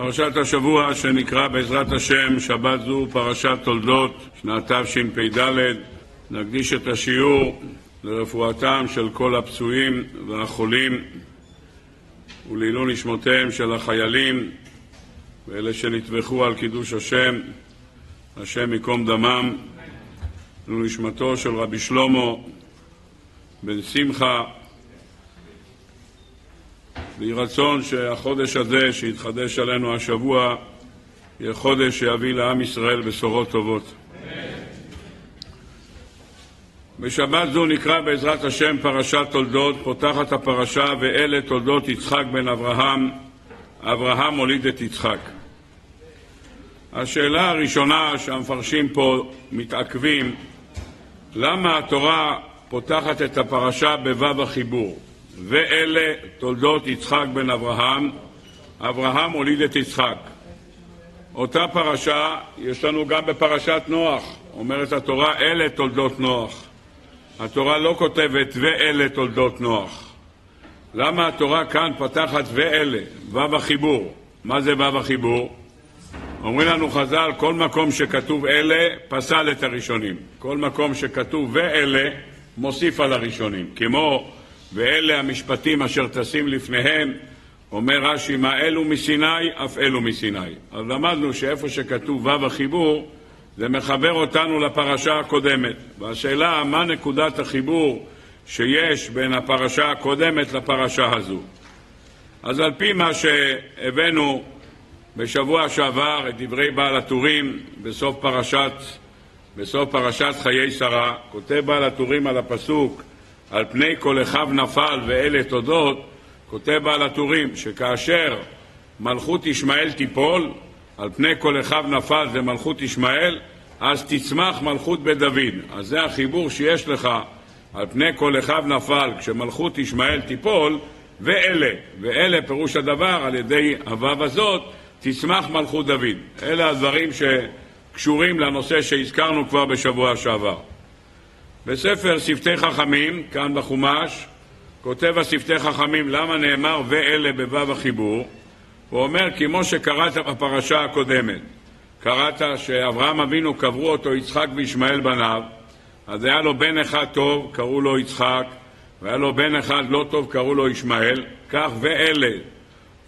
פרשת השבוע שנקרא בעזרת השם שבת זו פרשת תולדות שנת תשפ"ד. נקדיש את השיעור לרפואתם של כל הפצועים והחולים ולעילוי נשמותיהם של החיילים ואלה שנטבחו על קידוש השם, השם ייקום דמם, ולנשמתו של רבי שלמה בן שמחה ויהי רצון שהחודש הזה שהתחדש עלינו השבוע יהיה חודש שיביא לעם ישראל בשורות טובות. בשבת זו נקרא בעזרת השם פרשת תולדות, פותחת הפרשה ואלה תולדות יצחק בן אברהם, אברהם הוליד את יצחק. השאלה הראשונה שהמפרשים פה מתעכבים, למה התורה פותחת את הפרשה בו"ב החיבור? ואלה תולדות יצחק בן אברהם, אברהם הוליד את יצחק. אותה פרשה יש לנו גם בפרשת נוח, אומרת התורה, אלה תולדות נוח. התורה לא כותבת ואלה תולדות נוח. למה התורה כאן פתחת ואלה, ו' החיבור? מה זה ו' החיבור? אומרים לנו חז"ל, כל מקום שכתוב אלה, פסל את הראשונים. כל מקום שכתוב ואלה, מוסיף על הראשונים. כמו ואלה המשפטים אשר טסים לפניהם, אומר רש"י, מה אלו מסיני, אף אלו מסיני. אז למדנו שאיפה שכתוב ו' החיבור, זה מחבר אותנו לפרשה הקודמת. והשאלה, מה נקודת החיבור שיש בין הפרשה הקודמת לפרשה הזו? אז על פי מה שהבאנו בשבוע שעבר את דברי בעל הטורים בסוף פרשת, בסוף פרשת חיי שרה, כותב בעל הטורים על הפסוק על פני כל אחיו נפל ואלה תודות, כותב בעל הטורים שכאשר מלכות ישמעאל תיפול, על פני כל אחיו נפל זה מלכות ישמעאל, אז תצמח מלכות בית דוד. אז זה החיבור שיש לך, על פני כל אחיו נפל, כשמלכות ישמעאל תיפול, ואלה, ואלה פירוש הדבר, על ידי הוו הזאת, תצמח מלכות דוד. אלה הדברים שקשורים לנושא שהזכרנו כבר בשבוע שעבר. בספר שפתי חכמים, כאן בחומש, כותב השפתי חכמים למה נאמר ואלה בו"ב החיבור, הוא אומר כמו שקראת בפרשה הקודמת, קראת שאברהם אבינו קברו אותו יצחק וישמעאל בניו, אז היה לו בן אחד טוב, קראו לו יצחק, והיה לו בן אחד לא טוב, קראו לו ישמעאל, כך ואלה,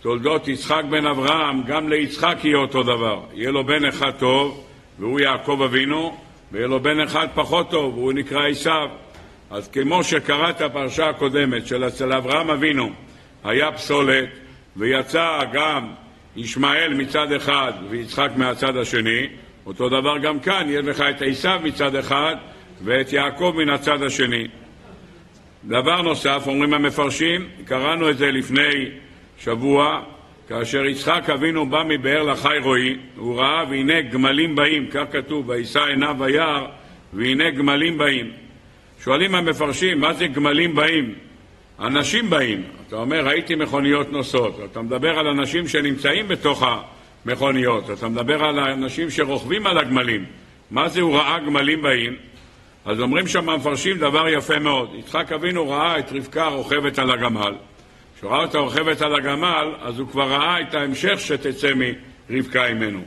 תולדות יצחק בן אברהם, גם ליצחק יהיה אותו דבר, יהיה לו בן אחד טוב, והוא יעקב אבינו, ויהיה לו בן אחד פחות טוב, והוא נקרא עשיו. אז כמו שקראת הפרשה הקודמת, של אצל אברהם אבינו היה פסולת, ויצא גם ישמעאל מצד אחד ויצחק מהצד השני, אותו דבר גם כאן, יהיה לך את עשיו מצד אחד ואת יעקב מן הצד השני. דבר נוסף, אומרים המפרשים, קראנו את זה לפני שבוע, כאשר יצחק אבינו בא מבאר לחי רועי, הוא ראה והנה גמלים באים, כך כתוב, וישא עיניו היער, והנה גמלים באים. שואלים המפרשים, מה זה גמלים באים? אנשים באים. אתה אומר, ראיתי מכוניות נוסעות. אתה מדבר על אנשים שנמצאים בתוך המכוניות. אתה מדבר על אנשים שרוכבים על הגמלים. מה זה הוא ראה גמלים באים? אז אומרים שם המפרשים דבר יפה מאוד. יצחק אבינו ראה את רבקה רוכבת על הגמל. כשהוא ראה אותה רוכבת על הגמל, אז הוא כבר ראה את ההמשך שתצא מרבקה אימנו.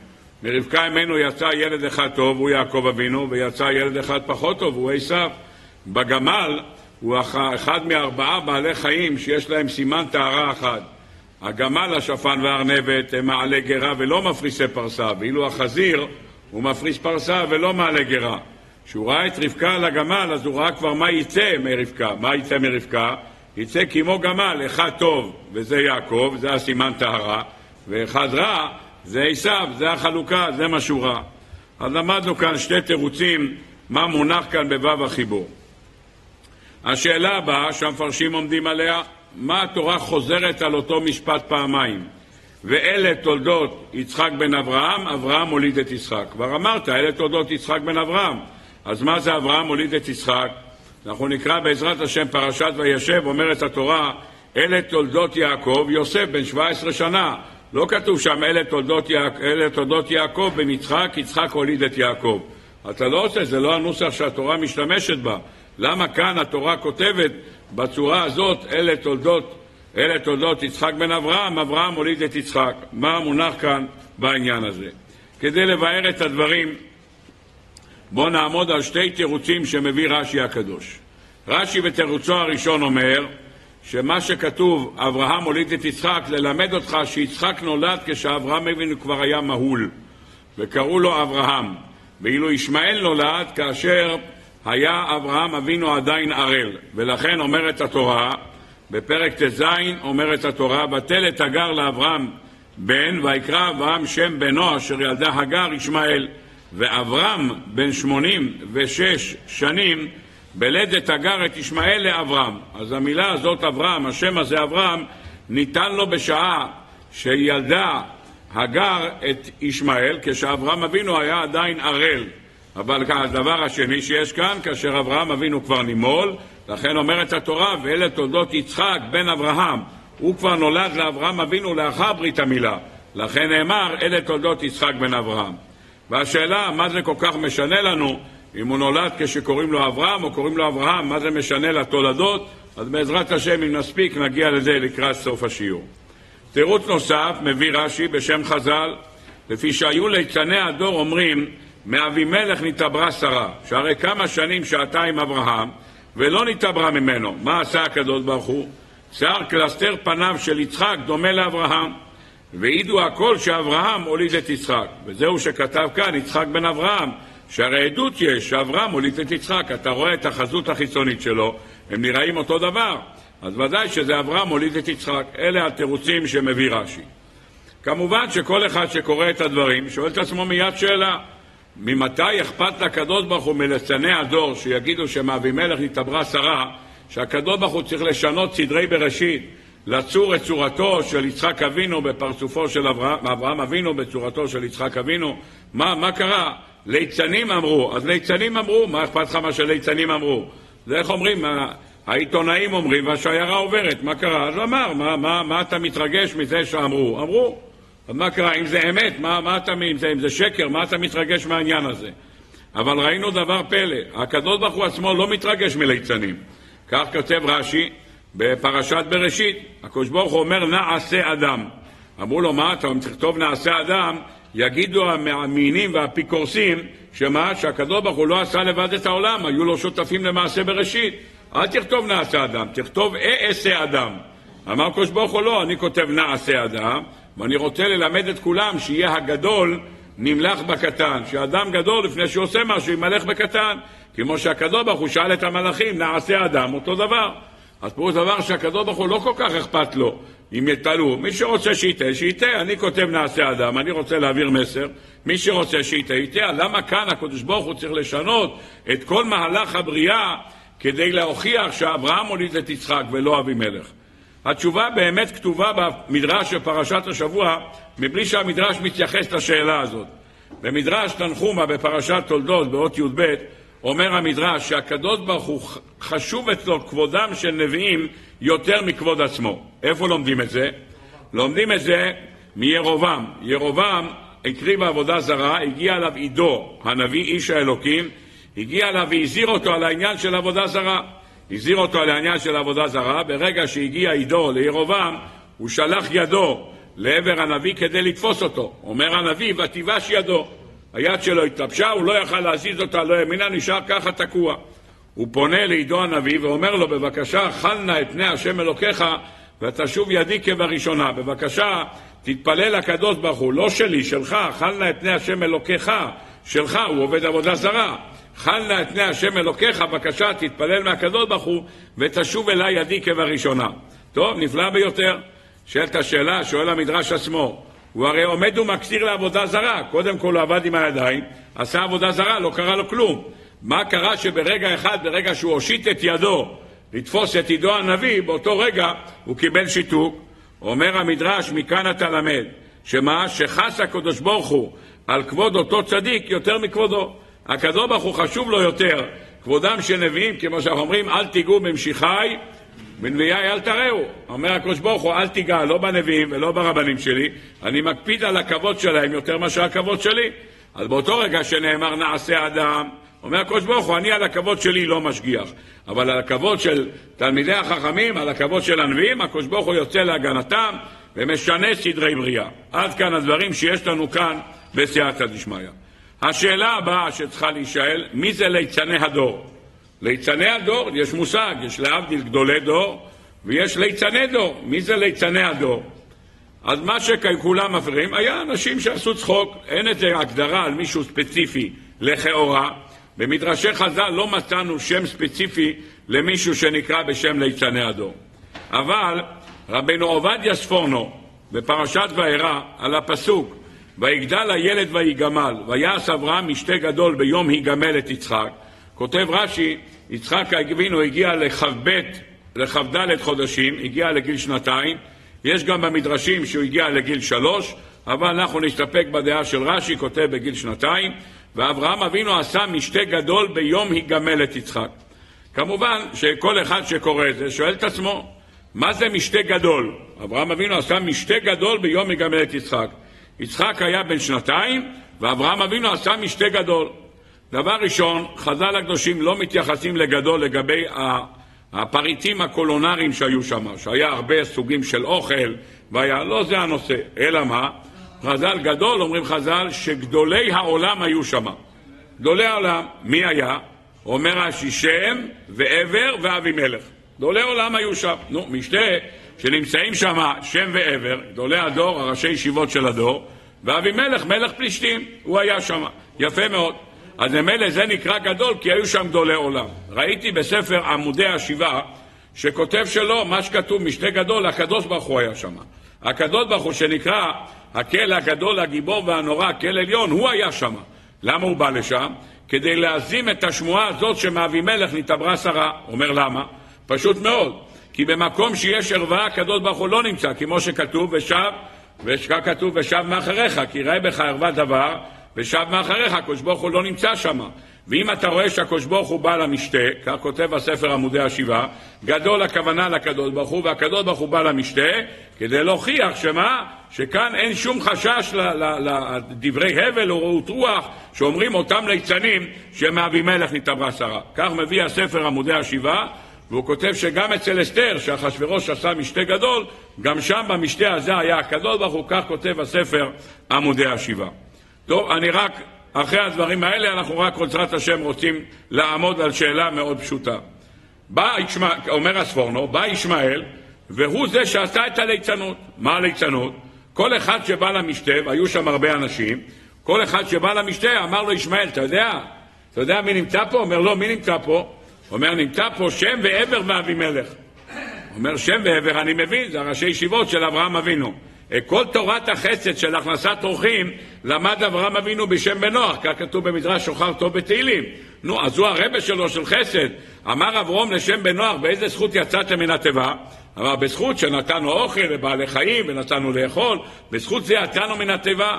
מרבקה אימנו יצא ילד אחד טוב, הוא יעקב אבינו, ויצא ילד אחד פחות טוב, הוא עשיו. בגמל הוא אחד מארבעה בעלי חיים שיש להם סימן טהרה אחד. הגמל, השפן והארנבת הם מעלה גרה ולא מפריסי פרסה, ואילו החזיר הוא מפריס פרסה ולא מעלה גרה. כשהוא ראה את רבקה על הגמל, אז הוא ראה כבר מה יצא מרבקה. מה יצא מרבקה? יצא כמו גמל, אחד טוב, וזה יעקב, זה הסימן טהרה, ואחד רע, זה עשיו, זה החלוקה, זה מה שהוא רע. אז למדנו כאן שתי תירוצים, מה מונח כאן בו"ב החיבור. השאלה הבאה שהמפרשים עומדים עליה, מה התורה חוזרת על אותו משפט פעמיים? ואלה תולדות יצחק בן אברהם, אברהם הוליד את יצחק. כבר אמרת, אלה תולדות יצחק בן אברהם. אז מה זה אברהם הוליד את יצחק? אנחנו נקרא בעזרת השם פרשת וישב, אומרת התורה, אלה תולדות יעקב, יוסף בן 17 שנה. לא כתוב שם אלה תולדות, יעק... אלה תולדות יעקב בן יצחק, יצחק הוליד את יעקב. אתה לא עושה, זה לא הנוסח שהתורה משתמשת בה. למה כאן התורה כותבת בצורה הזאת, אלה תולדות אלה תולדות יצחק בן אברהם, אברהם הוליד את יצחק. מה המונח כאן בעניין הזה? כדי לבאר את הדברים, בואו נעמוד על שתי תירוצים שמביא רש"י הקדוש. רש"י בתירוצו הראשון אומר שמה שכתוב, אברהם הוליד את יצחק, ללמד אותך שיצחק נולד כשאברהם אבינו כבר היה מהול, וקראו לו אברהם. ואילו ישמעאל נולד כאשר היה אברהם אבינו עדיין ערל. ולכן אומרת התורה, בפרק ט"ז אומרת התורה, בטל את הגר לאברהם בן, ויקרא אברהם שם בנו אשר ילדה הגר ישמעאל. ואברהם בן שמונים ושש שנים בלדת הגר את ישמעאל לאברהם. אז המילה הזאת אברהם, השם הזה אברהם, ניתן לו בשעה שילדה הגר את ישמעאל, כשאברהם אבינו היה עדיין ערל. אבל הדבר השני שיש כאן, כאשר אברהם אבינו כבר נימול, לכן אומרת התורה, ואלה תולדות יצחק בן אברהם. הוא כבר נולד לאברהם אבינו לאחר ברית המילה. לכן נאמר, אלה תולדות יצחק בן אברהם. והשאלה, מה זה כל כך משנה לנו אם הוא נולד כשקוראים לו אברהם או קוראים לו אברהם, מה זה משנה לתולדות? אז בעזרת השם, אם נספיק, נגיע לזה לקראת סוף השיעור. תירוץ נוסף מביא רש"י בשם חז"ל, לפי שהיו ליצני הדור אומרים, מאבימלך נתעברה שרה, שהרי כמה שנים שעתה עם אברהם, ולא נתעברה ממנו. מה עשה הקדוש ברוך הוא? שיער קלסתר פניו של יצחק דומה לאברהם. והעידו הכל שאברהם הוליד את יצחק. וזהו שכתב כאן, יצחק בן אברהם, שהרי עדות יש שאברהם הוליד את יצחק. אתה רואה את החזות החיצונית שלו, הם נראים אותו דבר. אז ודאי שזה אברהם הוליד את יצחק. אלה התירוצים שמביא רש"י. כמובן שכל אחד שקורא את הדברים שואל את עצמו מיד שאלה ממתי אכפת לקדוש ברוך הוא מלצני הדור שיגידו שמאבימלך נתעברה שרה שהקדוש ברוך הוא צריך לשנות סדרי בראשית לצור את צורתו של יצחק אבינו בפרצופו של אברהם, אברהם אבינו בצורתו של יצחק אבינו מה, מה קרה? ליצנים אמרו, אז ליצנים אמרו, מה אכפת לך מה שליצנים אמרו? זה איך אומרים, העיתונאים אומרים והשיירה עוברת, מה קרה? אז אמר, מה, מה, מה אתה מתרגש מזה שאמרו? אמרו, אז מה קרה? אם זה אמת, מה, מה אתה, אם זה, אם זה שקר, מה אתה מתרגש מהעניין הזה? אבל ראינו דבר פלא, הקדוש ברוך הוא עצמו לא מתרגש מליצנים. כך כותב רש"י בפרשת בראשית, הקדוש ברוך הוא אומר נעשה אדם. אמרו לו, מה אתה תכתוב נעשה אדם? יגידו המאמינים והאפיקורסים, שמה? שהקדוש ברוך הוא לא עשה לבד את העולם, היו לו שותפים למעשה בראשית. אל תכתוב נעשה אדם, תכתוב אעשה אדם. אמר הקדוש ברוך הוא לא, אני כותב נעשה אדם, ואני רוצה ללמד את כולם שיהיה הגדול נמלך בקטן, שאדם גדול לפני שהוא עושה משהו ימלך בקטן, כמו שהקדוש ברוך הוא שאל את המלאכים, נעשה אדם, אותו דבר. אז פירוש דבר שהקדוש ברוך הוא לא כל כך אכפת לו אם יתעלו. מי שרוצה שייתה, שייתה. אני כותב נעשה אדם, אני רוצה להעביר מסר. מי שרוצה שייתה, ייתה. למה כאן הקדוש ברוך הוא צריך לשנות את כל מהלך הבריאה כדי להוכיח שאברהם הוליד את יצחק ולא אבימלך? התשובה באמת כתובה במדרש של פרשת השבוע, מבלי שהמדרש מתייחס לשאלה הזאת. במדרש תנחומה בפרשת תולדות, באות י"ב, אומר המדרש שהקדוש ברוך הוא חשוב אצלו כבודם של נביאים יותר מכבוד עצמו. איפה לומדים את זה? לומדים את זה מירובעם. ירובעם הקריב עבודה זרה, הגיע אליו עידו, הנביא איש האלוקים, הגיע אליו והזהיר אותו על העניין של עבודה זרה. הזהיר אותו על העניין של עבודה זרה, ברגע שהגיע עידו לירובעם, הוא שלח ידו לעבר הנביא כדי לתפוס אותו. אומר הנביא, ותיבש ידו. היד שלו התלבשה, הוא לא יכל להזיז אותה, לא ימינה, נשאר ככה תקוע. הוא פונה לעידו הנביא ואומר לו, בבקשה, חל נא את פני השם אלוקיך ותשוב ידי כבראשונה. בבקשה, תתפלל לקדוש ברוך הוא, לא שלי, שלך, חל נא את פני השם אלוקיך, שלך, הוא עובד עבודה זרה. חל נא את פני השם אלוקיך, בבקשה, תתפלל מהקדוש ברוך הוא ותשוב אליי ידי כבראשונה. טוב, נפלא ביותר. שואלת השאלה, שואל המדרש עצמו, הוא הרי עומד ומקציר לעבודה זרה. קודם כל הוא עבד עם הידיים, עשה עבודה זרה, לא קרה לו כלום. מה קרה שברגע אחד, ברגע שהוא הושיט את ידו לתפוס את עידו הנביא, באותו רגע הוא קיבל שיתוק. אומר המדרש, מכאן אתה למד, שמה? שחס הקדוש ברוך הוא על כבוד אותו צדיק יותר מכבודו. הקדוש ברוך הוא חשוב לו יותר כבודם של נביאים, כמו שאנחנו אומרים, אל תיגעו במשיחי בנביאי אל תראו. אומר הקדוש ברוך הוא, אל תיגע לא בנביאים ולא ברבנים שלי, אני מקפיד על הכבוד שלהם יותר מאשר הכבוד שלי. אז באותו רגע שנאמר נעשה אדם, אומר הקדוש ברוך הוא, אני על הכבוד שלי לא משגיח, אבל על הכבוד של תלמידי החכמים, על הכבוד של הנביאים, הקדוש ברוך הוא יוצא להגנתם ומשנה סדרי בריאה. עד כאן הדברים שיש לנו כאן בסייעתא דשמיא. השאלה הבאה שצריכה להישאל, מי זה ליצני הדור? ליצני הדור, יש מושג, יש להבדיל גדולי דור ויש ליצני דור. מי זה ליצני הדור? אז מה שכולם מפריעים, היה אנשים שעשו צחוק, אין איזה הגדרה על מישהו ספציפי לכאורה. במדרשי חז"ל לא מצאנו שם ספציפי למישהו שנקרא בשם ליצני הדור. אבל רבנו עובדיה ספורנו, בפרשת וארא, על הפסוק ויגדל הילד ויגמל, ויעש אברהם משתה גדול ביום היגמל את יצחק, כותב רש"י, יצחק אבינו הגיע לכ"ב, לכ"ד חודשים, הגיע לגיל שנתיים, יש גם במדרשים שהוא הגיע לגיל שלוש, אבל אנחנו נסתפק בדעה של רש"י, כותב בגיל שנתיים, ואברהם אבינו עשה משתה גדול ביום היגמל את יצחק. כמובן שכל אחד שקורא את זה שואל את עצמו, מה זה משתה גדול? אברהם אבינו עשה משתה גדול ביום היגמל את יצחק. יצחק היה בן שנתיים, ואברהם אבינו עשה משתה גדול. דבר ראשון, חז"ל הקדושים לא מתייחסים לגדול לגבי הפריטים הקולונריים שהיו שם, שהיה הרבה סוגים של אוכל, והיה, לא זה הנושא, אלא מה? חז"ל גדול, אומרים חז"ל, שגדולי העולם היו שם. גדולי העולם, מי היה? אומר רש"י שם ועבר ואבימלך. גדולי עולם היו שם. נו, משתה שנמצאים שם שם ועבר, גדולי הדור, הראשי ישיבות של הדור, ואבימלך, מלך פלישתים, הוא היה שם. יפה מאוד. אז ממילא זה נקרא גדול כי היו שם גדולי עולם. ראיתי בספר עמודי השבעה שכותב שלא, מה שכתוב משתה גדול, הקדוש ברוך הוא היה שם. הקדוש ברוך הוא שנקרא הקל הגדול, הגיבור והנורא, קל עליון, הוא היה שם. למה הוא בא לשם? כדי להזים את השמועה הזאת שמאבימלך נתעברה שרה. אומר למה? פשוט מאוד. כי במקום שיש ערווה, הקדוש ברוך הוא לא נמצא, כמו שכתוב, ושב, וכתוב ושב מאחריך, כי ראה בך ערווה דבר, ושב מאחריך, הקדוש ברוך הוא לא נמצא שם. ואם אתה רואה שהקדוש ברוך הוא בא למשתה, כך כותב הספר עמודי השבעה, גדול הכוונה לקדוש ברוך הוא, והקדוש ברוך הוא בא למשתה, כדי להוכיח שמה? שכאן אין שום חשש לדברי הבל או רעות רוח שאומרים אותם ליצנים שמאבימלך נתעברה שרה. כך מביא הספר עמודי השבעה, והוא כותב שגם אצל אסתר, שאחשוורוש עשה משתה גדול, גם שם במשתה הזה היה הקדוש ברוך הוא, כך כותב הספר עמודי השבעה. טוב, אני רק, אחרי הדברים האלה, אנחנו רק, בעזרת השם, רוצים לעמוד על שאלה מאוד פשוטה. בא, אומר הספורנו, בא ישמעאל, והוא זה שעשה את הליצנות. מה הליצנות? כל אחד שבא למשתה, והיו שם הרבה אנשים, כל אחד שבא למשתה אמר לו ישמעאל, אתה יודע? אתה יודע מי נמצא פה? אומר לא, מי נמצא פה? אומר, נמצא פה שם ועבר מאבימלך. אומר, שם ועבר, אני מבין, זה הראשי ישיבות של אברהם אבינו. כל תורת החסד של הכנסת אורחים למד אברהם אבינו בשם בנוח, כך כתוב במדרש שוחר טוב בתהילים. נו, אז הוא הרבה שלו של חסד. אמר אברום לשם בנוח, באיזה זכות יצאתם מן התיבה? אמר, בזכות שנתנו אוכל לבעלי חיים ונתנו לאכול, בזכות זה יצאנו מן התיבה.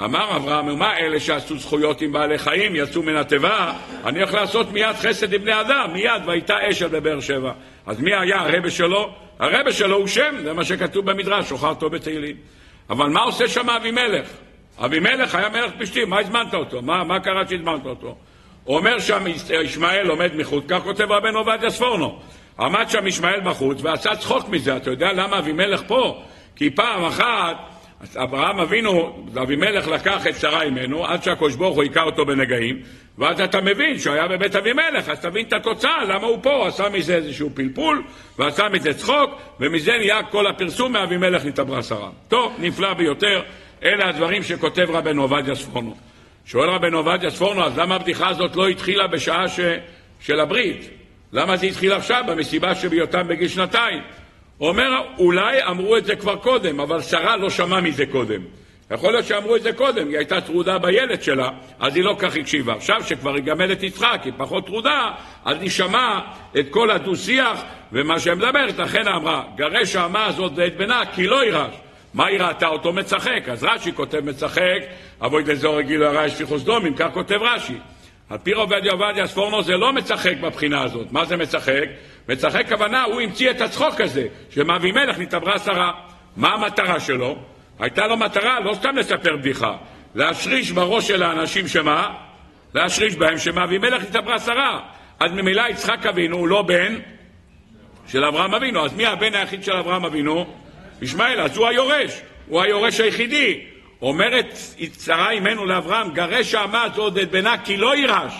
אמר אברהם, מה אלה שעשו זכויות עם בעלי חיים, יצאו מן התיבה? אני הולך לעשות מיד חסד עם בני אדם, מיד, והייתה אשל בבאר שבע. אז מי היה הרבה שלו? הרבה שלו הוא שם, זה מה שכתוב במדרש, שוחר טוב בתהילים. אבל מה עושה שם אבימלך? אבימלך היה מלך פשטים, מה הזמנת אותו? מה, מה קרה שהזמנת אותו? אומר שם ישמעאל עומד מחוץ, כך כותב רבנו עובדיה ספורנו. עמד שם ישמעאל בחוץ ועשה צחוק מזה. אתה יודע למה אבימלך פה? כי פעם אחת אז אברהם אבינו, אבימלך לקח את שרה ממנו עד שהקדוש ברוך הוא היכה אותו בנגעים ואז אתה מבין שהוא היה בבית אבימלך, אז תבין את התוצאה, למה הוא פה, עשה מזה איזשהו פלפול ועשה מזה צחוק ומזה נהיה כל הפרסום מאבימלך נתעברה שרה. טוב, נפלא ביותר, אלה הדברים שכותב רבנו עובדיה ספורנו. שואל רבנו עובדיה ספורנו, אז למה הבדיחה הזאת לא התחילה בשעה ש... של הברית? למה זה התחיל עכשיו, במסיבה שבהיותם בגיל שנתיים? אומר, אולי אמרו את זה כבר קודם, אבל שרה לא שמעה מזה קודם. יכול להיות שאמרו את זה קודם, היא הייתה טרודה בילד שלה, אז היא לא כך הקשיבה. עכשיו שכבר היא גמלת יצחק, היא פחות טרודה, אז היא שמעה את כל הדו-שיח, ומה שהיא מדברת, לכן אמרה, גרש האמה הזאת ואת בנה, כי לא יירש. מה היא ראתה אותו מצחק? אז רש"י כותב מצחק, אבוי דזור גילו הרע שפיכוס דומים, כך כותב רש"י. על פי עובדיה עובדיה ספורנו זה לא מצחק בבחינה הזאת. מה זה מצחק? מצחק כוונה, הוא המציא את הצחוק הזה, שמאבימלך נתעברה שרה. מה המטרה שלו? הייתה לו מטרה לא סתם לספר בדיחה, להשריש בראש של האנשים שמה? להשריש בהם שמאבימלך התעברה שרה. אז ממילא יצחק אבינו הוא לא בן של אברהם אבינו. אז מי הבן היחיד של אברהם אבינו? ישמעאל. אז הוא היורש, הוא היורש היחידי. אומרת שרה אימנו לאברהם, גרש האמה הזאת את בנה כי לא יירש.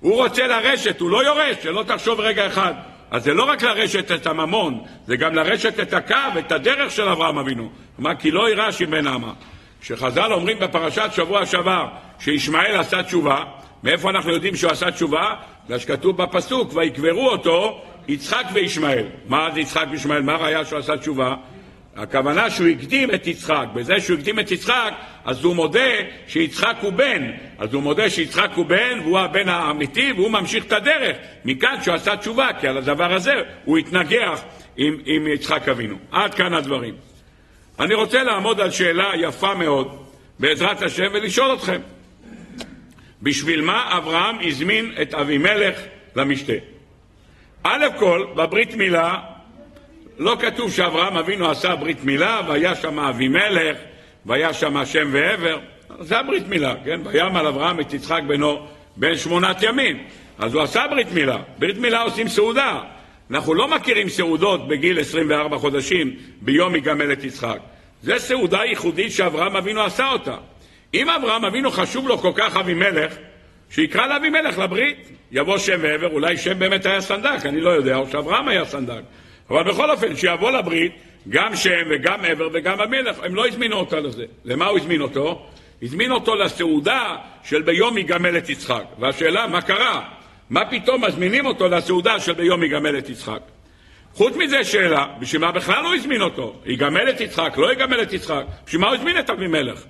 הוא רוצה לרשת, הוא לא יורש, שלא תחשוב רגע אחד. אז זה לא רק לרשת את הממון, זה גם לרשת את הקו, את הדרך של אברהם אבינו. כלומר, כי לא יירש עם בן אמה. כשחז"ל אומרים בפרשת שבוע שעבר שישמעאל עשה תשובה, מאיפה אנחנו יודעים שהוא עשה תשובה? בגלל שכתוב בפסוק, ויקברו אותו יצחק וישמעאל. מה זה יצחק וישמעאל? מה ראיה שהוא עשה תשובה? הכוונה שהוא הקדים את יצחק. בזה שהוא הקדים את יצחק, אז הוא מודה שיצחק הוא בן. אז הוא מודה שיצחק הוא בן, והוא הבן האמיתי, והוא ממשיך את הדרך. מכאן שהוא עשה תשובה, כי על הדבר הזה הוא התנגח עם, עם יצחק אבינו. עד כאן הדברים. אני רוצה לעמוד על שאלה יפה מאוד, בעזרת השם, ולשאול אתכם. בשביל מה אברהם הזמין את אבימלך למשתה? א' כל, בברית מילה לא כתוב שאברהם אבינו עשה ברית מילה, והיה שם אבימלך, והיה שם השם ועבר. זה הברית מילה, כן? וים על אברהם את יצחק בנו בן שמונת ימים. אז הוא עשה ברית מילה. ברית מילה עושים סעודה. אנחנו לא מכירים סעודות בגיל 24 חודשים ביום יגמל את יצחק. זו סעודה ייחודית שאברהם אבינו עשה אותה. אם אברהם אבינו חשוב לו כל כך אבימלך, שיקרא לאבימלך לברית. יבוא שם ועבר, אולי שם באמת היה סנדק, אני לא יודע, או שאברהם היה סנדק. אבל בכל אופן, שיבוא לברית, גם שם וגם עבר וגם המלך, הם לא הזמינו אותו לזה. למה הוא הזמין אותו? הזמין אותו לסעודה של ביום יגמל את יצחק. והשאלה, מה קרה? מה פתאום מזמינים אותו לסעודה של ביום יגמל את יצחק? חוץ מזה שאלה, בשביל מה בכלל הוא הזמין אותו? יגמל את יצחק, לא יגמל את יצחק? בשביל מה הוא הזמין את אבימלך?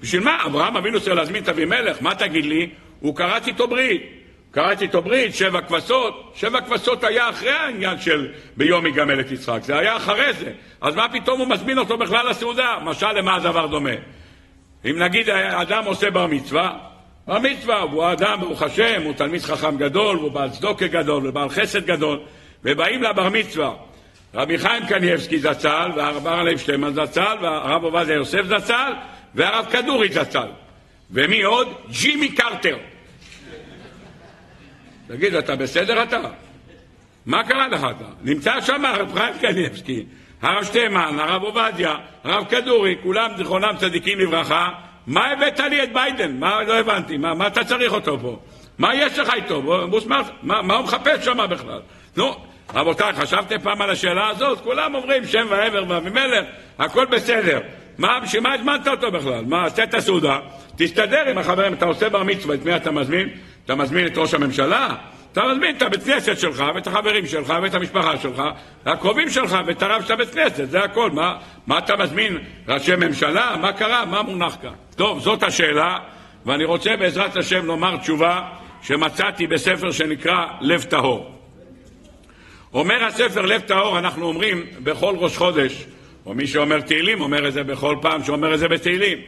בשביל מה? אברהם אבינו צריך להזמין את אבימלך? מה תגיד לי? הוא כרת איתו ברית. קראתי איתו ברית, שבע כבשות, שבע כבשות היה אחרי העניין של ביום יגמל את יצחק, זה היה אחרי זה. אז מה פתאום הוא מזמין אותו בכלל לסעודה? משל למה הדבר דומה? אם נגיד אדם עושה בר מצווה, בר מצווה הוא אדם, ברוך השם, הוא תלמיד חכם גדול, הוא בעל צדוקה גדול, ובעל חסד גדול, ובאים לבר מצווה. רבי חיים קניאבסקי זצ"ל, והרב הרלב שטיימן זצ"ל, והרב עובדיה יוסף זצ"ל, והרב כדורי זצ"ל. ומי עוד? ג'ימי קרטר. תגיד, אתה בסדר אתה? מה קרה לך אתה? נמצא שם הרב חיים קניבסקי, הרב שטיימן, הרב עובדיה, הרב כדורי, כולם זיכרונם צדיקים לברכה. מה הבאת לי את ביידן? מה, לא הבנתי, מה, מה אתה צריך אותו פה? מה יש לך איתו? מוסמך, מה, מה הוא מחפש שם בכלל? נו, רבותיי, חשבתם פעם על השאלה הזאת? כולם אומרים שם ועבר ואבימלך, הכל בסדר. מה, בשביל מה הזמנת אותו בכלל? מה, עשה את הסעודה, תסתדר עם החברים, אתה עושה בר מצווה, את מי אתה מזמין? אתה מזמין את ראש הממשלה? אתה מזמין את הבית כנסת שלך, ואת החברים שלך, ואת המשפחה שלך, והקרובים שלך, ואת הרב של הבית כנסת, זה הכל. מה, מה אתה מזמין? ראשי ממשלה? מה קרה? מה מונח כאן? טוב, זאת השאלה, ואני רוצה בעזרת השם לומר תשובה שמצאתי בספר שנקרא לב טהור. אומר הספר לב טהור, אנחנו אומרים בכל ראש חודש, או מי שאומר תהילים אומר את זה בכל פעם שאומר את זה בתהילים.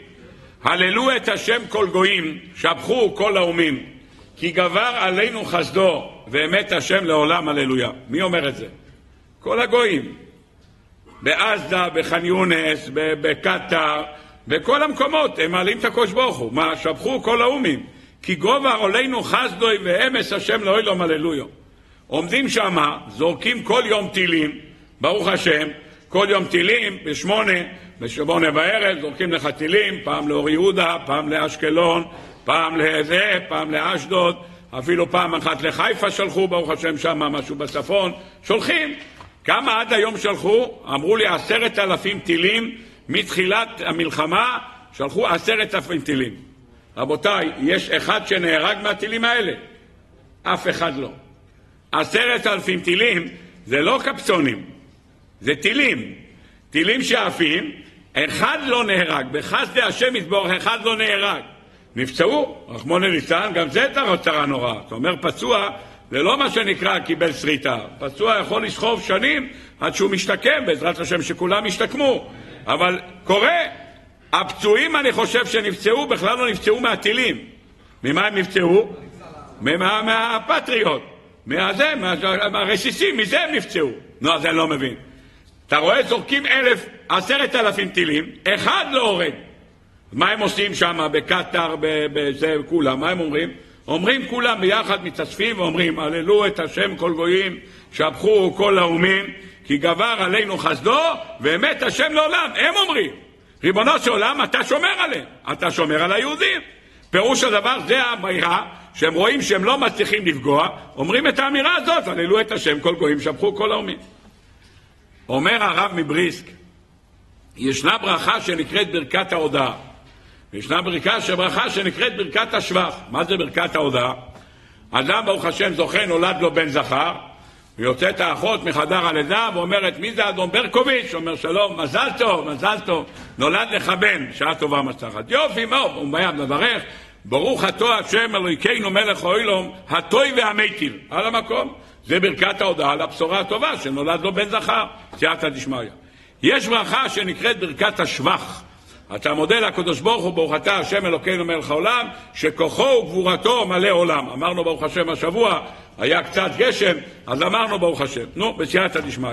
הללו את השם כל גויים, שבחו כל לאומים, כי גבר עלינו חסדו, ואמת השם לעולם, הללויה. מי אומר את זה? כל הגויים. בעזה, בח'אן יונס, בקטאר, בכל המקומות, הם מעלים את הקדוש ברוך הוא. מה, שבחו כל האומים. כי גובר עלינו חסדוי ואמס השם לאוילום, הללויה. עומדים שם, זורקים כל יום טילים, ברוך השם, כל יום טילים, בשמונה, בשמונה בערב, זורקים לך טילים, פעם לאור יהודה, פעם לאשקלון, פעם לזה, פעם לאשדוד, אפילו פעם אחת לחיפה שלחו, ברוך השם שם משהו בצפון, שולחים. כמה עד היום שלחו? אמרו לי עשרת אלפים טילים, מתחילת המלחמה שלחו עשרת אלפים טילים. רבותיי, יש אחד שנהרג מהטילים האלה? אף אחד לא. עשרת אלפים טילים זה לא קפצונים, זה טילים. טילים שעפים, אחד לא נהרג, בחסדי השם יתבורך אחד לא נהרג. נפצעו, רחמונו ליצלן, גם זה צרה נוראה. אתה אומר פצוע, זה לא מה שנקרא קיבל שריטה. פצוע יכול לסחוב שנים עד שהוא משתקם, בעזרת השם שכולם ישתקמו. אבל קורה. הפצועים, אני חושב, שנפצעו, בכלל לא נפצעו מהטילים. ממה הם נפצעו? מה, מהפטריוט. מהזה, מה, מהרסיסים, מזה הם נפצעו. נו, אז אני לא מבין. אתה רואה, זורקים אלף, עשרת אלפים טילים, אחד לא הורג. מה הם עושים שם בקטאר, בזה, כולם? מה הם אומרים? אומרים כולם ביחד, מתאספים ואומרים, הללו את השם כל גויים, שבחו כל האומים, כי גבר עלינו חסדו, ואמת השם לעולם. הם אומרים, ריבונו של עולם, אתה שומר עליהם, אתה שומר על היהודים. פירוש הדבר זה האמירה שהם רואים שהם לא מצליחים לפגוע, אומרים את האמירה הזאת, הללו את השם כל גויים, שבחו כל האומים. אומר הרב מבריסק, ישנה ברכה שנקראת ברכת ההודעה. וישנה ברכה, ברכה שנקראת ברכת השבח. מה זה ברכת ההודעה? אדם, ברוך השם, זוכה, נולד לו בן זכר, ויוצאת האחות מחדר הלידה ואומרת, מי זה אדון ברקוביץ'? אומר, שלום, מזל טוב, מזל טוב, נולד לך בן, שעה טובה מצחת. יופי, מה הוא מייב לברך? ברוך אתה השם אלוהיכנו מלך אוילום, הטוי והמיטיב, על המקום. זה ברכת ההודעה לבשורה הטובה שנולד לו בן זכר, סייעתא דשמיא. יש ברכה שנקראת ברכת השבח. אתה מודה לקדוש ברוך הוא, ברוך אתה השם אלוקינו מלך העולם, שכוחו וגבורתו מלא עולם. אמרנו ברוך השם השבוע, היה קצת גשם, אז אמרנו ברוך השם. נו, בסייעתא דשמיא.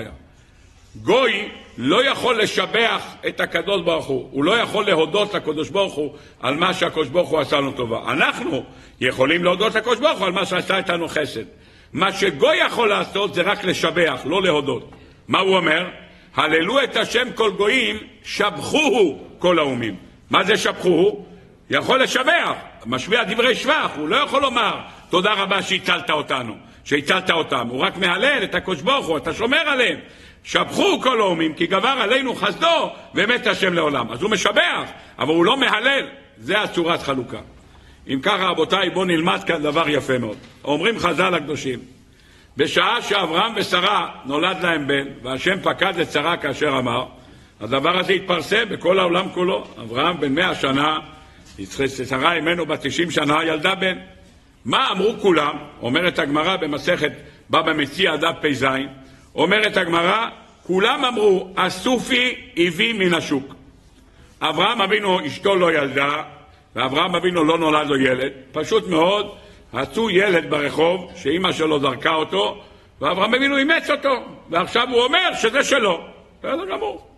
גוי לא יכול לשבח את הקדוש ברוך הוא, הוא לא יכול להודות לקדוש ברוך הוא על מה שהקדוש ברוך הוא עשה לנו טובה. אנחנו יכולים להודות לקדוש ברוך הוא על מה שעשה איתנו חסד. מה שגוי יכול לעשות זה רק לשבח, לא להודות. מה הוא אומר? הללו את השם כל גויים, שבחוהו כל האומים. מה זה שבחוהו? יכול לשבח, משמיע דברי שבח, הוא לא יכול לומר תודה רבה שהצלת אותנו, שהצלת אותם, הוא רק מהלל את הקדוש ברוך הוא, אתה שומר עליהם. שבחו כל האומים, כי גבר עלינו חסדו, ומת השם לעולם. אז הוא משבח, אבל הוא לא מהלל. זה הצורת חלוקה. אם ככה, רבותיי, בואו נלמד כאן דבר יפה מאוד. אומרים חז"ל הקדושים, בשעה שאברהם ושרה נולד להם בן, והשם פקד את שרה כאשר אמר, הדבר הזה התפרסם בכל העולם כולו. אברהם בן מאה שנה, שרה אמנו בת תשעים שנה, ילדה בן. מה אמרו כולם? אומרת הגמרא במסכת בבא מציע דף פ"ז, אומרת הגמרא, כולם אמרו, הסופי הביא מן השוק. אברהם אבינו, אשתו לא ילדה, ואברהם אבינו לא נולד לו ילד. פשוט מאוד, עשו ילד ברחוב, שאימא שלו זרקה אותו, ואברהם אבינו אימץ אותו, ועכשיו הוא אומר שזה שלו. בסדר גמור.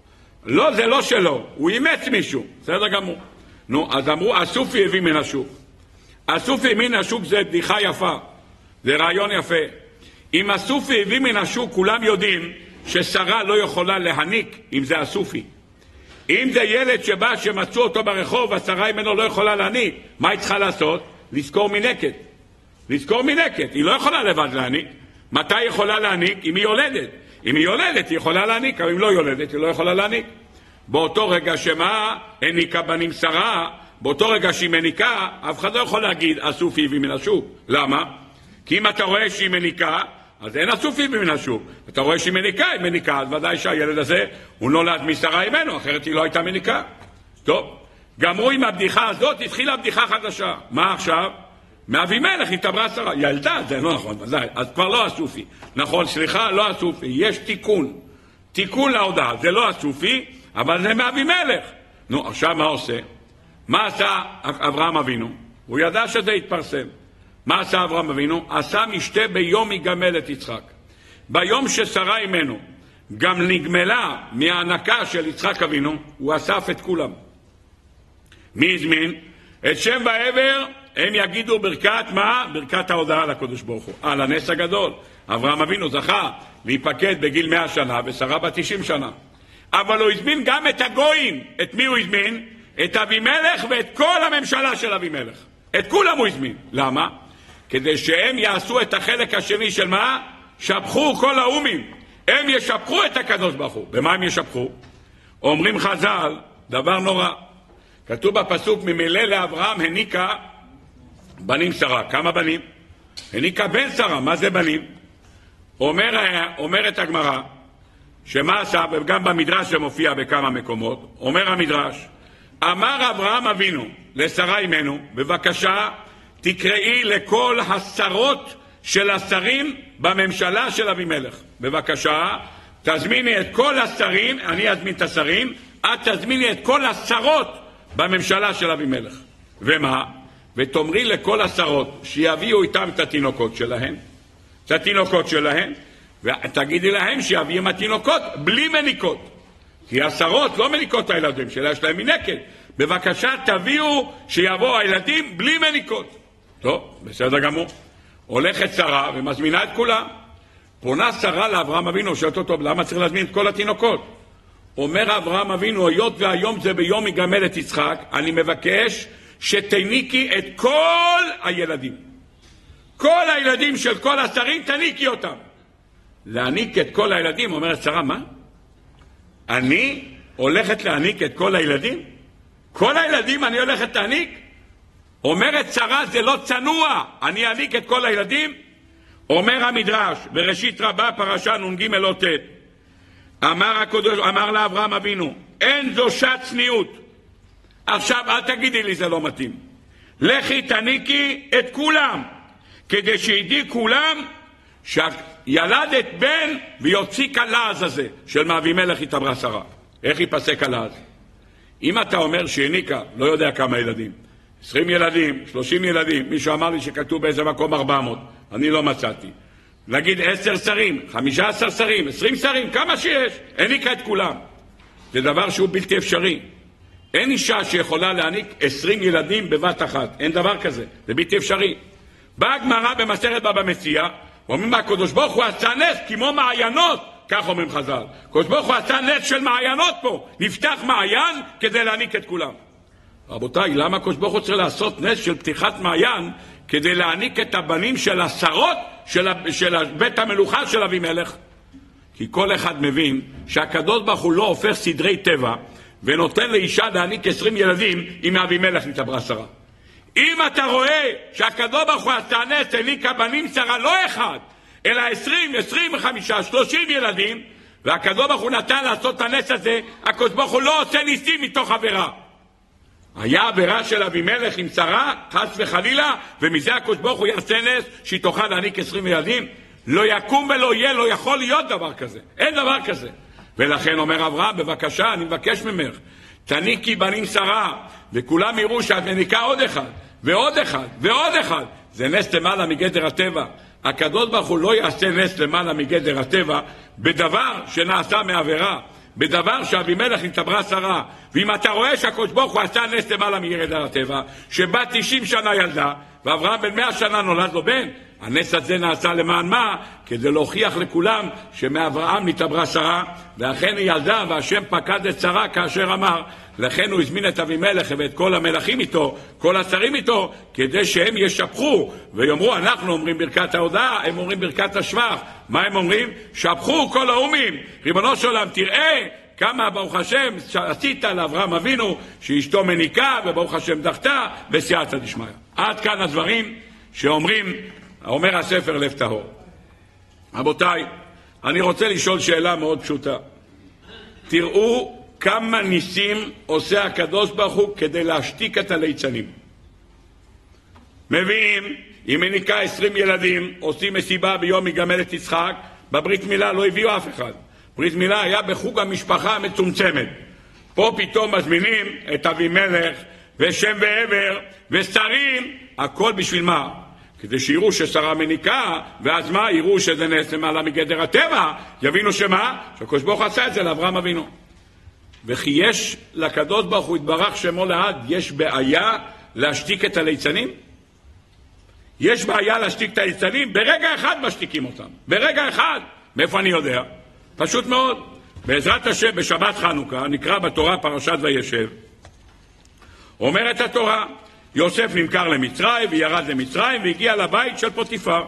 לא, זה לא שלו, הוא אימץ מישהו, בסדר גמור. נו, אז אמרו, הסופי הביא מן השוק. הסופי מן השוק זה בדיחה יפה, זה רעיון יפה. אם הסופי הביא מן השוק, כולם יודעים ששרה לא יכולה להניק אם זה הסופי. אם זה ילד שבא, שמצאו אותו ברחוב, השרה ממנו לא יכולה להניק, מה היא צריכה לעשות? לזכור מנקת. לזכור מנקת, היא לא יכולה לבד להניק. מתי היא יכולה להניק? אם היא יולדת. אם היא יולדת, היא יכולה להניק, אבל אם לא יולדת, היא לא יכולה להניק. באותו רגע שמה הניקה שרה, באותו רגע שהיא מניקה, אף אחד לא יכול להגיד, הסופי הביא מן השוק. למה? כי אם אתה רואה שהיא מניקה, אז אין הסופים מן השוק. אתה רואה שהיא מניקה, היא מניקה, אז ודאי שהילד הזה, הוא נולד משרה אימנו, אחרת היא לא הייתה מניקה. טוב, גמרו עם הבדיחה הזאת, התחילה בדיחה חדשה. מה עכשיו? מאבימלך התעברה שרה. ילדה, זה לא נכון, אז כבר לא הסופי. נכון, סליחה, לא הסופי, יש תיקון. תיקון להודעה, זה לא הסופי, אבל זה מאבימלך. נו, עכשיו מה עושה? מה עשה אברהם אבינו? הוא ידע שזה יתפרסם. מה עשה אברהם אבינו? עשה משתה ביום יגמל את יצחק. ביום ששרה אימנו גם נגמלה מההנקה של יצחק אבינו, הוא אסף את כולם. מי הזמין? את שם ועבר הם יגידו ברכת מה? ברכת ההודעה לקדוש ברוך הוא. על הנס הגדול. אברהם אבינו זכה להיפקד בגיל מאה שנה ושרה בת תשעים שנה. אבל הוא הזמין גם את הגויים. את מי הוא הזמין? את אבימלך ואת כל הממשלה של אבימלך. את כולם הוא הזמין. למה? כדי שהם יעשו את החלק השני של מה? שבחו כל האומים. הם ישבחו את הקדוש ברוך הוא. במה הם ישבחו? אומרים חז"ל, דבר נורא. כתוב בפסוק, ממילא לאברהם הניקה בנים שרה. כמה בנים? הניקה בן שרה. מה זה בנים? אומר, אומרת הגמרא, שמה עשה, וגם במדרש זה מופיע בכמה מקומות, אומר המדרש, אמר אברהם אבינו לשרה אימנו, בבקשה תקראי לכל השרות של השרים בממשלה של אבימלך. בבקשה, תזמיני את כל השרים, אני אזמין את השרים, את תזמיני את כל השרות בממשלה של אבימלך. ומה? ותאמרי לכל השרות שיביאו איתם את התינוקות שלהם, את התינוקות שלהם, ותגידי להם שיביאו התינוקות בלי מניקות. כי השרות לא מניקות את הילדים שלה, יש להם מנקת. בבקשה תביאו שיבואו הילדים בלי מניקות. טוב, בסדר גמור. הולכת שרה ומזמינה את כולם. פונה שרה לאברהם אבינו, שואלת אותו, למה צריך להזמין את כל התינוקות? אומר אברהם אבינו, היות והיום זה ביום יגמל את יצחק, אני מבקש שתניקי את כל הילדים. כל הילדים של כל השרים, תניקי אותם. להניק את כל הילדים, אומרת שרה, מה? אני הולכת להניק את כל הילדים? כל הילדים אני הולכת להניק? אומרת שרה, זה לא צנוע, אני אעניק את כל הילדים? אומר המדרש, בראשית רבה, פרשה נ"ג אות אמר הקודש, אמר לאברהם אבינו, אין זו שעת צניעות. עכשיו אל תגידי לי זה לא מתאים. לכי תניקי את כולם, כדי שידעי כולם שילדת בן ויוציא כלעז הזה של מאבימלך התעברה שרה. איך ייפסק הלעז? אם אתה אומר שהניקה, לא יודע כמה ילדים, 20 ילדים, 30 ילדים, מישהו אמר לי שכתוב באיזה מקום 400, אני לא מצאתי. נגיד 10 שרים, 15 שרים, 20 שרים, כמה שיש, העניקה את כולם. זה דבר שהוא בלתי אפשרי. אין אישה שיכולה להעניק 20 ילדים בבת אחת, אין דבר כזה, זה בלתי אפשרי. באה הגמרא במסכת בבא מציע, אומרים הקדוש ברוך הוא עשה נס כמו מעיינות, כך אומרים חז"ל. הקדוש ברוך הוא עשה נס של מעיינות פה, נפתח מעיין כדי להעניק את כולם. רבותיי, למה הקדוש ברוך הוא צריך לעשות נס של פתיחת מעיין כדי להעניק את הבנים של עשרות של, של בית המלוכה של אבימלך? כי כל אחד מבין שהקדוש ברוך הוא לא הופך סדרי טבע ונותן לאישה להעניק עשרים ילדים אם מאבימלך נתעברה שרה. אם אתה רואה שהקדוש ברוך הוא עשה נס, העניקה בנים שרה לא אחד, אלא עשרים, עשרים וחמישה, שלושים ילדים, והקדוש ברוך הוא נתן לעשות את הנס הזה, הקדוש ברוך הוא לא עושה ניסים מתוך עבירה. היה עבירה של אבימלך עם שרה, חס וחלילה, ומזה הקדוש ברוך הוא יעשה נס שהיא תוכל להעניק עשרים ילדים? לא יקום ולא יהיה, לא יכול להיות דבר כזה. אין דבר כזה. ולכן אומר אברהם, בבקשה, אני מבקש ממך, תניקי בנים שרה, וכולם יראו שאת מניקה עוד אחד, ועוד אחד, ועוד אחד. זה נס למעלה מגדר הטבע. הקדוש ברוך הוא לא יעשה נס למעלה מגדר הטבע בדבר שנעשה מעבירה. בדבר שאבימלך נתעברה שרה, ואם אתה רואה שהקדוש ברוך הוא עשה נס למעלה על הטבע, שבת 90 שנה ילדה, ואברהם בן 100 שנה נולד לו בן, הנס הזה נעשה למען מה? כדי להוכיח לכולם שמאברהם נתעברה שרה, ואכן היא ילדה, והשם פקד את שרה כאשר אמר, לכן הוא הזמין את אבימלך ואת כל המלכים איתו, כל השרים איתו, כדי שהם ישבחו ויאמרו, אנחנו אומרים ברכת ההודעה, הם אומרים ברכת השבח. מה הם אומרים? שבחו כל האומים, ריבונו של עולם, תראה כמה ברוך השם עשית לאברהם אבינו שאשתו מניקה וברוך השם דחתה בסייעתא דשמיא. עד כאן הדברים שאומרים, אומר הספר לב טהור. רבותיי, אני רוצה לשאול שאלה מאוד פשוטה. תראו כמה ניסים עושה הקדוש ברוך הוא כדי להשתיק את הליצנים. מביאים, היא מניקה עשרים ילדים, עושים מסיבה ביום יגמל את יצחק, בברית מילה לא הביאו אף אחד. ברית מילה היה בחוג המשפחה המצומצמת. פה פתאום מזמינים את אבימלך ושם ועבר ושרים, הכל בשביל מה? כדי שיראו ששרה מניקה, ואז מה? יראו שזה נס למעלה מגדר הטבע, יבינו שמה? שהקדוש ברוך עשה את זה לאברהם אבינו. וכי יש לקדוש ברוך הוא יתברך שמו לעד, יש בעיה להשתיק את הליצנים? יש בעיה להשתיק את הליצנים? ברגע אחד משתיקים אותם. ברגע אחד. מאיפה אני יודע? פשוט מאוד. בעזרת השם, בשבת חנוכה, נקרא בתורה פרשת וישב, אומרת התורה, יוסף נמכר למצרים וירד למצרים והגיע לבית של פוטיפר.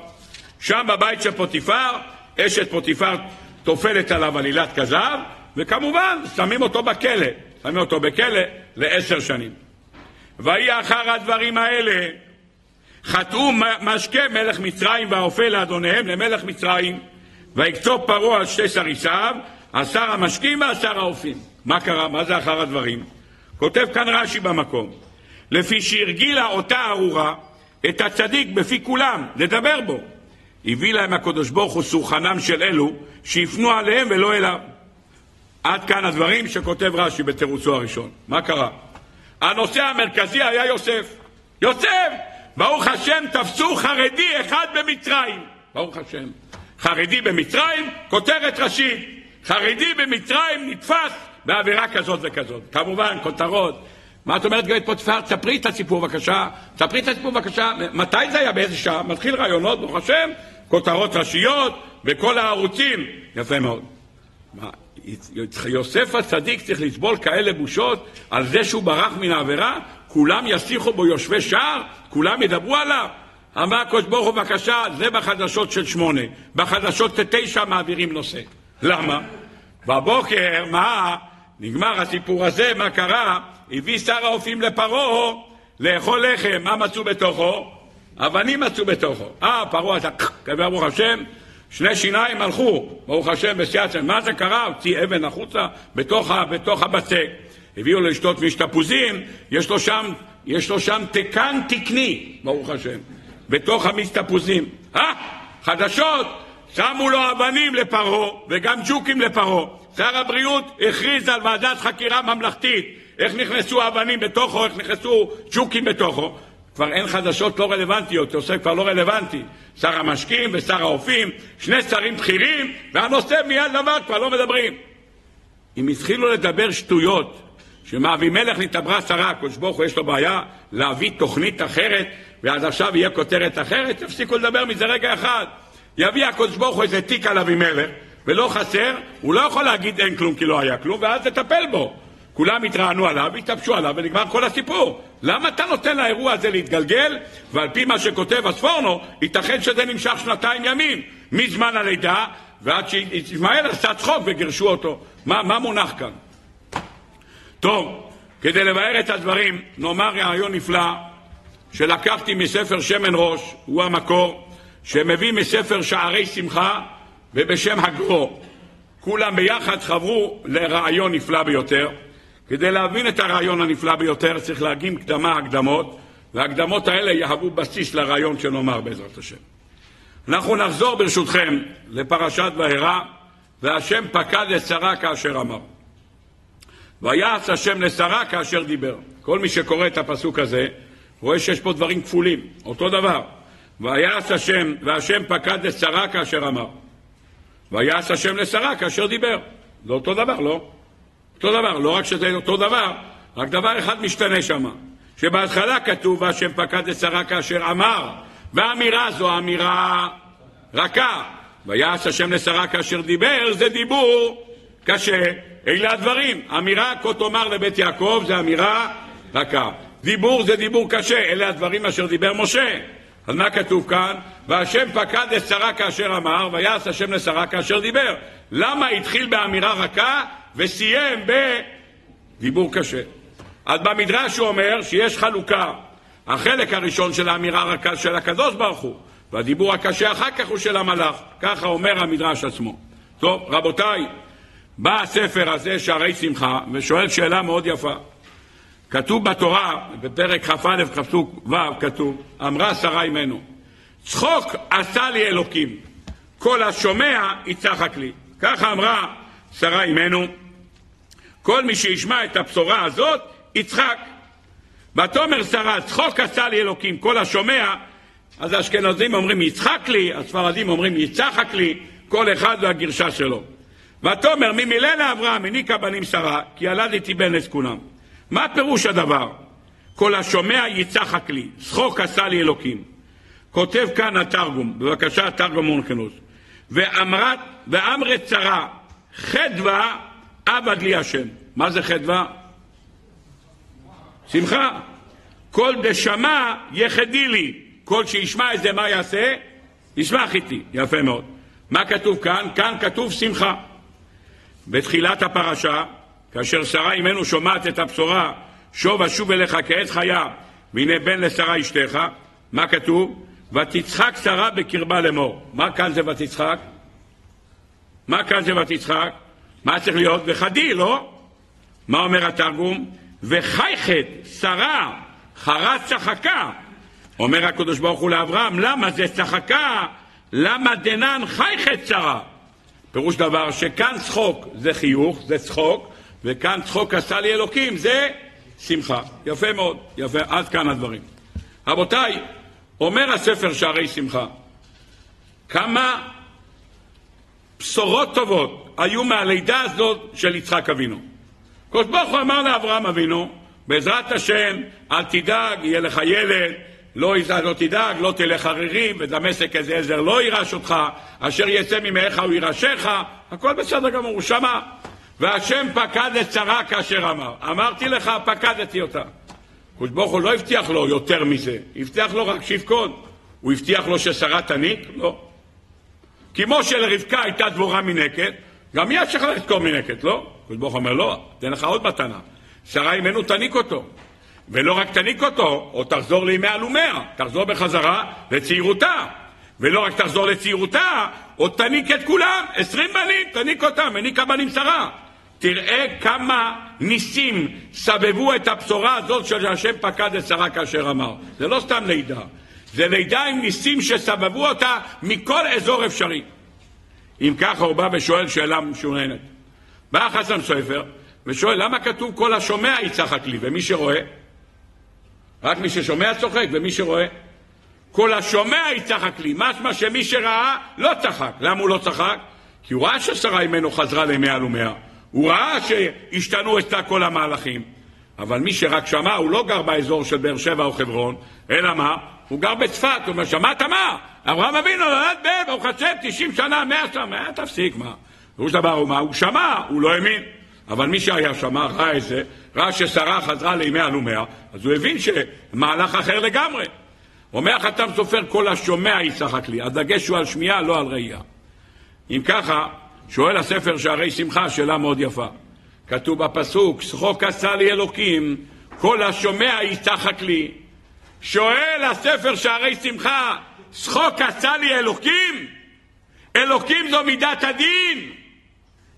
שם בבית של פוטיפר, אשת פוטיפר טופלת עליו עלילת כזב, וכמובן שמים אותו בכלא, שמים אותו בכלא לעשר שנים. ויהי אחר הדברים האלה, חטאו משקה מלך מצרים והאופה לאדוניהם למלך מצרים, ויקצוב פרעה על שתי סריסיו, השר המשקים והשר האופים. מה קרה? מה זה אחר הדברים? כותב כאן רש"י במקום, לפי שהרגילה אותה ארורה את הצדיק בפי כולם, לדבר בו. הביא להם הקדוש ברוך הוא סוכנם של אלו שיפנו עליהם ולא אליו. עד כאן הדברים שכותב רש"י בתירוצו הראשון. מה קרה? הנושא המרכזי היה יוסף. יוסף! ברוך השם תפסו חרדי אחד במצרים. ברוך השם. חרדי במצרים, כותרת ראשית. חרדי במצרים נתפס בעבירה כזאת וכזאת. כמובן, כותרות מה את אומרת גברת פוטיפר? תספרי את הסיפור בבקשה, תספרי את הסיפור בבקשה, מתי זה היה, באיזה שעה? מתחיל רעיונות, ברוך השם, כותרות ראשיות, בכל הערוצים, יפה מאוד. מה, יוסף הצדיק צריך לסבול כאלה בושות על זה שהוא ברח מן העבירה? כולם יסיחו בו יושבי שער? כולם ידברו עליו? אמר הקדוש ברוך הוא, בבקשה, זה בחדשות של שמונה. בחדשות תשע מעבירים נושא. למה? בבוקר, מה? נגמר הסיפור הזה, מה קרה? הביא שר האופים לפרעה לאכול לחם, מה מצאו בתוכו? אבנים מצאו בתוכו. אה, פרעה עשה, קבל ברוך השם, שני שיניים הלכו, ברוך השם, בסייעצה. מה זה קרה? הוציא אבן החוצה בתוך, בתוך הבצק. הביאו לו לשתות מיש תפוזים, יש לו שם, יש לו שם תקן תקני, ברוך השם, בתוך המיש תפוזים. אה, חדשות, שמו לו אבנים לפרעה וגם ג'וקים לפרעה. שר הבריאות הכריז על ועדת חקירה ממלכתית. איך נכנסו אבנים בתוכו, איך נכנסו ג'וקים בתוכו. כבר אין חדשות לא רלוונטיות, עושה כבר לא רלוונטי. שר המשקים ושר האופים, שני שרים בכירים, והנושא מיד לבד, כבר לא מדברים. אם התחילו לדבר שטויות, שמאבימלך נתעברה שרה, הקדוש ברוך הוא יש לו בעיה להביא תוכנית אחרת, ועד עכשיו יהיה כותרת אחרת, תפסיקו לדבר מזה רגע אחד. יביא הקדוש ברוך הוא איזה תיק על אבימלך, ולא חסר, הוא לא יכול להגיד אין כלום כי לא היה כלום, ואז לטפל בו. כולם התרענו עליו, התאפשו עליו, ונגמר כל הסיפור. למה אתה נותן לאירוע הזה להתגלגל, ועל פי מה שכותב הספורנו, ייתכן שזה נמשך שנתיים ימים, מזמן הלידה ועד שישמעאל עשה צחוק וגירשו אותו. מה, מה מונח כאן? טוב, כדי לבאר את הדברים, נאמר רעיון נפלא שלקחתי מספר שמן ראש, הוא המקור, שמביא מספר שערי שמחה ובשם הגרו. כולם ביחד חברו לרעיון נפלא ביותר. כדי להבין את הרעיון הנפלא ביותר צריך להקים קדמה הקדמות, וההקדמות האלה יהוו בסיס לרעיון שנאמר בעזרת השם. אנחנו נחזור ברשותכם לפרשת וארא, והשם פקד את שרה כאשר אמר. ויעש השם לשרה כאשר דיבר. כל מי שקורא את הפסוק הזה רואה שיש פה דברים כפולים, אותו דבר. ויעש השם, והשם פקד את שרה כאשר אמר. ויעש השם לשרה כאשר דיבר. זה אותו דבר, לא? אותו דבר, לא רק שזה אותו דבר, רק דבר אחד משתנה שם, שבהתחלה כתוב והשם פקד את שרה כאשר אמר, והאמירה זו אמירה רכה, ויעש השם לשרה כאשר דיבר, זה דיבור קשה. אלה הדברים, אמירה כה תאמר לבית יעקב זה אמירה רכה. דיבור זה דיבור קשה, אלה הדברים אשר דיבר משה. אז מה כתוב כאן? והשם פקד את שרה כאשר אמר, ויעש השם לשרה כאשר דיבר. למה התחיל באמירה רכה וסיים בדיבור קשה? אז במדרש הוא אומר שיש חלוקה. החלק הראשון של האמירה הרכה של הקדוש ברוך הוא, והדיבור הקשה אחר כך הוא של המלאך. ככה אומר המדרש עצמו. טוב, רבותיי, בא הספר הזה, שערי שמחה, ושואל שאלה מאוד יפה. כתוב בתורה, בפרק כ"א, פסוק ו', כתוב, אמרה שרה אמנו, צחוק עשה לי אלוקים, כל השומע יצחק לי. ככה אמרה שרה אמנו, כל מי שישמע את הבשורה הזאת, יצחק. ותאמר שרה, צחוק עשה לי אלוקים, כל השומע, אז האשכנזים אומרים יצחק לי, הספרדים אומרים יצחק לי, כל אחד והגרשה שלו. ותאמר ממילא לאברהם הניקה בנים שרה, כי ילדתי בן לזקונם. מה פירוש הדבר? כל השומע יצחק לי, צחוק עשה לי אלוקים. כותב כאן התרגום, בבקשה התרגום מונחנוס. ואמרת, ואמרת צרה, חדווה עבד לי השם. מה זה חדווה? שמחה. כל דשמע יחדי לי. כל שישמע את זה מה יעשה? ישמח איתי. יפה מאוד. מה כתוב כאן? כאן כתוב שמחה. בתחילת הפרשה כאשר שרה אמנו שומעת את הבשורה, שוב אשוב אליך כעץ חיה, והנה בן לשרה אשתך, מה כתוב? ותצחק שרה בקרבה לאמור. מה כאן זה ותצחק? מה כאן זה ותצחק? מה צריך להיות? וחדי, לא? מה אומר התרגום? וחייכת שרה חרה צחקה. אומר הקדוש ברוך הוא לאברהם, למה זה צחקה? למה דנן חייכת שרה? פירוש דבר שכאן צחוק זה חיוך, זה צחוק, וכאן צחוק עשה לי אלוקים, זה שמחה. יפה מאוד, יפה, עד כאן הדברים. רבותיי, אומר הספר שערי שמחה, כמה בשורות טובות היו מהלידה הזאת של יצחק אבינו. קדוש ברוך הוא אמר לאברהם אבינו, בעזרת השם, אל תדאג, יהיה לך ילד, לא, לא תדאג, לא תלך ערירי, ודמשק איזה עזר לא יירש אותך, אשר יצא ממאיך הוא יירשך, הכל בסדר גמור, הוא שמע. והשם פקד את שרה כאשר אמר. אמרתי לך, פקדתי אותה. קדוש ברוך הוא לא הבטיח לו יותר מזה, הבטיח לו רק שיבכון. הוא הבטיח לו ששרה תניק? לא. כמו שלרבקה הייתה דבורה מנקת, גם יש לך לזכור מנקת, לא? קדוש ברוך אומר, לא, תן לך עוד מתנה. שרה אימנו תניק אותו. ולא רק תניק אותו, או תחזור לימי אלומיה, תחזור בחזרה לצעירותה. ולא רק תחזור לצעירותה, עוד תניק את כולם, עשרים בנים, תניק אותם, הניקה בנים שרה. תראה כמה ניסים סבבו את הבשורה הזאת של השם פקד את שרה כאשר אמר. זה לא סתם לידה, זה לידה עם ניסים שסבבו אותה מכל אזור אפשרי. אם ככה הוא בא ושואל שאלה משוננת. בא חסן סופר ושואל למה כתוב כל השומע יצחק לי ומי שרואה? רק מי ששומע צוחק ומי שרואה? כל השומע יצחק לי, משמע שמי שראה לא צחק. למה הוא לא צחק? כי הוא ראה ששרה ממנו חזרה לימי אלומיה. הוא ראה שהשתנו אצלה כל המהלכים. אבל מי שרק שמע, הוא לא גר באזור של באר שבע או חברון, אלא מה? הוא גר בצפת, הוא אומר, שמעת מה? אברהם אבינו נולד ב... ברוך השם, 90 שנה, 100 שנה, 100, תפסיק, מה? פירוש דבר הוא מה? הוא שמע, הוא לא האמין. אבל מי שהיה שמע, ראה את זה, ראה ששרה חזרה לימי אלומיה, אז הוא הבין שמהלך אחר לגמרי. אומר החתם סופר, כל השומע יצחק לי. הדגש הוא על שמיעה, לא על ראייה. אם ככה, שואל הספר שערי שמחה, שאלה מאוד יפה. כתוב בפסוק, שחוק עשה לי אלוקים, כל השומע יצחק לי. שואל הספר שערי שמחה, שחוק עשה לי אלוקים? אלוקים זו מידת הדין.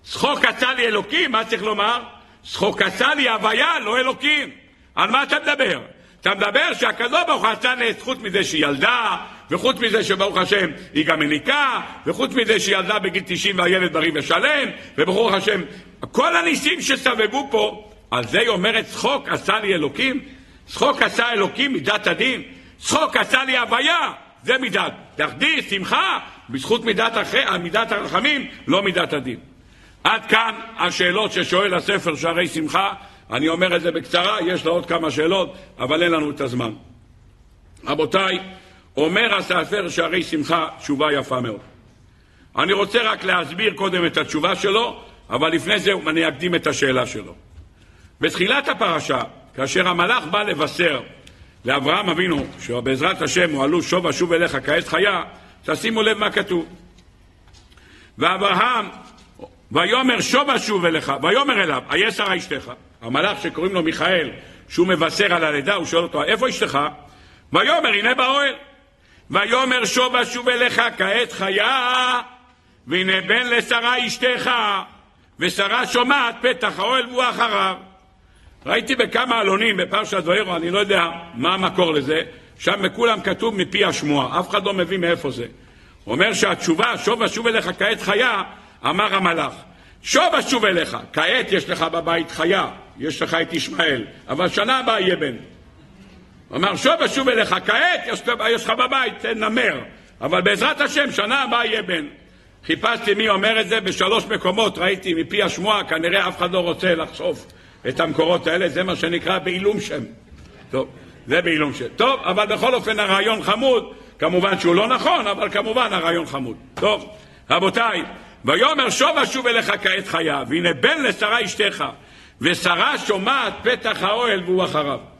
שחוק עשה לי אלוקים, מה צריך לומר? שחוק עשה לי הוויה, לא אלוקים. על מה אתה מדבר? אתה מדבר שהקדוש ברוך הוא עשה נס חוץ מזה שהיא ילדה, וחוץ מזה שברוך השם היא גם מניקה, וחוץ מזה שהיא ילדה בגיל 90 והילד בריא ושלם, וברוך השם, כל הניסים שסבבו פה, על זה היא אומרת צחוק עשה לי אלוקים, צחוק עשה אלוקים מידת הדין, צחוק עשה לי הוויה, זה מידת, תחדי, שמחה, בזכות מידת, אחרי, מידת הרחמים, לא מידת הדין. עד כאן השאלות ששואל הספר שערי שמחה, אני אומר את זה בקצרה, יש לה עוד כמה שאלות, אבל אין לנו את הזמן. רבותיי, אומר הספר שערי שמחה תשובה יפה מאוד. אני רוצה רק להסביר קודם את התשובה שלו, אבל לפני זה אני אקדים את השאלה שלו. בתחילת הפרשה, כאשר המלאך בא לבשר לאברהם אבינו, שבעזרת השם הועלו שוב ושוב אליך כעת חיה, תשימו לב מה כתוב. ואברהם, ויאמר שוב ושוב אליך, ויאמר אליו, איה שרה אשתך. המלאך שקוראים לו מיכאל, שהוא מבשר על הלידה, הוא שואל אותו, איפה אשתך? ויאמר, הנה באוהל. ויאמר שוב ושוב אליך כעת חיה, והנה בן לשרה אשתך, ושרה שומעת פתח האוהל והוא אחריו. ראיתי בכמה עלונים בפרשת ואירו, אני לא יודע מה המקור לזה, שם בכולם כתוב מפי השמועה, אף אחד לא מבין מאיפה זה. הוא אומר שהתשובה, שוב ושוב אליך כעת חיה, אמר המלאך. שוב ושוב אליך, כעת יש לך בבית חיה, יש לך את ישמעאל, אבל שנה הבאה יהיה בן. אמר, שוב ושוב אליך, כעת יש, לך בבית נמר, אבל בעזרת השם, שנה הבאה יהיה בן. חיפשתי מי אומר את זה בשלוש מקומות, ראיתי מפי השמועה, כנראה אף אחד לא רוצה לחשוף את המקורות האלה, זה מה שנקרא בעילום שם. טוב, זה בעילום שם. טוב, אבל בכל אופן הרעיון חמוד, כמובן שהוא לא נכון, אבל כמובן הרעיון חמוד. טוב, רבותיי, ויאמר שוב ושוב אליך כעת חיה, והנה בן לשרה אשתך, ושרה שומעת פתח האוהל והוא אחריו.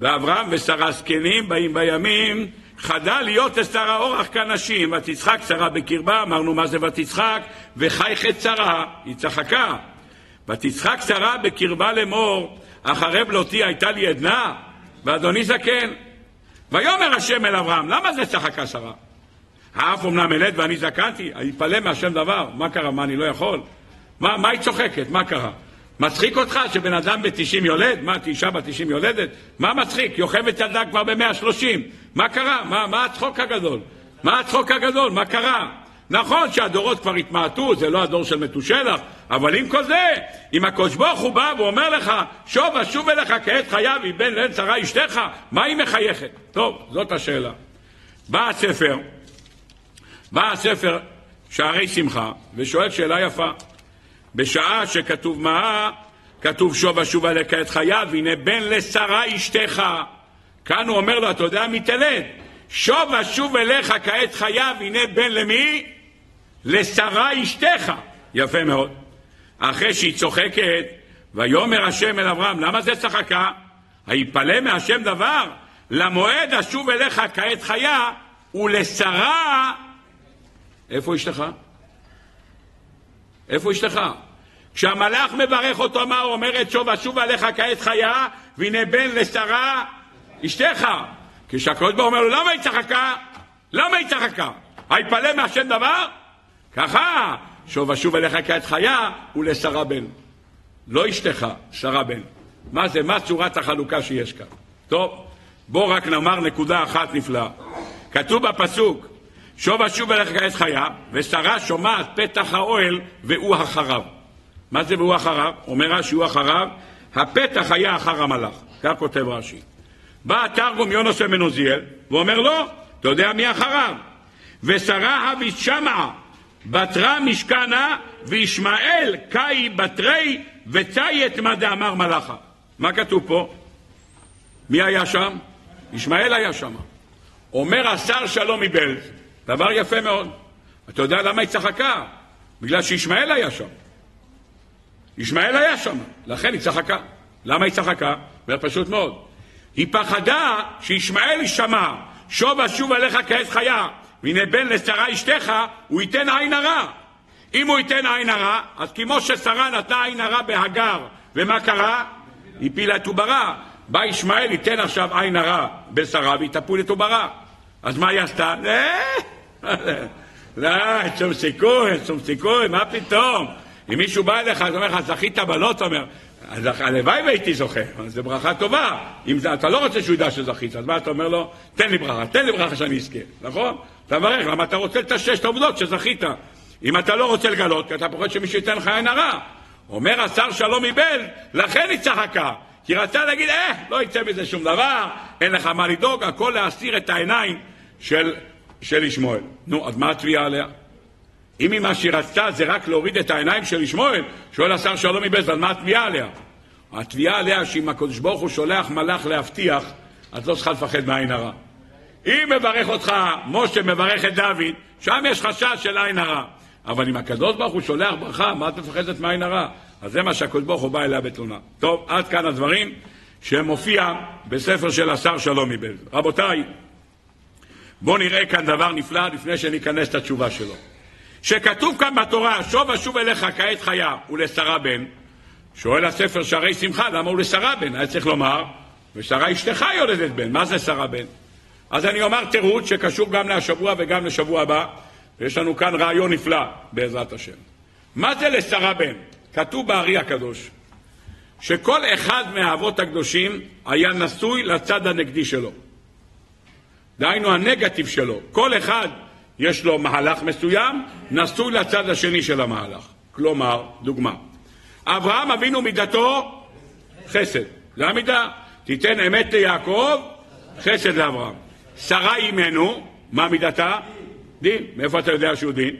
ואברהם ושרה זקנים באים בימים, חדל להיות לשרה אורח כנשים, ותצחק שרה בקרבה, אמרנו מה זה ותצחק, וחייכת שרה, היא צחקה. ותצחק שרה בקרבה לאמור, אחרי בלותי הייתה לי עדנה, ואדוני זקן. ויאמר השם אל אברהם, למה זה צחקה שרה? האף אמנם אלד ואני זקנתי, יתפלא מהשם דבר, מה קרה, מה אני לא יכול? מה, מה היא צוחקת, מה קרה? מצחיק אותך שבן אדם ב-90 יולד? מה, אישה בת 90 יולדת? מה מצחיק? יוכבת ילדה כבר ב-130. מה קרה? מה, מה הצחוק הגדול? מה הצחוק הגדול? מה קרה? נכון שהדורות כבר התמעטו, זה לא הדור של מתושלח, אבל עם כל זה, אם הקדוש ברוך הוא בא ואומר לך, שוב ושוב אליך כעת חייו, היא בן לן שרה אשתך, מה היא מחייכת? טוב, זאת השאלה. בא הספר, בא הספר שערי שמחה, ושואל שאלה יפה. בשעה שכתוב מה, כתוב שוב ושוב עליך את חייו, והנה בן לשרה אשתך. כאן הוא אומר לו, אתה יודע מי תלד? שוב ושוב אליך כעת חייו, הנה בן למי? לשרה אשתך. יפה מאוד. אחרי שהיא צוחקת, ויאמר השם אל אברהם, למה זה צחקה? היפלא מהשם דבר? למועד אשוב אליך כעת חיה, ולשרה... איפה אשתך? איפה אשתך? כשהמלאך מברך אותו, מה הוא אומר? את שוב אשוב עליך כעת חיה, והנה בן לשרה אשתך. כשהקדוש ברוך אומר לו, למה היא צחקה? למה היא צחקה? היפלא מהשם דבר? ככה, שוב אשוב אליך כעת חיה, ולשרה בן. לא אשתך, שרה בן. מה זה? מה צורת החלוקה שיש כאן? טוב, בואו רק נאמר נקודה אחת נפלאה. כתוב בפסוק, שוב אשוב אליך כעת חיה, ושרה שומעת פתח האוהל והוא אחריו. מה זה והוא אחריו? אומר רש"י הוא אחריו, הפתח היה אחר המלאך. כך כותב רש"י. בא התרגום יונוס בן עוזיאל, ואומר לו, אתה יודע מי אחריו? ושרה הביס שמעה, בתרה משכנה, וישמעאל קאי בתרי, וציית מה דאמר מלאכה. מה כתוב פה? מי היה שם? ישמעאל היה שם. אומר השר שלום מבלז, דבר יפה מאוד. אתה יודע למה היא צחקה? בגלל שישמעאל היה שם. ישמעאל היה שם, לכן היא צחקה. למה היא צחקה? זה פשוט מאוד. היא פחדה שישמעאל יישמע, שוב אשוב עליך כעת חיה, והנה בן לשרה אשתך, הוא ייתן עין הרע. אם הוא ייתן עין הרע, אז כמו ששרה נתנה עין הרע בהגר, ומה קרה? הפילה את עוברה. בא ישמעאל, ייתן עכשיו עין הרע בשרה ויתפול את עוברה. אז מה היא עשתה? לא, שום סיכוי, שום סיכוי, מה פתאום? אם מישהו בא אליך, אז אומר לך, זכית בלוט, אומר, אז הלוואי והייתי זוכה, זו ברכה טובה. אם זה, אתה לא רוצה שהוא ידע שזכית, אז מה אתה אומר לו? תן לי ברכה, תן לי ברכה שאני אזכה, נכון? אתה מברך, למה אתה רוצה לטשטש את העובדות שזכית. אם אתה לא רוצה לגלות, כי אתה פוחד שמישהו ייתן לך עין הרע. אומר השר שלום מבן, לכן היא צחקה. כי רצה להגיד, אה, לא יצא מזה שום דבר, אין לך מה לדאוג, הכל להסיר את העיניים של, של ישמעאל. נו, אז מה התביעה עליה? אם מה שהיא רצתה זה רק להוריד את העיניים של ישמעאל, שואל השר שלום מבז, אז מה התביעה עליה? התביעה עליה שאם הקדוש ברוך הוא שולח מלאך להבטיח, את לא צריכה לפחד מעין הרע. אם מברך אותך, משה מברך את דוד, שם יש חשש של עין הרע. אבל אם הקדוש ברוך הוא שולח ברכה, מה את מפחדת מעין הרע? אז זה מה שהקדוש ברוך הוא בא אליה בתלונה. טוב, עד כאן הדברים שמופיע בספר של השר שלום מבלז. רבותיי, בואו נראה כאן דבר נפלא לפני שניכנס לתשובה שלו. שכתוב כאן בתורה, שוב אשוב אליך כעת חיה ולשרה בן, שואל הספר שערי שמחה, למה הוא לשרה בן? היה צריך לומר, ושרה אשתך יולדת בן, מה זה שרה בן? אז אני אומר תירוץ שקשור גם להשבוע וגם לשבוע הבא, ויש לנו כאן רעיון נפלא, בעזרת השם. מה זה לשרה בן? כתוב בארי הקדוש, שכל אחד מהאבות הקדושים היה נשוי לצד הנגדי שלו. דהיינו הנגטיב שלו. כל אחד יש לו מהלך מסוים, נשוי לצד השני של המהלך. כלומר, דוגמה, אברהם אבינו מידתו חסד. זה המידה. תיתן אמת ליעקב, חסד לאברהם. שרה אימנו, מה מידתה? דין. מאיפה אתה יודע שהוא דין?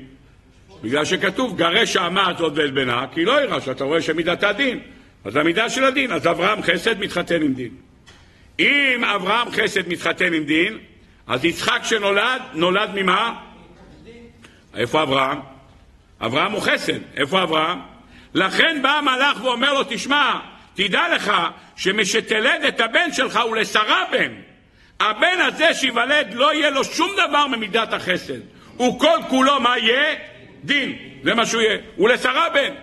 בגלל שכתוב, גרש האמה הזאת ואת בנה, כי לא ירש, אתה רואה שמידתה דין. אז המידה של הדין, אז אברהם חסד מתחתן עם דין. אם אברהם חסד מתחתן עם דין, אז יצחק שנולד, נולד ממה? איפה אברהם? אברהם הוא חסד. איפה אברהם? לכן בא המלאך ואומר לו, תשמע, תדע לך שמשתלד את הבן שלך הוא לשרה בן. הבן הזה שיוולד לא יהיה לו שום דבר ממידת החסד. הוא כל כולו מה יהיה? דין. זה מה שהוא יהיה. הוא לשרה בן.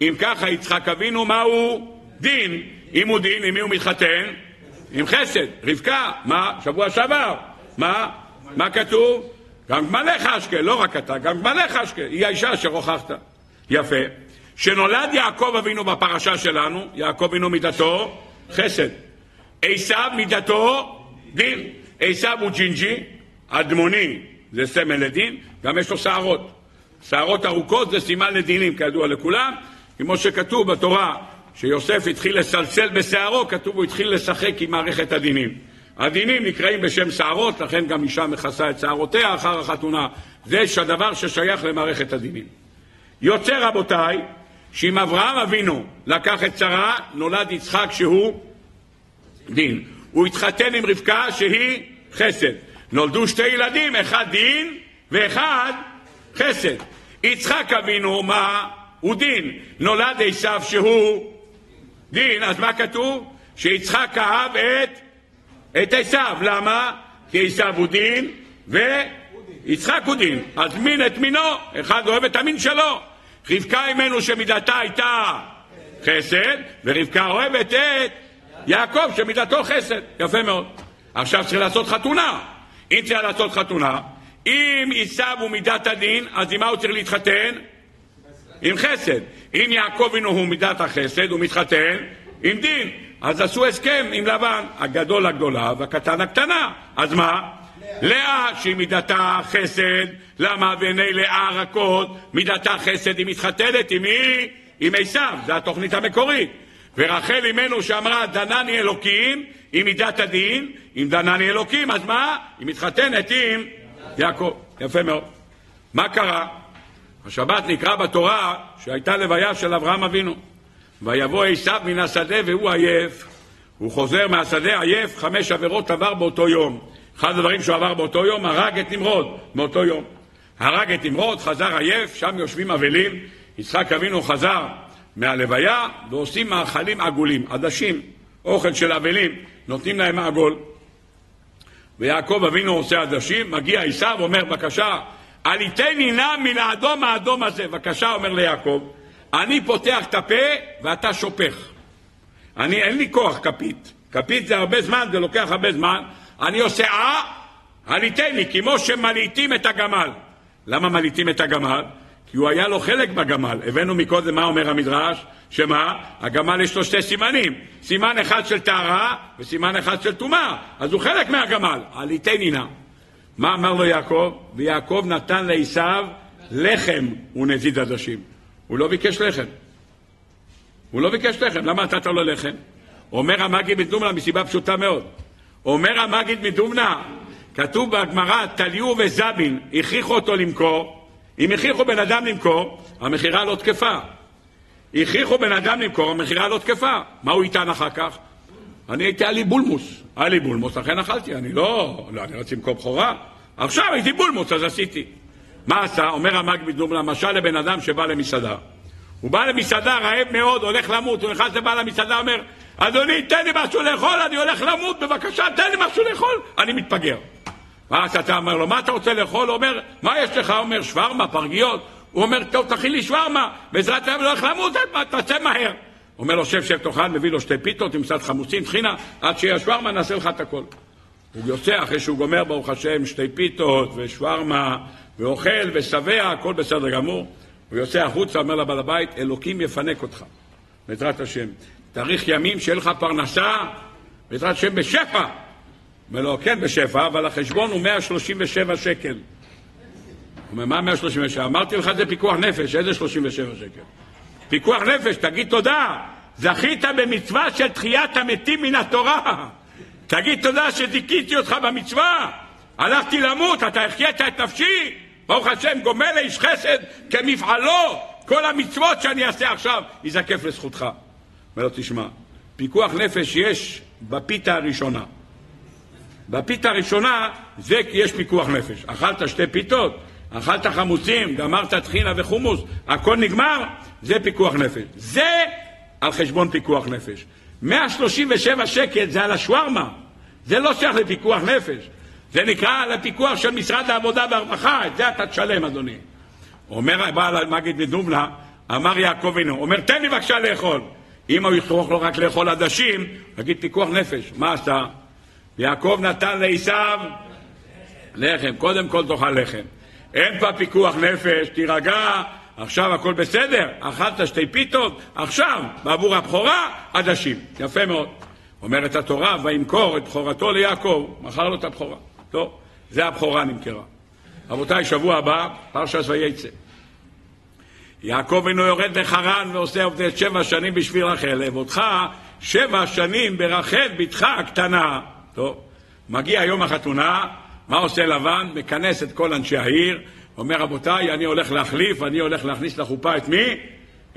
אם ככה יצחק אבינו מה הוא? דין. אם הוא דין, עם מי הוא מתחתן? עם חסד. רבקה, מה? שבוע שעבר. מה? מה כתוב? גם גמליך אשכה, לא רק אתה, גם גמליך אשכה, היא האישה אשר הוכחת. יפה. שנולד יעקב אבינו בפרשה שלנו, יעקב אבינו מידתו חסד. עשיו מידתו דין. עשיו הוא ג'ינג'י, אדמוני זה סמל לדין, גם יש לו שערות. שערות ארוכות זה סימן לדינים, כידוע לכולם, כמו שכתוב בתורה, שיוסף התחיל לסלסל בשערו, כתוב הוא התחיל לשחק עם מערכת הדינים. הדינים נקראים בשם שערות, לכן גם אישה מכסה את שערותיה אחר החתונה. זה הדבר ששייך למערכת הדינים. יוצא רבותיי, שאם אברהם אבינו לקח את שרה, נולד יצחק שהוא דין. הוא התחתן עם רבקה שהיא חסד. נולדו שתי ילדים, אחד דין ואחד חסד. יצחק אבינו, מה? הוא דין. נולד עשיו שהוא דין, אז מה כתוב? שיצחק אהב את, את עשיו. למה? כי עשיו הוא דין ויצחק הוא דין. אז מין את מינו, אחד אוהב את המין שלו. רבקה אימנו שמידתה הייתה חסד, ורבקה אוהבת את יעקב שמידתו חסד. יפה מאוד. עכשיו צריך לעשות חתונה. אם צריך לעשות חתונה, אם עשיו הוא מידת הדין, אז עם מה הוא צריך להתחתן? עם חסד. אם יעקב אינו הוא מידת החסד, הוא מתחתן עם דין. אז עשו הסכם עם לבן, הגדול הגדולה והקטן הקטנה. אז מה? לאה שהיא מידתה חסד, למה בעיני לאה רכות, מידתה חסד היא מתחתנת עם מי? עם עשיו, זו התוכנית המקורית. ורחל אימנו שאמרה דנני אלוקים עם מידת הדין, עם דנני אלוקים, אז מה? היא מתחתנת עם יעקב. יפה מאוד. מה קרה? השבת נקרא בתורה שהייתה לוויה של אברהם אבינו. ויבוא עשיו מן השדה והוא עייף. הוא חוזר מהשדה עייף, חמש עבירות עבר באותו יום. אחד הדברים שהוא עבר באותו יום, הרג את נמרוד באותו יום. הרג את נמרוד, חזר עייף, שם יושבים אבלים. יצחק אבינו חזר מהלוויה ועושים מאכלים עגולים, עדשים, אוכל של אבלים, נותנים להם עגול. ויעקב אבינו עושה עדשים, מגיע עשיו, אומר בבקשה, עליתני נא מן האדום האדום הזה. בבקשה, אומר ליעקב, אני פותח את הפה ואתה שופך. אני, אין לי כוח כפית. כפית זה הרבה זמן, זה לוקח הרבה זמן. אני עושה אה, עליתני, כמו שמלעיטים את הגמל. למה מלעיטים את הגמל? כי הוא היה לו חלק בגמל. הבאנו מקודם מה אומר המדרש? שמה? הגמל יש לו שתי סימנים. סימן אחד של טהרה וסימן אחד של טומאה. אז הוא חלק מהגמל. עליתני נא. מה אמר לו יעקב? ויעקב נתן לעשיו לחם ונזיד עדשים. הוא לא ביקש לחם. הוא לא ביקש לחם. למה נתת לו לחם? אומר המגיד מדומנה מסיבה פשוטה מאוד. אומר המגיד מדומנה, כתוב בגמרא, טליו וזבין, הכריחו אותו למכור. אם הכריחו בן אדם למכור, המכירה לא תקפה. הכריחו בן אדם למכור, המכירה לא תקפה. מה הוא יטען אחר כך? אני הייתי, היה לי בולמוס. היה לי בולמוס, לכן אכלתי. אני לא, לא, אני רציתי למכור בכורה. עכשיו הייתי בולמוס, אז עשיתי. מה עשה? אומר המגביד דומלה, משל לבן אדם שבא למסעדה. הוא בא למסעדה רעב מאוד, הולך למות, הוא נכנס לבעל המסעדה, אומר, אדוני, תן לי משהו לאכול, אני הולך למות, בבקשה, תן לי משהו לאכול, אני מתפגר. ואז אתה אומר לו, מה אתה רוצה לאכול? הוא אומר, מה יש לך? הוא אומר, שווארמה, פרגיות. הוא אומר, טוב, תכין לי שווארמה, בעזרת השם, אני הולך למות, תעשה מהר. אומר לו, שב, שב, תאכל, מביא לו שתי פיתות עם קצת חמוצים, טחינה, עד שיהיה שווארמה, נעשה לך את הכל. הוא יוצא אחרי שהוא גומר, ברוך השם, שתי פיתות ושווארמה, ואוכל ושבע, הכל בסדר גמור. הוא יוצא החוצה, אומר לבעל הבית, אלוקים יפנק אותך, בעזרת השם. תאריך ימים שיהיה לך פרנסה, בעזרת השם, בשפע. אומר לו, כן, בשפע, אבל החשבון הוא 137 שקל. הוא אומר, מה 137? אמרתי לך, זה פיקוח נפש, איזה 37 שקל? פיקוח נפש, תגיד תודה. זכית במצווה של תחיית המתים מן התורה. תגיד תודה שזיכיתי אותך במצווה. הלכתי למות, אתה החייאת את נפשי. ברוך השם, גומל לאיש חסד כמפעלו. כל המצוות שאני אעשה עכשיו ייזקף לזכותך. אומר לו, תשמע, פיקוח נפש יש בפיתה הראשונה. בפיתה הראשונה זה כי יש פיקוח נפש. אכלת שתי פיתות, אכלת חמוצים, גמרת טחינה וחומוס, הכל נגמר, זה פיקוח נפש. זה על חשבון פיקוח נפש. 137 שקל זה על השווארמה, זה לא שייך לפיקוח נפש. זה נקרא לפיקוח של משרד העבודה והרווחה, את זה אתה תשלם, אדוני. אומר הבעל מגיד מדובנה, אמר יעקב אינו, אומר תן לי בבקשה לאכול. אם הוא יכרוך לו רק לאכול עדשים, נגיד פיקוח נפש. מה עשה? יעקב נתן לעשיו לחם, קודם כל תאכל לחם. אין פה פיקוח נפש, תירגע, עכשיו הכל בסדר, אכלת שתי פיתות, עכשיו, בעבור הבכורה, עדשים. יפה מאוד. אומרת התורה, וימכור את בכורתו ליעקב, מכר לו את הבכורה. טוב, זה הבכורה נמכרה. רבותיי, שבוע הבא, פרשת ויצא. יעקב אינו יורד לחרן ועושה עובדי שבע שנים בשביל רחל, אותך שבע שנים ברחל בתך הקטנה. טוב, מגיע יום החתונה, מה עושה לבן? מכנס את כל אנשי העיר, אומר רבותיי, אני הולך להחליף, אני הולך להכניס לחופה את מי?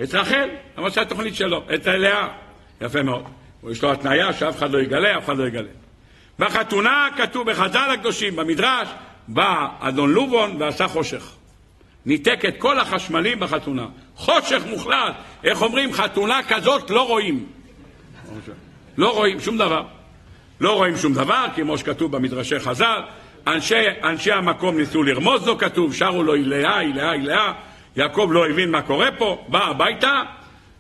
את רחל, למה זה התוכנית שלו, את לאה. יפה מאוד. יש לו התניה שאף אחד לא יגלה, אף אחד לא יגלה. בחתונה כתוב בחז"ל הקדושים, במדרש, בא אדון לובון ועשה חושך. ניתק את כל החשמלים בחתונה. חושך מוחלט. איך אומרים, חתונה כזאת לא רואים. לא רואים שום דבר. לא רואים שום דבר, כמו שכתוב במדרשי חז"ל. אנשי, אנשי המקום ניסו לרמוז לו, כתוב, שרו לו הילאה, הילאה, הילאה. יעקב לא הבין מה קורה פה, בא הביתה,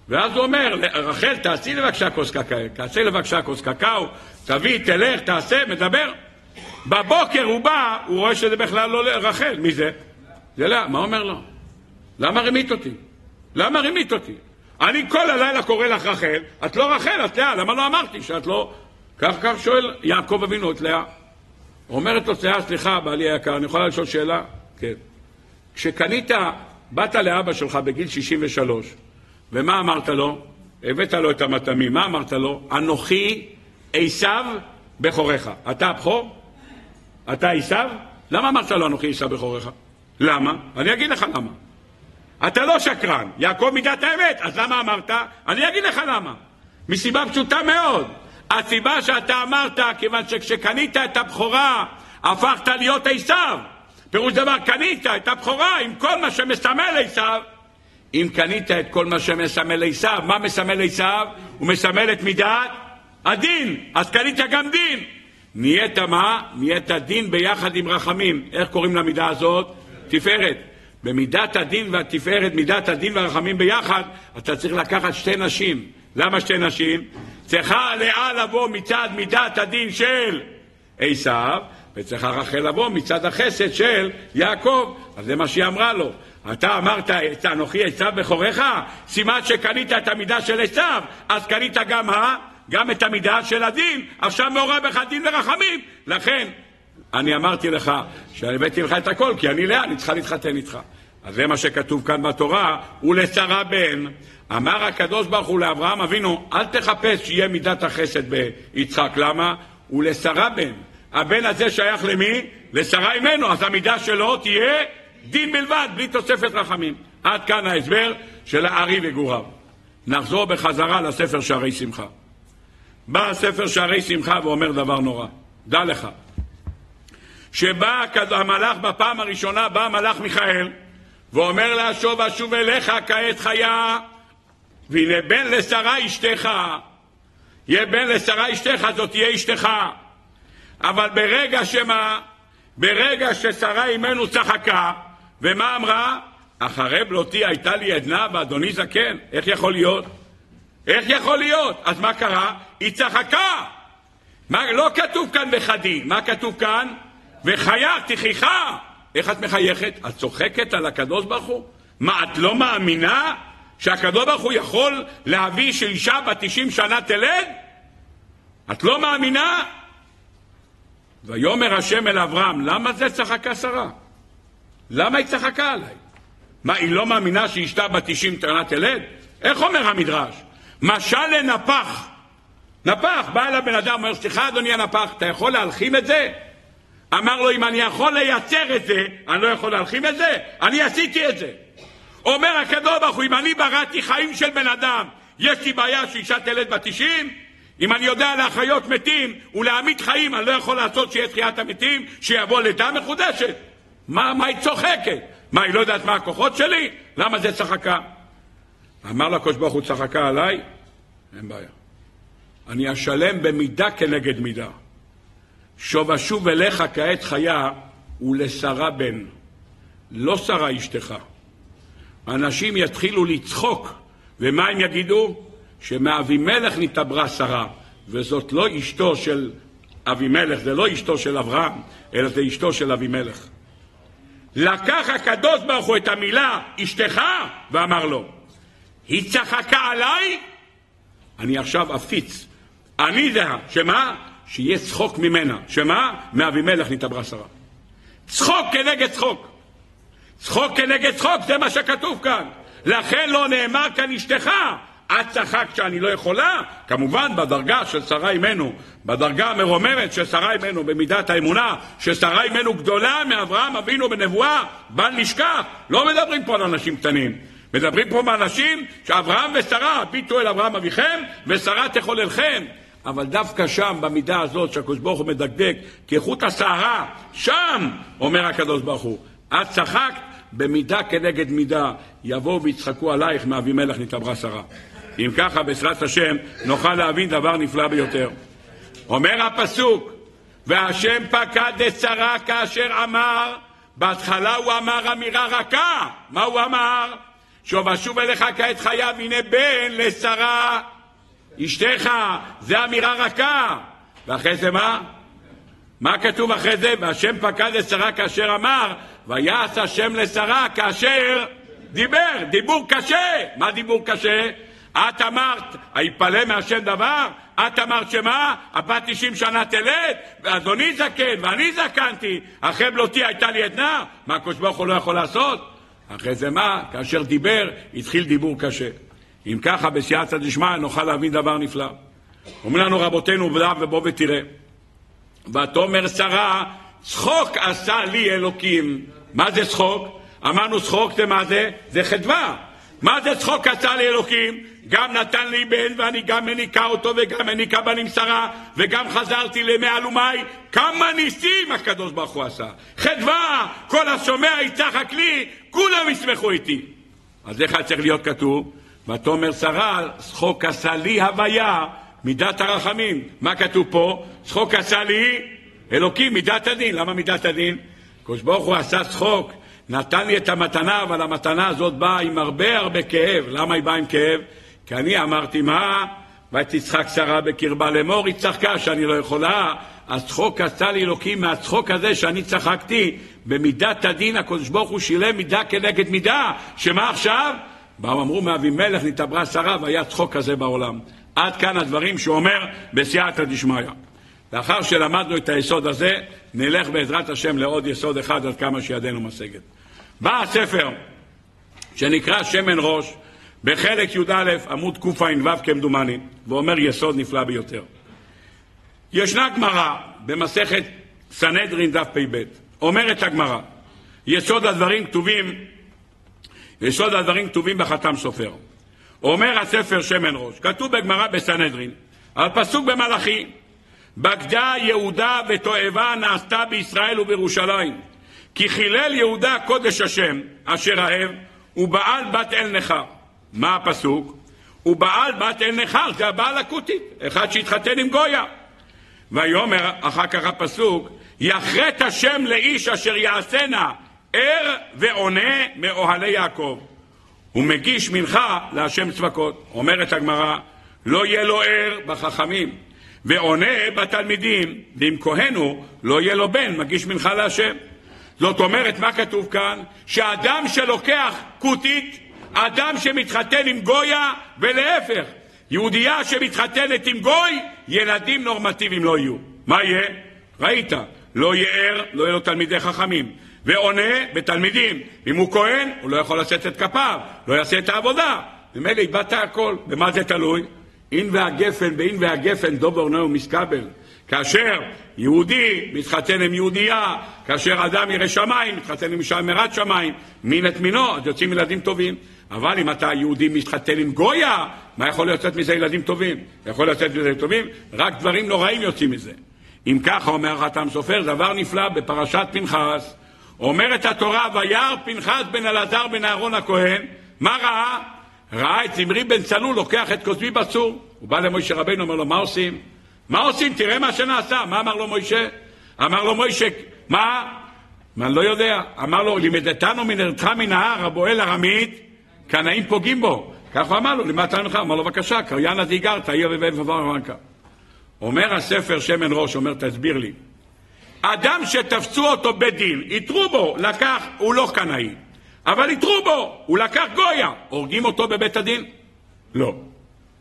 ואז הוא אומר, רחל, תעשי לבקשה כוס קקאו, תעשי לבקשה כוס קקאו, תביא, תלך, תעשה, מדבר. בבוקר הוא בא, הוא רואה שזה בכלל לא רחל. מי זה? זה לאה. מה אומר לו? למה רימית אותי? למה רימית אותי? אני כל הלילה קורא לך רחל, את לא רחל, את לאה, למה לא אמרתי שאת לא... כך כך שואל יעקב אבינו את לאה. אומרת לו לאה, סליחה, בעלי היקר, אני יכולה לשאול שאלה? כן. כשקנית, באת לאבא שלך בגיל 63, ומה אמרת לו? הבאת לו את המטעמים, מה אמרת לו? אנוכי עשיו בכורך. אתה הבכור? אתה עשיו? למה אמרת לו אנוכי עשיו בכורך? למה? אני אגיד לך למה. אתה לא שקרן, יעקב מידת האמת, אז למה אמרת? אני אגיד לך למה. מסיבה פשוטה מאוד. הסיבה שאתה אמרת, כיוון שכשקנית את הבכורה, הפכת להיות עשיו. פירוש דבר, קנית את הבכורה עם כל מה שמסמל עשיו. אם קנית את כל מה שמסמל עשיו, מה מסמל עשיו? הוא מסמל את מידת הדין, אז קנית גם דין. נהיית מה? נהיית דין ביחד עם רחמים. איך קוראים למידה הזאת? תפארת. במידת הדין והתפארת, מידת הדין והרחמים ביחד, אתה צריך לקחת שתי נשים. למה שתי נשים? צריכה לאה לבוא מצד מידת הדין של עשיו, וצריכה רחל לבוא מצד החסד של יעקב. אז זה מה שהיא אמרה לו. אתה אמרת, אנוכי עשיו בכורך, סימן שקנית את המידה של עשיו, אז קנית גם ה... גם את המידה של הדין, עכשיו מעורב בך דין ורחמים. לכן, אני אמרתי לך שאני הבאתי לך את הכל, כי אני לאה, אני צריכה להתחתן איתך. אז זה מה שכתוב כאן בתורה, ולשרה בן. אמר הקדוש ברוך הוא לאברהם אבינו, אל תחפש שיהיה מידת החסד ביצחק. למה? ולשרה בן. הבן הזה שייך למי? לשרה אימנו, אז המידה שלו תהיה דין בלבד, בלי תוספת רחמים. עד כאן ההסבר של הארי וגוריו. נחזור בחזרה לספר שערי שמחה. בא הספר שערי שמחה ואומר דבר נורא. דע לך, שבא המלאך בפעם הראשונה, בא המלאך מיכאל, ואומר לה, שוב אשוב אליך כעת חיה, והנה בן לשרה אשתך. יהיה בן לשרה אשתך, זאת תהיה אשתך. אבל ברגע שמה? ברגע ששרה אימנו צחקה, ומה אמרה? אחרי בלותי הייתה לי עדנה ואדוני זקן. איך יכול להיות? איך יכול להיות? אז מה קרה? היא צחקה. מה, לא כתוב כאן וחדי, מה כתוב כאן? וחיה, תכיחה. איך את מחייכת? את צוחקת על הקדוש ברוך הוא? מה, את לא מאמינה שהקדוש ברוך הוא יכול להביא שאישה בת 90 שנה תלד? את לא מאמינה? ויאמר השם אל אברהם, למה זה צחקה שרה? למה היא צחקה עליי? מה, היא לא מאמינה שאשתה בת 90 שנה תלד? איך אומר המדרש? משל לנפח. נפח, בא אליו בן אדם, אומר, סליחה אדוני הנפח, אתה יכול להלחים את זה? אמר לו, אם אני יכול לייצר את זה, אני לא יכול להלחים את זה? אני עשיתי את זה. אומר הקדוש ברוך הוא, אם אני בראתי חיים של בן אדם, יש לי בעיה שאישה תלד בת 90? אם אני יודע להחיות מתים ולהעמיד חיים, אני לא יכול לעשות שיהיה תחיית המתים, שיבוא לידה מחודשת. מה, מה היא צוחקת? מה, היא לא יודעת מה הכוחות שלי? למה זה צחקה? אמר לה הקדוש ברוך הוא צחקה עליי? אין בעיה. אני אשלם במידה כנגד מידה. שוב אשוב אליך כעת חיה ולשרה בן, לא שרה אשתך. אנשים יתחילו לצחוק, ומה הם יגידו? שמאבימלך נתעברה שרה, וזאת לא אשתו של אבימלך, זה לא אשתו של אברהם, אלא זה אשתו של אבימלך. לקח הקדוש ברוך הוא את המילה אשתך ואמר לו, היא צחקה עליי, אני עכשיו אפיץ. אני זה, שמה? שיהיה צחוק ממנה. שמה? מאבימלך נתעברה שרה. צחוק כנגד צחוק. צחוק כנגד צחוק, זה מה שכתוב כאן. לכן לא נאמר כאן אשתך. את צחקת שאני לא יכולה? כמובן בדרגה של שרה אימנו, בדרגה המרוממת של שרה אימנו, במידת האמונה, ששרה אימנו גדולה מאברהם אבינו בנבואה, בל נשכח. לא מדברים פה על אנשים קטנים. מדברים פה מאנשים שאברהם ושרה, הביטו אל אברהם אביכם, ושרה תחוללכם. אבל דווקא שם, במידה הזאת שהקדוש ברוך הוא מדקדק כחוט השערה, שם, אומר הקדוש ברוך הוא, את צחקת במידה כנגד מידה, יבואו ויצחקו עלייך מאבימלך נתעברה שרה. אם ככה, בעזרת השם, נוכל להבין דבר נפלא ביותר. אומר הפסוק, והשם פקד את שרה כאשר אמר, בהתחלה הוא אמר אמירה רכה. מה הוא אמר? שוב אשוב אליך כעת חייב, הנה בן לשרה אשתך, זה אמירה רכה. ואחרי זה מה? מה כתוב אחרי זה? והשם פקד לשרה כאשר אמר, ויעש השם לשרה כאשר דיבר, דיבור קשה. מה דיבור קשה? את אמרת, היפלא מהשם דבר? את אמרת שמה? הבת תשעים שנה תלד? ואדוני זקן, ואני זקנתי, אחרי בלותי הייתה לי עדנה? מה הקדוש ברוך הוא לא יכול לעשות? אחרי זה מה? כאשר דיבר, התחיל דיבור קשה. אם ככה, בסייעתא דשמיא נוכל להבין דבר נפלא. אומרים לנו רבותינו, ובוא ותראה. ותאמר שרה, צחוק עשה לי אלוקים. מה זה צחוק? אמרנו צחוק זה מה זה? זה חדווה. מה זה צחוק עשה לי אלוקים? גם נתן לי בן ואני גם מניקה אותו וגם מניקה בנים שרה וגם חזרתי לימי אלומי כמה ניסים הקדוש ברוך הוא עשה חדווה כל השומע יצחק לי כולם ישמחו איתי אז איך צריך להיות כתוב? ותאמר שרה צחוק עשה לי הוויה מידת הרחמים מה כתוב פה? צחוק עשה לי אלוקים מידת הדין למה מידת הדין? הקדוש ברוך הוא עשה צחוק נתן לי את המתנה, אבל המתנה הזאת באה עם הרבה הרבה כאב. למה היא באה עם כאב? כי אני אמרתי, מה? ותצחק שרה בקרבה לאמור, היא צחקה שאני לא יכולה. אז צחוק עשה לי אלוקים מהצחוק הזה שאני צחקתי. במידת הדין הקדוש ברוך הוא שילם מידה כנגד מידה. שמה עכשיו? באו אמרו מאבימלך נתעברה שרה והיה צחוק כזה בעולם. עד כאן הדברים שהוא אומר בסייעתא דשמיא. לאחר שלמדנו את היסוד הזה, נלך בעזרת השם לעוד יסוד אחד עד כמה שידנו משגת. בא הספר שנקרא שמן ראש, בחלק י"א, עמוד קע"ו כמדומני, ואומר יסוד נפלא ביותר. ישנה גמרא במסכת סנהדרין דף פ"ב, אומרת הגמרא, יסוד הדברים כתובים, יסוד הדברים כתובים בחתם סופר. אומר הספר שמן ראש, כתוב בגמרא בסנהדרין, על פסוק במלאכי, בגדה יהודה ותועבה נעשתה בישראל ובירושלים. כי חילל יהודה קודש השם, אשר אהב, ובעל בת אל נכר. מה הפסוק? ובעל בת אל נכר, זה הבעל הכותית, אחד שהתחתן עם גויה. ויאמר אחר כך הפסוק, יחרט השם לאיש אשר יעשנה ער ועונה מאוהלי יעקב. הוא מגיש מנחה להשם צבקות. אומרת הגמרא, לא יהיה לו ער בחכמים, ועונה בתלמידים, ואם כהן הוא, לא יהיה לו בן, מגיש מנחה להשם. זאת אומרת, מה כתוב כאן? שאדם שלוקח כותית, אדם שמתחתן עם גויה, ולהפך, יהודייה שמתחתנת עם גוי, ילדים נורמטיביים לא יהיו. מה יהיה? ראית, לא יהיה ער, לא יהיו תלמידי חכמים. ועונה בתלמידים. אם הוא כהן, הוא לא יכול לשאת את כפיו, לא יעשה את העבודה. ממילא איבדת הכל. במה זה תלוי? אין והגפן באין והגפן דובר נאו מסקבל. כאשר יהודי מתחתן עם יהודייה, כאשר אדם ירא שמיים, מתחתן עם אישה מרת שמיים, מין את מינו, אז יוצאים ילדים טובים. אבל אם אתה יהודי מתחתן עם גויה, מה יכול לצאת מזה ילדים טובים? יכול לצאת מזה ילדים טובים? רק דברים נוראים יוצאים מזה. אם ככה אומר חתם סופר, דבר נפלא בפרשת פנחס, אומרת התורה, וירא פנחס בן אלעזר בן אהרון הכהן, מה ראה? ראה את זמרי בן צלול לוקח את כוסבי בצור. הוא בא למוישה רבינו, אומר לו, מה עושים? מה עושים? תראה מה שנעשה. מה אמר לו מוישה? אמר לו מוישה, מה? אני לא יודע. אמר לו, לימדתנו מנרדך מן ההר, הבועל ארמית, קנאים פוגעים בו. כך הוא אמר לו, לימדת ממך? אמר לו, בבקשה, קריין אז הגרת, עיר ובב ובמרקה. אומר הספר שמן ראש, אומר, תסביר לי. אדם שתפסו אותו בדין, יתרו בו, לקח, הוא לא קנאי. אבל יתרו בו, הוא לקח גויה. הורגים אותו בבית הדין? לא.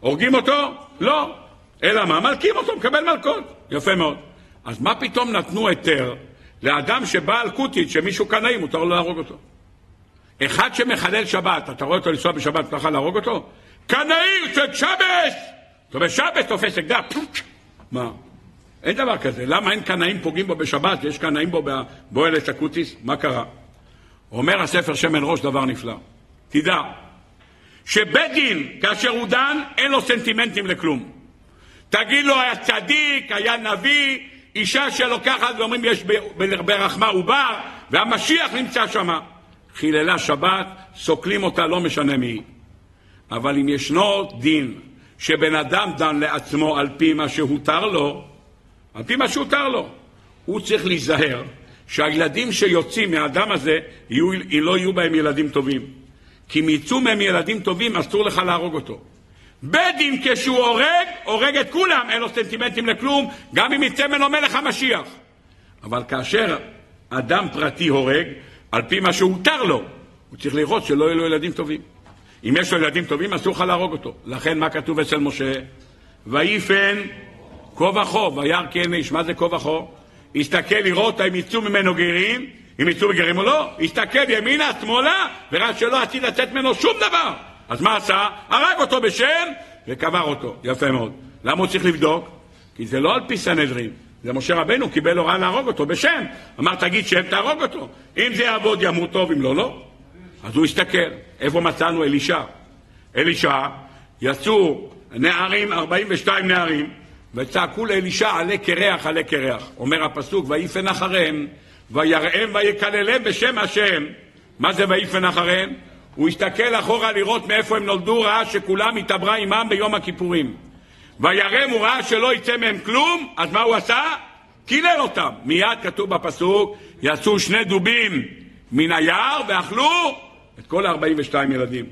הורגים אותו? לא. אלא מה? מלקים אותו, מקבל מלקות. יפה מאוד. אז מה פתאום נתנו היתר לאדם שבא על כותית, שמישהו קנאי, מותר לו להרוג אותו? אחד שמחלל שבת, אתה רואה אותו לנסוע בשבת, אתה יכול להרוג אותו? קנאי של שבס! אתה בשבת תופס אקדח, מה? אין דבר כזה. למה אין קנאים פוגעים בו בשבת? יש קנאים בו באוהל אקוטיס? מה קרה? אומר הספר שמן ראש דבר נפלא. תדע שבית דין, כאשר הוא דן, אין לו סנטימנטים לכלום. תגיד לו, היה צדיק, היה נביא, אישה שלוקחת ואומרים יש ברחמה עובר, והמשיח נמצא שם. חיללה שבת, סוקלים אותה, לא משנה מי. אבל אם ישנו דין שבן אדם דן לעצמו על פי מה שהותר לו, על פי מה שהותר לו, הוא צריך להיזהר שהילדים שיוצאים מהאדם הזה יהיו, לא יהיו בהם ילדים טובים. כי אם יצאו מהם ילדים טובים, אסור לך להרוג אותו. בית דין כשהוא הורג, הורג את כולם, אין לו סנטימנטים לכלום, גם אם יצא ממנו מלך המשיח. אבל כאשר אדם פרטי הורג, על פי מה שהותר לו, הוא צריך לראות שלא יהיו לו ילדים טובים. אם יש לו ילדים טובים, אסור לך להרוג אותו. לכן, מה כתוב אצל משה? ויפן כה וכה, וירא כן איש. מה זה כה וכה? הסתכל לראות האם יצאו ממנו גרים, אם יצאו בגרים או לא. הסתכל ימינה, שמאלה, וראה שלא עתיד לצאת ממנו שום דבר. אז מה עשה? הרג אותו בשם וקבר אותו. יפה מאוד. למה הוא צריך לבדוק? כי זה לא על פי סנהדרין. זה משה רבנו קיבל הוראה להרוג אותו בשם. אמר, תגיד שם, תהרוג אותו. אם זה יעבוד, ימות טוב, אם לא, לא. אז הוא הסתכל. איפה מצאנו אלישע? אלישע, יצאו נערים, 42 נערים, וצעקו לאלישע, עלה קרח, עלה קרח. אומר הפסוק, ויפן אחריהם, ויראם ויקללם בשם השם. מה זה ויפן אחריהם? הוא הסתכל אחורה לראות מאיפה הם נולדו, ראה שכולם התעברה עמם ביום הכיפורים. וירם הוא ראה שלא יצא מהם כלום, אז מה הוא עשה? קילל אותם. מיד כתוב בפסוק, יצאו שני דובים מן היער ואכלו את כל ה-42 ילדים.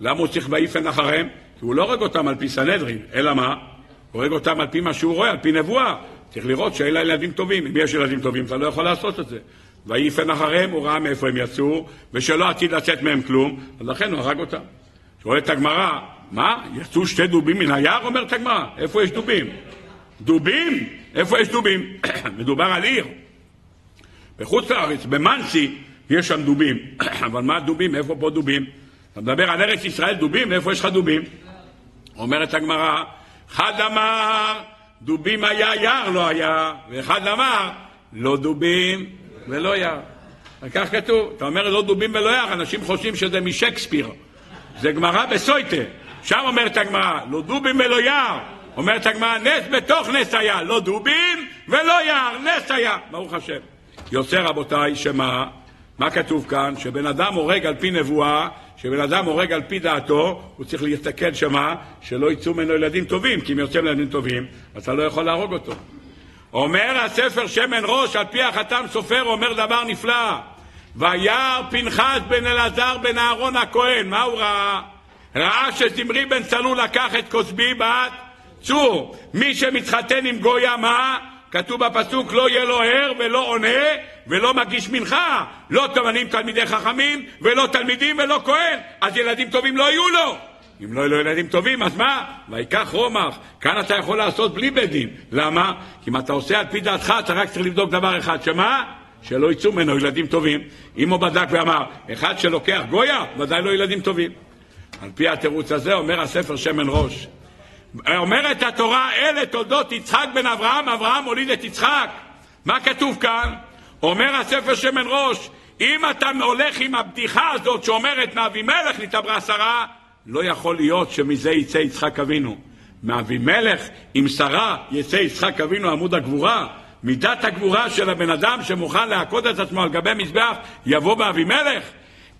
למה הוא צריך ויפן אחריהם? כי הוא לא הורג אותם על פי סנהדרין, אלא מה? הוא הורג אותם על פי מה שהוא רואה, על פי נבואה. צריך לראות שאלה ילדים טובים. אם יש ילדים טובים, אתה לא יכול לעשות את זה. ויפן אחריהם, הוא ראה מאיפה הם יצאו, ושלא עתיד לצאת מהם כלום, אז לכן הוא הרג אותם. שואלת הגמרא, מה? יצאו שתי דובים מן היער? אומרת הגמרא. איפה יש דובים? דובים? איפה יש דובים? מדובר על עיר. בחוץ לארץ, במנסי, יש שם דובים. אבל מה דובים? איפה פה דובים? אתה מדבר על ארץ ישראל דובים? איפה יש לך דובים? אומרת הגמרא, אחד אמר דובים היה, יער לא היה, ואחד אמר לא דובים ולא יער. כך כתוב. אתה אומר לא דובים ולא יער, אנשים חושבים שזה משקספיר. זה גמרא בסויטה. שם אומרת הגמרא, לא דובים ולא יער. אומרת הגמרא, נס בתוך נס היה, לא דובים ולא יער, נס היה. ברוך השם. יוצא רבותיי, שמה? מה כתוב כאן? שבן אדם הורג על פי נבואה, שבן אדם הורג על פי דעתו, הוא צריך להסתכל שמה? שלא יצאו ממנו ילדים טובים, כי אם יוצאים ילדים טובים, אתה לא יכול להרוג אותו. אומר הספר שמן ראש, על פי החתם סופר, אומר דבר נפלא. וירא פנחס בן אלעזר בן אהרון הכהן, מה הוא ראה? ראה שזמרי בן צלול לקח את כוסבי בת צור. מי שמתחתן עם גויה, מה? כתוב בפסוק לא יהיה לו ער ולא עונה ולא מגיש מנחה. לא תמנים תלמידי חכמים ולא תלמידים ולא כהן. אז ילדים טובים לא יהיו לו. אם לא יהיו לו ילדים טובים, אז מה? ויקח רומח. כאן אתה יכול לעשות בלי בית דין. למה? כי אם אתה עושה על פי דעתך, אתה רק צריך לבדוק דבר אחד, שמה? שלא יצאו ממנו ילדים טובים. אם הוא בדק ואמר, אחד שלוקח גויה, ודאי לא ילדים טובים. על פי התירוץ הזה אומר הספר שמן ראש. אומרת התורה, אלה תולדות יצחק בן אברהם, אברהם הוליד את יצחק. מה כתוב כאן? אומר הספר שמן ראש, אם אתה הולך עם הבדיחה הזאת שאומרת מאבימלך נתעברה שרה, לא יכול להיות שמזה יצא יצחק אבינו. מאבימלך עם שרה יצא יצחק אבינו עמוד הגבורה. מידת הגבורה של הבן אדם שמוכן להכות את עצמו על גבי מזבח יבוא באבימלך.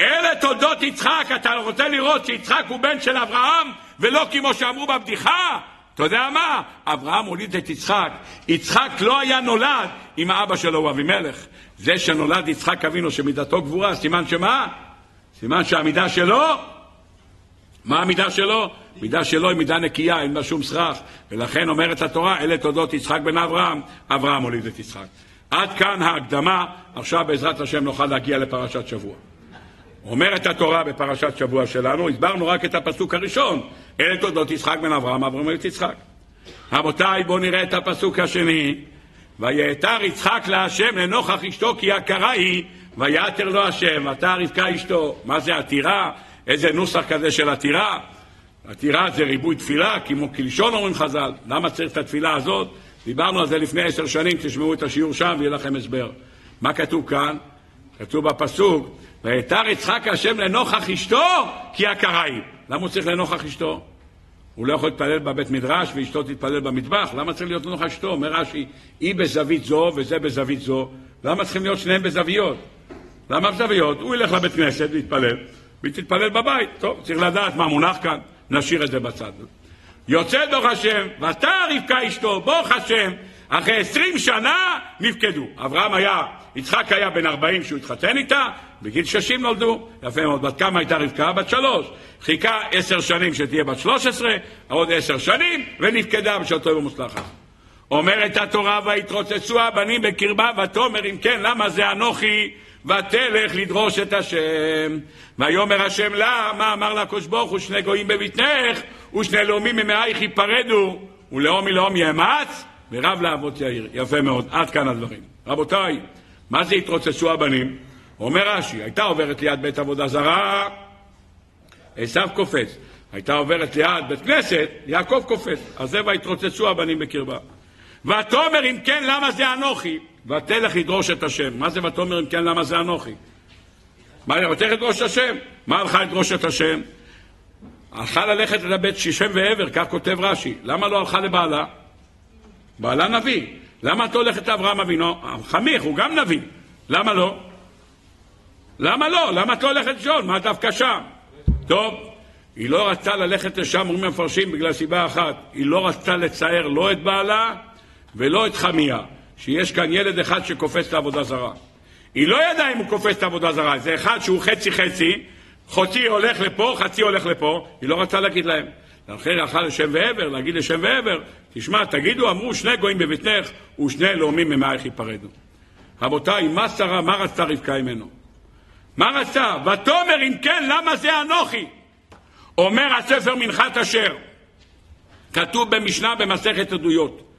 אלה תולדות יצחק, אתה רוצה לראות שיצחק הוא בן של אברהם ולא כמו שאמרו בבדיחה? אתה יודע מה? אברהם הוליד את יצחק. יצחק לא היה נולד אם האבא שלו הוא אבימלך. זה שנולד יצחק אבינו שמידתו גבורה, סימן שמה? סימן שהמידה שלו מה המידה שלו? מידה שלו היא מידה נקייה, אין בה שום סרח. ולכן אומרת התורה, אלה תולדות יצחק בן אברהם, אברהם הוליד את יצחק. עד כאן ההקדמה, עכשיו בעזרת השם נוכל להגיע לפרשת שבוע. אומרת התורה בפרשת שבוע שלנו, הסברנו רק את הפסוק הראשון, אלה תולדות יצחק בן אברהם, אברהם הוליד את יצחק. רבותיי, בואו נראה את הפסוק השני. ויעתר יצחק להשם לנוכח אשתו כי יקרה היא, ויעתר לו השם, עתה רבקה אשתו. מה זה עתירה? איזה נוסח כזה של עתירה? עתירה זה ריבוי תפילה, כמו כלשון אומרים חז"ל. למה צריך את התפילה הזאת? דיברנו על זה לפני עשר שנים, תשמעו את השיעור שם ויהיה לכם הסבר. מה כתוב כאן? כתוב בפסוק, ויתר יצחק השם לנוכח אשתו כי יקרה היא. למה הוא צריך לנוכח אשתו? הוא לא יכול להתפלל בבית מדרש ואשתו תתפלל במטבח, למה צריך להיות לנוכח אשתו? אומר רש"י, היא בזווית זו וזה בזווית זו, למה צריכים להיות שניהם בזוויות? למה בזוויות? הוא ילך לבית כנסת ויתפלל, והיא תתפלל בבית. טוב, צריך לדעת מה מונח כאן, נשאיר את זה בצד. יוצא דוח השם, ואתה רבקה אשתו, ברוך השם, אחרי עשרים שנה נפקדו. אברהם היה, יצחק היה בן ארבעים כשהוא התחתן איתה, בגיל ששים נולדו, יפה מאוד. בת כמה הייתה רבקה? בת שלוש. חיכה עשר שנים שתהיה בת שלוש עשרה, עוד עשר שנים, ונפקדה בשעתו ומוצלחת. אומרת התורה, ויתרוצצו הבנים בקרבה, ותאמר אם כן, למה זה אנוכי? ותלך לדרוש את השם. ויאמר השם לה, מה אמר לה הקדוש ברוך הוא, שני גויים בבטנך, ושני לאומים ממאייך ייפרדו, ולאום מלאום יאמץ, ורב לאבות יאיר. יפה מאוד, עד כאן הדברים. רבותיי, מה זה התרוצצו הבנים? אומר רש"י, הייתה עוברת ליד בית עבודה זרה, עשיו קופץ. הייתה עוברת ליד בית כנסת, יעקב קופץ. אז זה ויתרוצצו הבנים בקרבה. ותאמר אם כן למה זה אנוכי? ותלך לדרוש את השם. מה זה ותאמר אם כן למה זה אנוכי? מה, ותלך לדרוש את השם? מה הלכה לדרוש את השם? הלכה ללכת לבית שישם ועבר, כך כותב רש"י. למה לא הלכה לבעלה? בעלה נביא. למה את הולכת לאברהם אבינו? חמיך, הוא גם נביא. למה לא? למה לא? למה את לא הולכת לשאול? מה דווקא שם? טוב, היא לא רצתה ללכת לשם, אומרים המפרשים, בגלל סיבה אחת. היא לא רצתה לצייר לא את בעלה ולא את חמיה. שיש כאן ילד אחד שקופץ לעבודה זרה. היא לא ידעה אם הוא קופץ לעבודה זרה, זה אחד שהוא חצי חצי, הולך לפה, חצי הולך לפה, היא לא רצתה להגיד להם. לכן הלכה לשם ועבר, להגיד לשם ועבר, תשמע, תגידו, אמרו שני גויים בבטנך ושני לאומים ממאייך ייפרדו. רבותיי, מה שרה, מה רצתה רבקה ממנו? מה רצתה? ותאמר אם כן, למה זה אנוכי? אומר הספר מנחת אשר, כתוב במשנה במסכת עדויות,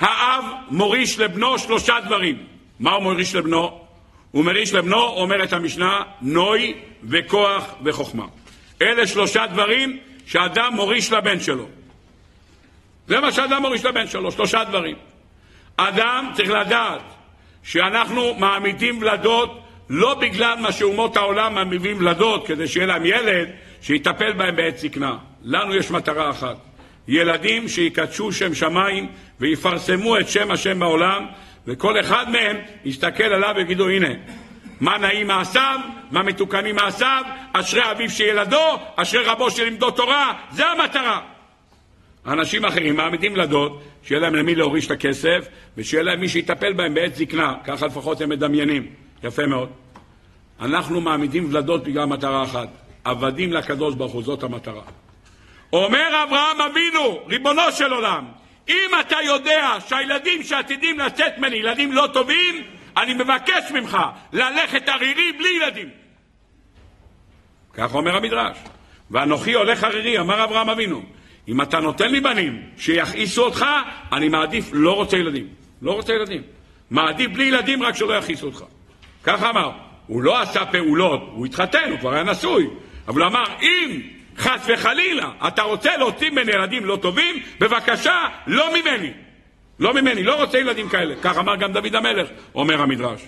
האב מוריש לבנו שלושה דברים. מה הוא מוריש לבנו? הוא מוריש לבנו, אומרת המשנה, נוי וכוח וחוכמה. אלה שלושה דברים שאדם מוריש לבן שלו. זה מה שאדם מוריש לבן שלו, שלושה דברים. אדם צריך לדעת שאנחנו מעמידים ולדות לא בגלל מה שאומות העולם מעמידים ולדות כדי שיהיה להם ילד שיטפל בהם בעת זקנה. לנו יש מטרה אחת, ילדים שיקדשו שם שמיים ויפרסמו את שם השם בעולם וכל אחד מהם יסתכל עליו ויגידו הנה מה נעים מעשיו, מה מתוקנים מעשיו, אשרי אביו שילדו, אשרי רבו שלימדו תורה, זה המטרה. אנשים אחרים מעמידים לדוד, שיהיה להם למי להוריש את הכסף, ושיהיה להם מי שיטפל בהם בעת זקנה, ככה לפחות הם מדמיינים. יפה מאוד. אנחנו מעמידים ולדות בגלל מטרה אחת, עבדים לקדוש ברוך הוא, זאת המטרה. אומר אברהם אבינו, ריבונו של עולם, אם אתה יודע שהילדים שעתידים לצאת ממני ילדים לא טובים, אני מבקש ממך ללכת ערירי בלי ילדים. כך אומר המדרש. ואנוכי הולך ערירי, אמר אברהם אבינו. אם אתה נותן לי בנים שיכעיסו אותך, אני מעדיף לא רוצה ילדים. לא רוצה ילדים. מעדיף בלי ילדים רק שלא יכעיסו אותך. ככה אמר. הוא לא עשה פעולות, הוא התחתן, הוא כבר היה נשוי. אבל הוא אמר, אם חס וחלילה אתה רוצה להוציא ממני ילדים לא טובים, בבקשה, לא ממני. לא ממני, לא רוצה ילדים כאלה. כך אמר גם דוד המלך, אומר המדרש.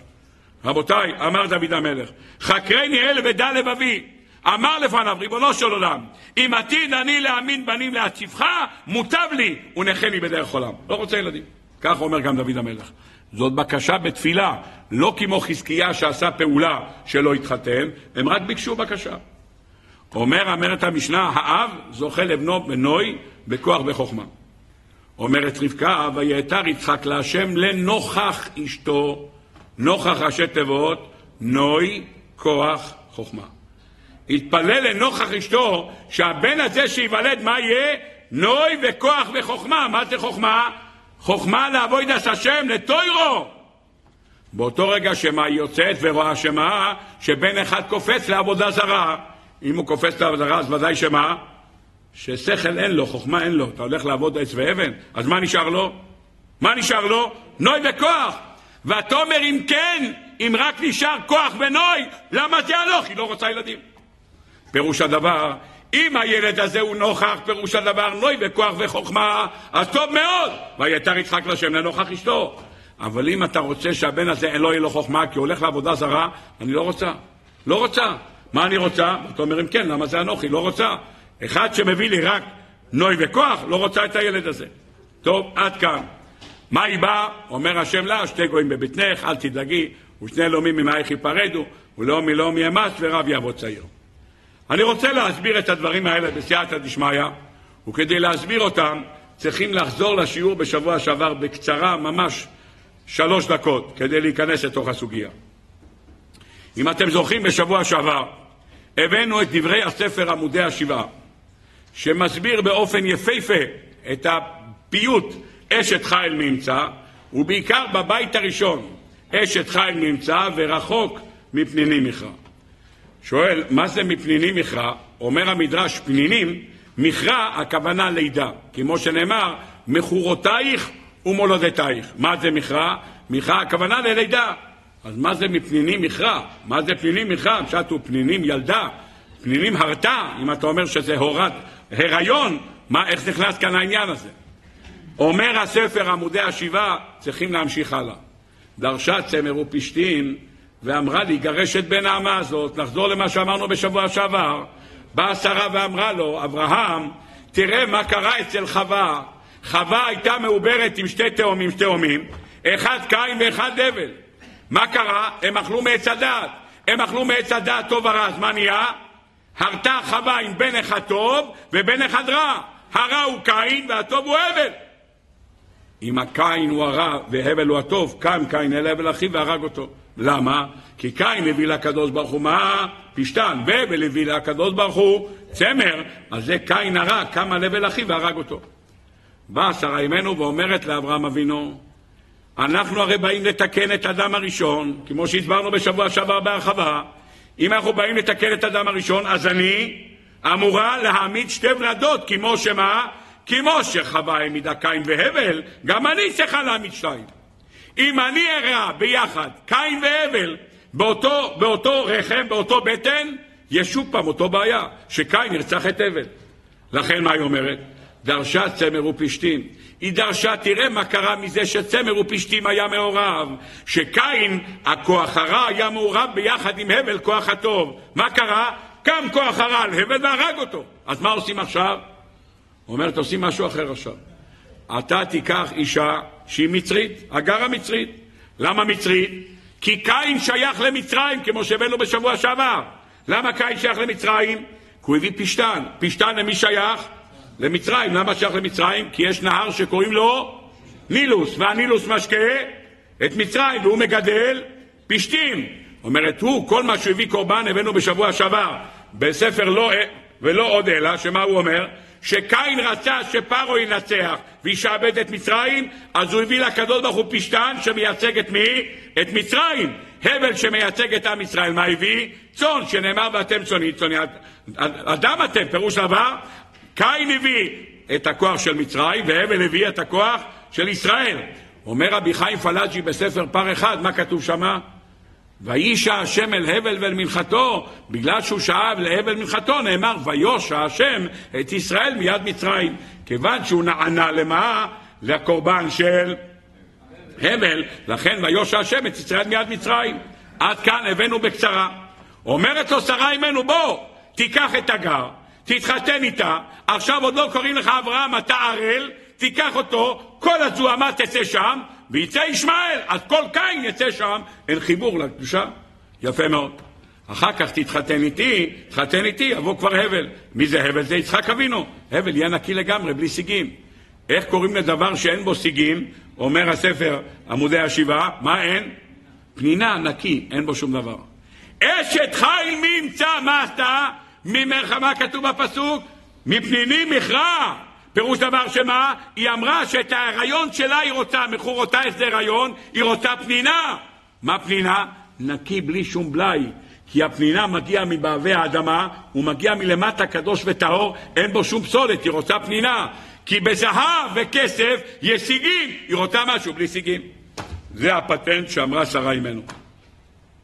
רבותיי, אמר דוד המלך, חקרני אל ודע לבבי. אמר לפניו, ריבונו של עולם, אם עתיד אני להאמין בנים להציבך, מוטב לי ונחני בדרך עולם. לא רוצה ילדים. כך אומר גם דוד המלך. זאת בקשה בתפילה, לא כמו חזקיה שעשה פעולה שלא התחתן, הם רק ביקשו בקשה. אומר, אומרת המשנה, האב זוכה לבנו בנוי בכוח וחוכמה. אומרת רבקה, ויעתר יצחק להשם לנוכח אשתו, נוכח ראשי תיבות, נוי, כוח, חוכמה. התפלל לנוכח אשתו שהבן הזה שייוולד, מה יהיה? נוי וכוח וחוכמה. מה זה חוכמה? חוכמה לעבוד את השם, לטוירו. באותו רגע שמה היא יוצאת ורואה שמה? שבן אחד קופץ לעבודה זרה. אם הוא קופץ לעבודה זרה, אז ודאי שמה? ששכל אין לו, חוכמה אין לו. אתה הולך לעבוד עץ ואבן, אז מה נשאר לו? מה נשאר לו? נוי וכוח. ותאמר אם כן, אם רק נשאר כוח ונוי, למה זה הלוך? היא לא רוצה ילדים. פירוש הדבר, אם הילד הזה הוא נוכח, פירוש הדבר נוי בכוח וחוכמה, אז טוב מאוד. ויתר יצחק לשם לנוכח אשתו. אבל אם אתה רוצה שהבן הזה אין לו יהיה לו חוכמה, כי הוא הולך לעבודה זרה, אני לא רוצה. לא רוצה. מה אני רוצה? אתה אומר אם כן, למה זה אנוכי? לא רוצה. אחד שמביא לי רק נוי וכוח, לא רוצה את הילד הזה. טוב, עד כאן. מה היא באה? אומר השם לה, שתי גויים בבטנך, אל תדאגי, ושני לאומים ממאייך ייפרדו, ולאום מלאום ימס, ורב יעבוד צעיר. אני רוצה להסביר את הדברים האלה בסייעתא דשמיא, וכדי להסביר אותם צריכים לחזור לשיעור בשבוע שעבר בקצרה, ממש שלוש דקות, כדי להיכנס לתוך הסוגיה. אם אתם זוכרים, בשבוע שעבר הבאנו את דברי הספר עמודי השבעה, שמסביר באופן יפהפה את הפיוט אשת חיל ממצא, ובעיקר בבית הראשון, אשת חיל ממצא ורחוק מפנינים מכרע. שואל, מה זה מפנינים מכרע? אומר המדרש, פנינים, מכרע הכוונה לידה, כמו שנאמר, מכורותייך ומולדתייך. מה זה מכרע? מכרע הכוונה ללידה. אז מה זה מפנינים מכרע? מה זה פנינים מכרע? פשט הוא פנינים ילדה, פנינים הרתה, אם אתה אומר שזה הורד הריון, מה, איך נכנס כאן העניין הזה? אומר הספר עמודי השבעה, צריכים להמשיך הלאה. דרשה צמר ופשתין ואמרה לי, גרש את בן האמה הזאת, נחזור למה שאמרנו בשבוע שעבר. באה שרה ואמרה לו, אברהם, תראה מה קרה אצל חווה. חווה הייתה מעוברת עם שתי תאומים, שתי תאומים, אחד קין ואחד דבל. מה קרה? הם אכלו מעץ הדעת. הם אכלו מעץ הדעת טוב ורע, אז מה נהיה? הרתה חווה עם בן אחד טוב ובן אחד רע. הרע הוא קין והטוב הוא הבל. אם הקין הוא הרע והבל הוא הטוב, קם קין אל הבל אחיו והרג אותו. למה? כי קין הביא לקדוש ברוך הוא מה? פשתן, והבל הביא לקדוש ברוך הוא צמר, אז זה קין הרע, קם על הבל אחיו והרג אותו. באה שרה אמנו ואומרת לאברהם אבינו, אנחנו הרי באים לתקן את אדם הראשון, כמו שהסברנו בשבוע שעבר בהרחבה. אם אנחנו באים לתקן את אדם הראשון, אז אני אמורה להעמיד שתי ולדות, כמו שמה? כמו שחווה העמידה קין והבל, גם אני צריכה להעמיד שתיים. אם אני ארע ביחד קין והבל באותו, באותו רחם, באותו בטן, יש שוב פעם אותו בעיה, שקין ירצח את הבל. לכן מה היא אומרת? דרשה צמר ופשתים. היא דרשה, תראה מה קרה מזה שצמר ופשתים היה מעורב, שקין, הכוח הרע, היה מעורב ביחד עם הבל, כוח הטוב. מה קרה? קם כוח הרע על הבל והרג אותו. אז מה עושים עכשיו? אומרת, עושים משהו אחר עכשיו. אתה תיקח אישה שהיא מצרית, הגר המצרית. למה מצרית? כי קין שייך למצרים, כמו שהבאנו בשבוע שעבר. למה קין שייך למצרים? כי הוא הביא פשתן. פשתן למי שייך? למצרים. למה שייך למצרים? כי יש נהר שקוראים לו נילוס, והנילוס משקה את מצרים, והוא מגדל פשתים. אומרת הוא, כל מה שהוא הביא קורבן הבאנו בשבוע שעבר בספר לא ולא עוד אלא, שמה הוא אומר? שקין רצה שפרו ינצח וישעבד את מצרים, אז הוא הביא לקדוש ברוך הוא פשתן שמייצג את מי? את מצרים. הבל שמייצג את עם ישראל, מה הביא? צאן, שנאמר ואתם צאני, צאני אדם אתם, פירוש דבר, קין הביא את הכוח של מצרים, והבל הביא את הכוח של ישראל. אומר רבי חיים פלאג'י בספר פר אחד, מה כתוב שמה? וישע השם אל הבל ואל מנחתו, בגלל שהוא שאב להבל מנחתו, נאמר ויושע השם את ישראל מיד מצרים. כיוון שהוא נענה למה? לקורבן של הבל, לכן ויושע השם את ישראל מיד מצרים. עד כאן הבאנו בקצרה. אומרת לו שרה אמנו, בוא, תיקח את הגר, תתחתן איתה, עכשיו עוד לא קוראים לך אברהם, אתה ערל, תיקח אותו, כל הזוהמה תצא שם, ויצא ישמעאל, אז כל קין יצא שם, אין חיבור לקדושה. יפה מאוד. אחר כך תתחתן איתי, תתחתן איתי, יבוא כבר הבל. מי זה הבל? זה יצחק אבינו. הבל יהיה נקי לגמרי, בלי סיגים. איך קוראים לדבר שאין בו סיגים? אומר הספר עמודי השבעה, מה אין? פנינה, נקי, אין בו שום דבר. אשת חיל מי ימצא, מה עשתה? ממך, מה כתוב בפסוק? מפניני מכרע. פירוש דבר שמה? היא אמרה שאת ההיריון שלה היא רוצה, מכורותייך זה הריון, היא רוצה פנינה. מה פנינה? נקי בלי שום בלאי. כי הפנינה מגיעה מבעבי האדמה, הוא מגיע מלמטה קדוש וטהור, אין בו שום פסולת, היא רוצה פנינה. כי בזהב וכסף יש סיגים, היא רוצה משהו בלי סיגים. זה הפטנט שאמרה שרה אימנו.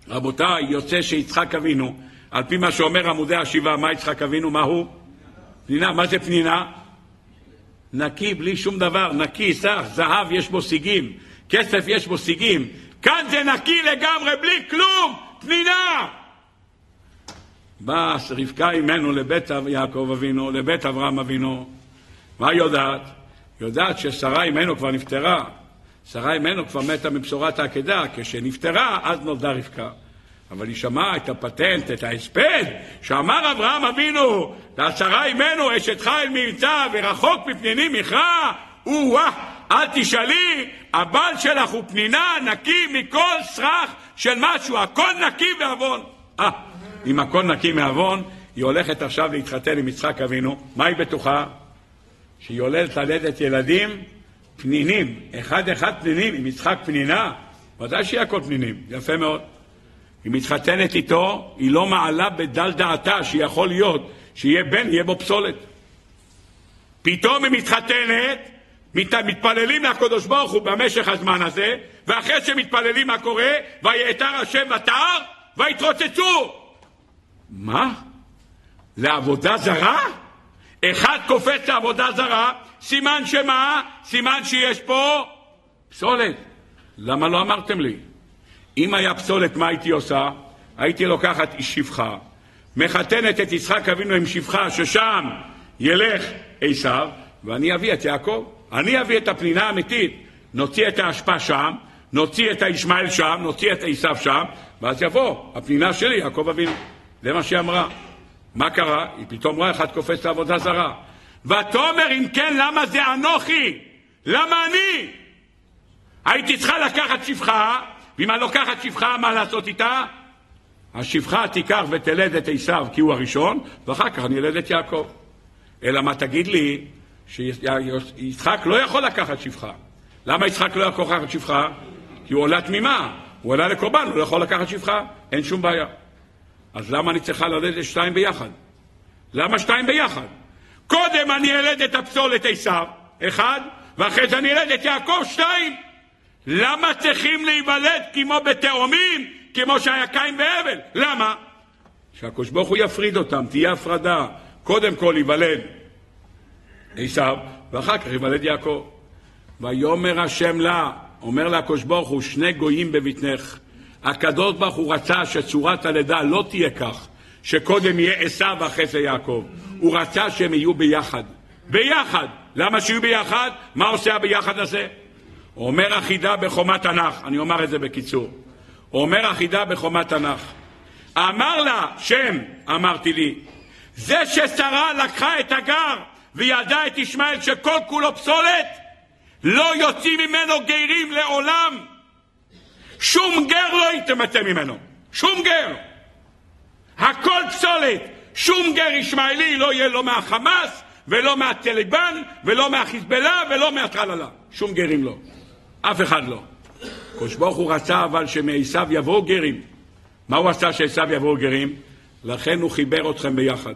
רבותיי, יוצא שיצחק אבינו, על פי מה שאומר עמודי השבעה, מה יצחק אבינו? מה הוא? פנינה. מה זה פנינה? נקי בלי שום דבר, נקי, סך, זהב יש בו סיגים, כסף יש בו סיגים, כאן זה נקי לגמרי, בלי כלום, פנינה. באה רבקה אימנו לבית יעקב אבינו, לבית אברהם אבינו. מה היא יודעת? יודעת ששרה אימנו כבר נפטרה. שרה אימנו כבר מתה מבשורת העקדה, כשנפטרה אז נולדה רבקה. אבל היא שמעה את הפטנט, את ההספד, שאמר אברהם אבינו, לשרה אימנו, אשת חיל מבצע ורחוק מפנינים מכרע, או-אה, אל תשאלי, הבעל שלך הוא פנינה, נקי מכל סרח של משהו, הכל נקי מעוון. אה, אם הכל נקי מעוון, היא הולכת עכשיו להתחתן עם יצחק אבינו, מה היא בטוחה? שהיא הולדת ללדת ילדים פנינים, אחד אחד פנינים, עם יצחק פנינה, ודאי שיהיה הכל פנינים, יפה מאוד. היא מתחתנת איתו, היא לא מעלה בדל דעתה שיכול להיות שיהיה בן, יהיה בו פסולת. פתאום היא מתחתנת, מת, מתפללים לקדוש ברוך הוא במשך הזמן הזה, ואחרי שמתפללים מה קורה? ויעתר השם ותער, ויתרוצצו. מה? לעבודה זרה? אחד קופץ לעבודה זרה, סימן שמה? סימן שיש פה פסולת. למה לא אמרתם לי? אם היה פסולת, מה הייתי עושה? הייתי לוקחת שפחה, מחתנת את יצחק אבינו עם שפחה, ששם ילך עשיו, ואני אביא את יעקב. אני אביא את הפנינה האמיתית. נוציא את האשפה שם, נוציא את הישמעאל שם, נוציא את עשיו שם, ואז יבוא הפנינה שלי, יעקב אבינו. זה מה שהיא אמרה. מה קרה? היא פתאום רואה אחד קופץ לעבודה זרה. ותאמר אם כן למה זה אנוכי? למה אני? הייתי צריכה לקחת שפחה, ואם אני לוקחת שפחה, מה לעשות איתה? השפחה תיקח ותלד את עשיו כי הוא הראשון, ואחר כך אני אלד את יעקב. אלא מה תגיד לי, שיצחק לא יכול לקחת שפחה. למה יצחק לא יכול לקחת שפחה? כי הוא עולה תמימה, הוא עולה לקורבן, הוא לא יכול לקחת שפחה, אין שום בעיה. אז למה אני צריכה ללדת שתיים ביחד? למה שתיים ביחד? קודם אני אלד את הפסולת עשיו, אחד, ואחרי זה אני אלד את יעקב, שתיים. למה צריכים להיוולד כמו בתאומים, כמו שהיה קין והבל? למה? שהקדוש ברוך הוא יפריד אותם, תהיה הפרדה. קודם כל ייוולד עשיו, ואחר כך ייוולד יעקב. ויאמר השם לה, אומר לה הקדוש ברוך הוא, שני גויים בבטנך. הקדוש ברוך הוא רצה שצורת הלידה לא תהיה כך, שקודם יהיה עשיו ואחרי זה יעקב. הוא רצה שהם יהיו ביחד. ביחד. למה שיהיו ביחד? מה עושה הביחד הזה? אומר החידה בחומת תנ"ך, אני אומר את זה בקיצור. אומר החידה בחומת תנ"ך, אמר לה שם, אמרתי לי, זה ששרה לקחה את הגר וילדה את ישמעאל שכל כולו פסולת, לא יוצאים ממנו גרים לעולם. שום גר לא יתמטה ממנו, שום גר. הכל פסולת. שום גר ישמעאלי לא יהיה לא מהחמאס ולא מהטליבן ולא מהחיזבאללה ולא מהטרללה. שום גרים לא. אף אחד לא. קדוש ברוך הוא רצה אבל שמעשיו יבואו גרים. מה הוא עשה שעשיו יבואו גרים? לכן הוא חיבר אתכם ביחד.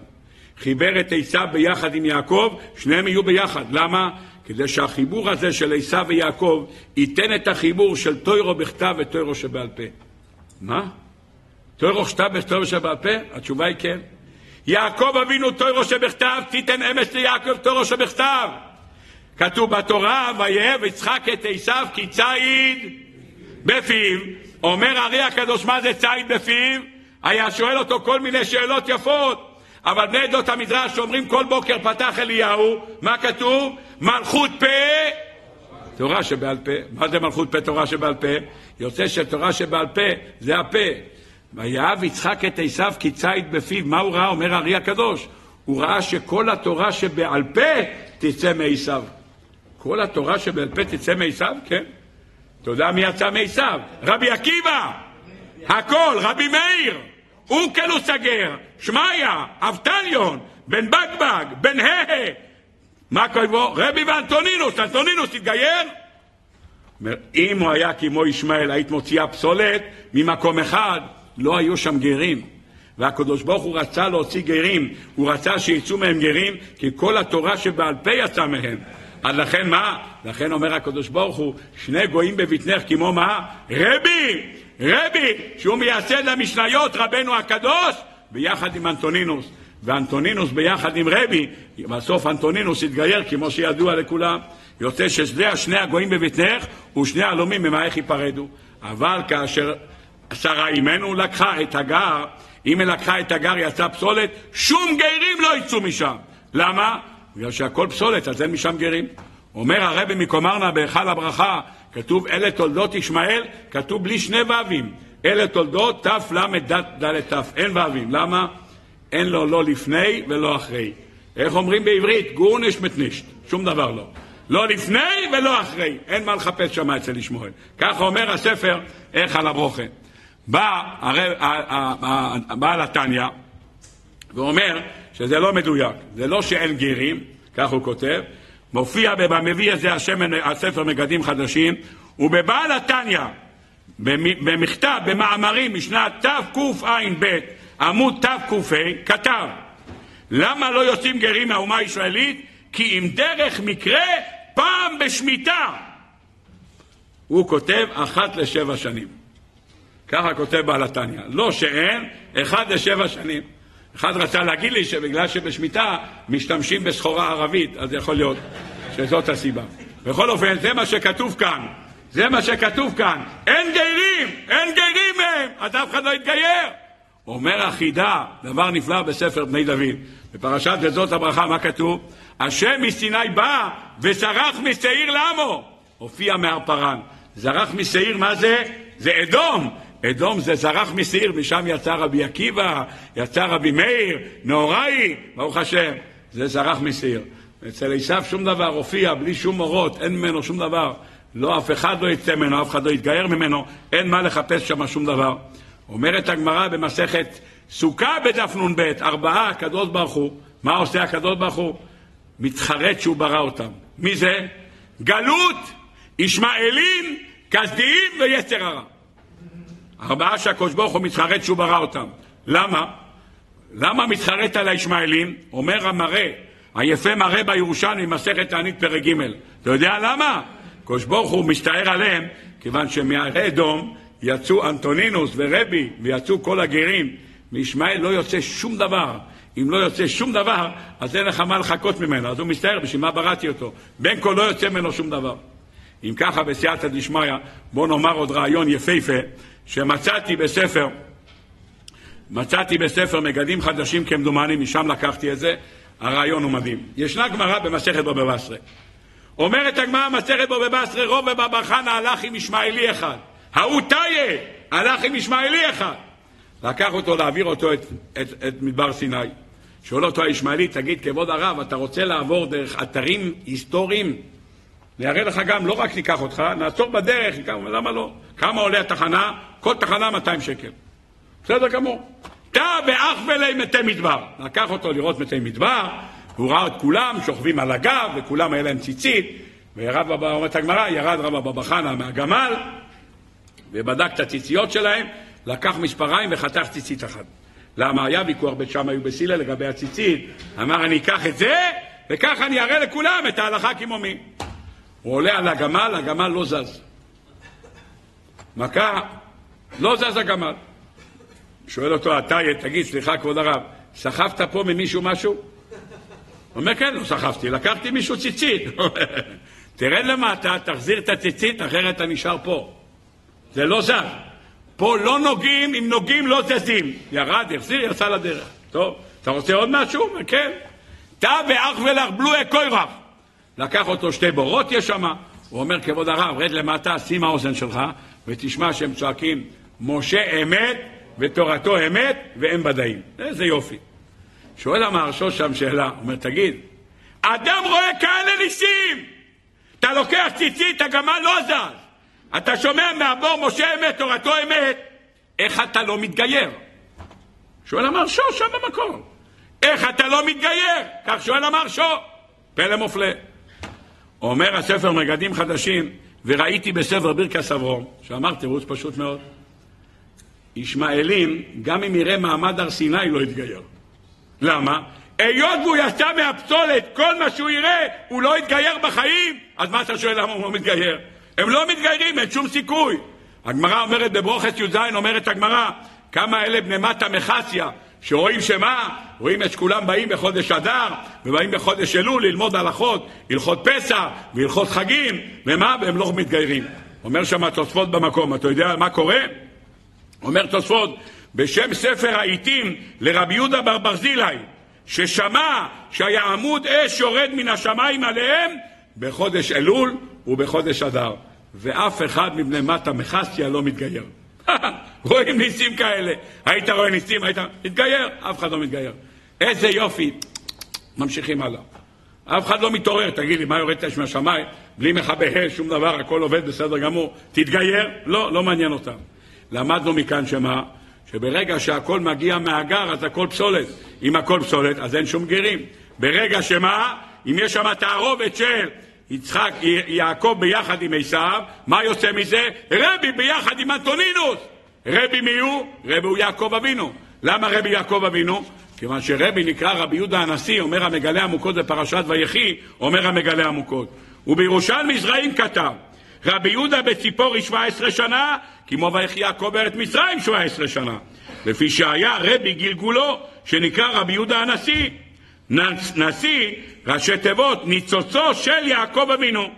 חיבר את עשיו ביחד עם יעקב, שניהם יהיו ביחד. למה? כדי שהחיבור הזה של עשיו ויעקב ייתן את החיבור של טוירו בכתב וטוירו שבעל פה. מה? טוירו בכתב וטוירו שבעל פה? התשובה היא כן. יעקב אבינו טוירו שבכתב, תיתן אמש ליעקב טוירו שבכתב. כתוב בתורה, ויהב יצחק את עשיו כי ציד בפיו. אומר הארי הקדוש, מה זה ציד בפיו? היה שואל אותו כל מיני שאלות יפות. אבל בני עדות המדרש אומרים כל בוקר פתח אליהו, מה כתוב? מלכות פה, תורה שבעל פה. מה זה מלכות פה, תורה שבעל פה? יוצא שתורה שבעל פה זה הפה. ויהב יצחק את עשיו כי ציד בפיו. מה הוא ראה? אומר הארי הקדוש. הוא ראה שכל התורה שבעל פה תצא מעשיו. כל התורה שבעל פה תצא מעשיו? כן. אתה יודע מי יצא מעשיו? רבי עקיבא. הכל, רבי מאיר. אורקלוס הגר, שמעיה, אבטליון, בן בגבג, בן הה. מה קוראים רבי ואנטונינוס, אנטונינוס התגייר? אם הוא היה כמו ישמעאל, היית מוציאה פסולת ממקום אחד, לא היו שם גרים. והקדוש ברוך הוא רצה להוציא גרים, הוא רצה שיצאו מהם גרים, כי כל התורה שבעל פה יצא מהם. אז לכן מה? לכן אומר הקדוש ברוך הוא, שני גויים בבטנך כמו מה? רבי! רבי! שהוא מייסד למשניות רבנו הקדוש, ביחד עם אנטונינוס. ואנטונינוס ביחד עם רבי, בסוף אנטונינוס התגייר כמו שידוע לכולם. יוצא ששני השני הגויים בבטנך ושני הלומים ממעייך ייפרדו. אבל כאשר שרה אימנו לקחה את הגר, אם היא לקחה את הגר יצא פסולת, שום גרים לא יצאו משם. למה? בגלל שהכל פסולת, אז אין משם גרים. אומר הרבי מקומרנה בהיכל הברכה, כתוב אלה תולדות ישמעאל, כתוב בלי שני ו"ים. אלה תולדות תל"ד ת', אין ו"ים. למה? אין לו לא לפני ולא אחרי. איך אומרים בעברית? גורנש מתנישט, שום דבר לא. לא לפני ולא אחרי, אין מה לחפש שם אצל ישמעאל. ככה אומר הספר, איך על הברוכה. בא בעל התניא ואומר שזה לא מדויק, זה לא שאין גרים, כך הוא כותב, מופיע במביא הזה השם, הספר מגדים חדשים, ובבעל התניא, במכתב, במאמרים משנת תקע"ב, עמוד תק"ה, כתב למה לא יוצאים גרים מהאומה הישראלית? כי אם דרך מקרה פעם בשמיטה. הוא כותב אחת לשבע שנים. ככה כותב בעל התניא. לא שאין, אחד לשבע שנים. אחד רצה להגיד לי שבגלל שבשמיטה משתמשים בסחורה ערבית, אז יכול להיות שזאת הסיבה. בכל אופן, זה מה שכתוב כאן. זה מה שכתוב כאן. אין גיירים! אין גיירים מהם! אז אף אחד לא יתגייר! אומר החידה, דבר נפלא בספר בני דוד. בפרשת וזאת הברכה, מה כתוב? השם מסיני בא וזרח משעיר לעמו. הופיע מהר פרן. זרח משעיר, מה זה? זה אדום. אדום זה זרח משעיר, משם יצא רבי עקיבא, יצא רבי מאיר, נהוראי, ברוך השם. זה זרח משעיר. אצל עשיו שום דבר הופיע בלי שום מורות, אין ממנו שום דבר. לא, אף אחד לא יצא ממנו, אף אחד לא יתגייר ממנו, אין מה לחפש שם שום דבר. אומרת הגמרא במסכת סוכה בדף נ"ב, ארבעה הקדוש ברוך הוא, מה עושה הקדוש ברוך הוא? מתחרט שהוא ברא אותם. מי זה? גלות, ישמעאלים, כסדיים ויצר הרע. ארבעה שהקדוש ברוך הוא מתחרט שהוא ברא אותם. למה? למה מתחרט על הישמעאלים? אומר המראה, היפה מראה בירושלמי, מסכת תענית פרק ג'. אתה יודע למה? הקדוש ברוך הוא מסתער עליהם, כיוון שמהרי אדום יצאו אנטונינוס ורבי ויצאו כל הגרים, מישמעאל לא יוצא שום דבר. אם לא יוצא שום דבר, אז אין לך מה לחכות ממנו. אז הוא מסתער, בשביל מה בראתי אותו? בין כה לא יוצא ממנו שום דבר. אם ככה, בסייעתא דשמיא, בואו נאמר עוד רעיון יפהפה, שמצאתי בספר, מצאתי בספר מגדים חדשים כמדומני, משם לקחתי את זה, הרעיון הוא מדהים. ישנה גמרא במסכת בבא בסרה. אומרת הגמרא במסכת בבא בסרה, רוב בבא חנא הלך עם ישמעאלי אחד. ההוא תיה הלך עם ישמעאלי אחד. לקח אותו להעביר אותו את, את, את מדבר סיני. שואל אותו הישמעאלי, תגיד, כבוד הרב, אתה רוצה לעבור דרך אתרים היסטוריים? נראה לך גם, לא רק ניקח אותך, נעצור בדרך, למה לא? כמה עולה התחנה? כל תחנה 200 שקל. בסדר גמור. תא ואח ולי מתי מדבר. לקח אותו לראות מתי מדבר, הוא ראה את כולם שוכבים על הגב, וכולם היה להם ציצית, וירד, אומרת הגמרא, ירד רבא בבא חנא מהגמל, ובדק את הציציות שלהם, לקח מספריים וחתך ציצית אחת. למה היה ויכוח בית שמאי ובסילה לגבי הציצית? אמר אני אקח את זה, וככה אני אראה לכולם את ההלכה כמו מי. הוא עולה על הגמל, הגמל לא זז. מכה, לא זז הגמל. שואל אותו אתה, תגיד, סליחה כבוד הרב, סחבת פה ממישהו משהו? אומר, כן, לא סחבתי, לקחתי מישהו ציצית. תרד למטה, תחזיר את הציצית, אחרת אתה נשאר פה. זה לא זז. פה לא נוגעים, אם נוגעים לא זזים. ירד, החזיר, יצא לדרך. טוב, אתה רוצה עוד משהו? כן. תא ואח ולך בלו אקוי רב. לקח אותו שתי בורות יש שם, הוא אומר, כבוד הרב, רד למטה, שים האוזן שלך, ותשמע שהם צועקים, משה אמת ותורתו אמת ואין בדאים. איזה יופי. שואל המהרשו שם שאלה, אומר, תגיד, אדם רואה כאלה ניסים! אתה לוקח ציצית, הגמל לא זז. אתה שומע מהבור משה אמת, תורתו אמת, איך אתה לא מתגייר? שואל המהרשו שם במקום. איך אתה לא מתגייר? כך שואל המהרשו. פלא מופלא. אומר הספר מגדים חדשים, וראיתי בספר ברכס אברום, שאמר תירוץ פשוט מאוד. ישמעאלים, גם אם יראה מעמד הר סיני, לא יתגייר. למה? היות והוא יצא מהפסולת, כל מה שהוא יראה, הוא לא יתגייר בחיים, אז מה אתה שואל למה הוא לא מתגייר? הם לא מתגיירים, אין שום סיכוי. הגמרא אומרת בברוכס י"ז, אומרת הגמרא, כמה אלה בני מטה מחסיה, שרואים שמה? רואים את שכולם באים בחודש אדר, ובאים בחודש אלול ללמוד הלכות, הלכות פסח והלכות חגים, ומה? והם לא מתגיירים. אומר שם התוספות במקום, אתה יודע מה קורה? אומר תוספות, בשם ספר העיתים לרבי יהודה בר ברזילי, ששמע שהיה עמוד אש יורד מן השמיים עליהם בחודש אלול ובחודש אדר, ואף אחד מבני מטה מחסיה לא מתגייר. רואים ניסים כאלה. היית רואה ניסים, היית מתגייר, אף אחד לא מתגייר. איזה יופי. ממשיכים הלאה. אף אחד לא מתעורר, תגיד לי, מה יורד אש מהשמיים? בלי מכבי אש, שום דבר, הכל עובד בסדר גמור. תתגייר? לא, לא מעניין אותם. למדנו מכאן שמה? שברגע שהכל מגיע מהגר, אז הכל פסולת. אם הכל פסולת, אז אין שום גרים. ברגע שמה? אם יש שם תערובת של יצחק, יעקב ביחד עם עשיו, מה יוצא מזה? רבי ביחד עם אנטונינוס. רבי מי הוא? רבי הוא יעקב אבינו. למה רבי יעקב אבינו? כיוון שרבי נקרא רבי יהודה הנשיא, אומר המגלה עמוקות בפרשת ויחי, אומר המגלה עמוקות. ובירושלמי זרעים כתב, רבי יהודה בציפורי 17 שנה, כמו ויחי יעקב בארץ מצרים 17 שנה. לפי שהיה רבי גלגולו, שנקרא רבי יהודה הנשיא. נשיא, ראשי תיבות, ניצוצו של יעקב אבינו,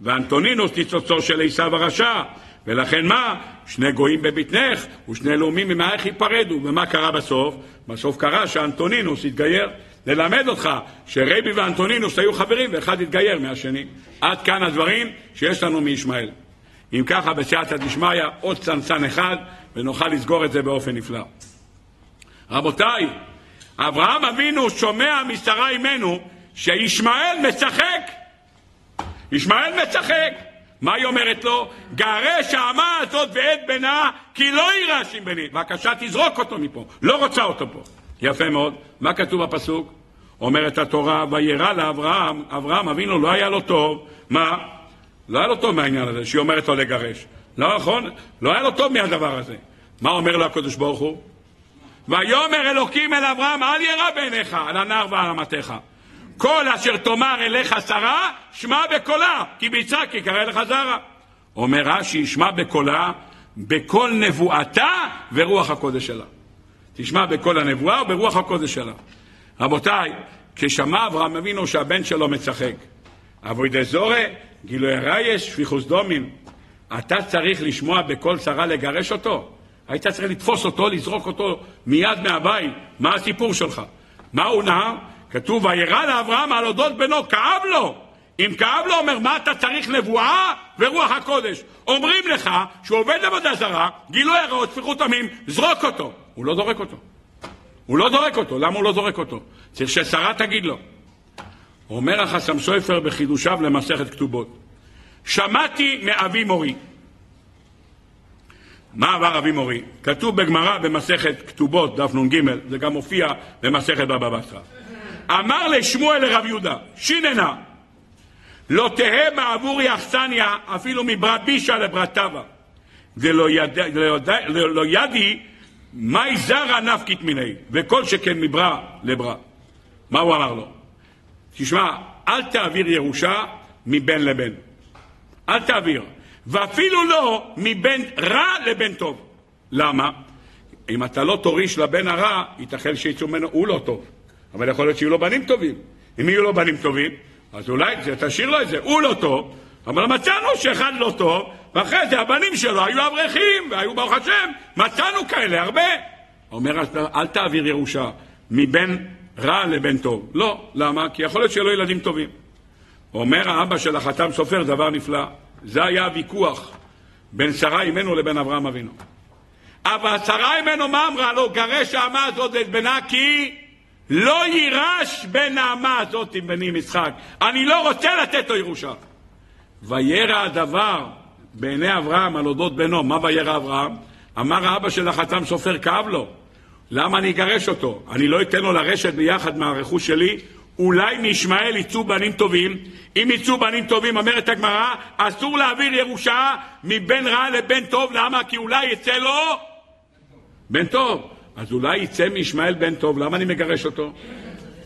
ואנטונינוס ניצוצו של עשיו הרשע. ולכן מה? שני גויים בבטנך ושני לאומים ממעייך ייפרדו. ומה קרה בסוף? בסוף קרה שאנטונינוס התגייר. ללמד אותך שרבי ואנטונינוס היו חברים ואחד התגייר מהשני. עד כאן הדברים שיש לנו מישמעאל. אם ככה, בסייעתא דשמיא, עוד צנצן אחד, ונוכל לסגור את זה באופן נפלא. רבותיי, אברהם אבינו שומע משרה אימנו שישמעאל משחק. ישמעאל משחק. מה היא אומרת לו? גרש האמה הזאת ואת בנה, כי לא יירש עם בני. בבקשה, תזרוק אותו מפה. לא רוצה אותו פה. יפה מאוד. מה כתוב בפסוק? אומרת התורה, וירא לאברהם, אברהם אבינו לא היה לו טוב. מה? לא היה לו טוב מהעניין הזה, שהיא אומרת לו לגרש. לא נכון? לא היה לו טוב מהדבר הזה. מה אומר לו הקדוש ברוך הוא? ויאמר אלוקים אל אברהם, אל ירא בעיניך על הנער ועל אמתך. כל אשר תאמר אליך שרה, שמע בקולה, כי ביצק יקרא לך זרע. אומר רש"י, ישמע בקולה, בקול נבואתה ורוח הקודש שלה. תשמע בקול הנבואה וברוח הקודש שלה. רבותיי, כששמע אברהם אבינו שהבן שלו משחק, אבוי דזורי, גילוי רייש, שפיכוס דומין, אתה צריך לשמוע בקול שרה לגרש אותו? היית צריך לתפוס אותו, לזרוק אותו מיד מהבית. מה הסיפור שלך? מה הוא נהר? כתוב, וירא לאברהם על אודות בנו, כאב לו. אם כאב לו, אומר, מה אתה צריך נבואה ורוח הקודש? אומרים לך שהוא עובד עבודה זרה, גילוי הרעות, שפיכות עמים, זרוק אותו. הוא לא זורק אותו. הוא לא זורק אותו. למה הוא לא זורק אותו? צריך ששרה תגיד לו. אומר החסם סופר בחידושיו למסכת כתובות, שמעתי מאבי מורי. מה עבר אבי מורי? כתוב בגמרא במסכת כתובות, דף נ"ג, זה גם מופיע במסכת בבא בתרא. אמר לשמואל לרב יהודה, שיננה, לא תהא בעבורי אכסניה אפילו מברבישה לברטבה, ולא יד, לא, לא, ידי מאי זרע נפקית מיני, וכל שכן מברא לברא. מה הוא אמר לו? תשמע, אל תעביר ירושה מבן לבן. אל תעביר. ואפילו לא מבן רע לבן טוב. למה? אם אתה לא תוריש לבן הרע, ייתכן שיצאו ממנו, הוא לא טוב. אבל יכול להיות שיהיו לו בנים טובים. אם יהיו לו בנים טובים, אז אולי תשאיר לו את זה. הוא לא טוב, אבל מצאנו שאחד לא טוב, ואחרי זה הבנים שלו היו אברכים, והיו ברוך השם, מצאנו כאלה הרבה. אומר, אל תעביר ירושה מבן רע לבן טוב. לא, למה? כי יכול להיות שיהיו לו ילדים טובים. אומר האבא של החתם סופר דבר נפלא. זה היה הוויכוח בין שרה אימנו לבין אברהם אבינו. אבל שרה אימנו מה אמרה לו? גרש האמה הזאת את בנה כי לא יירש בן האמה הזאת עם בני משחק. אני לא רוצה לתת לו ירושה. וירא הדבר בעיני אברהם על אודות בנו. מה וירא אברהם? אמר האבא של החתם סופר, כאב לו. למה אני אגרש אותו? אני לא אתן לו לרשת ביחד מהרכוש שלי, אולי מישמעאל יצאו בנים טובים. אם יצאו בנים טובים, אומרת הגמרא, אסור להעביר ירושה מבן רע לבן טוב. למה? כי אולי יצא לו בן טוב. אז אולי יצא מישמעאל בן טוב, למה אני מגרש אותו?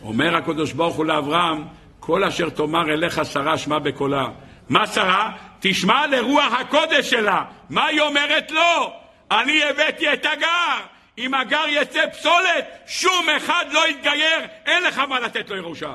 אומר הקדוש ברוך הוא לאברהם, כל אשר תאמר אליך שרה שמע בקולה. מה שרה? תשמע לרוח הקודש שלה. מה היא אומרת לו? אני הבאתי את הגר. אם הגר יצא פסולת, שום אחד לא יתגייר, אין לך מה לתת לו ירושה.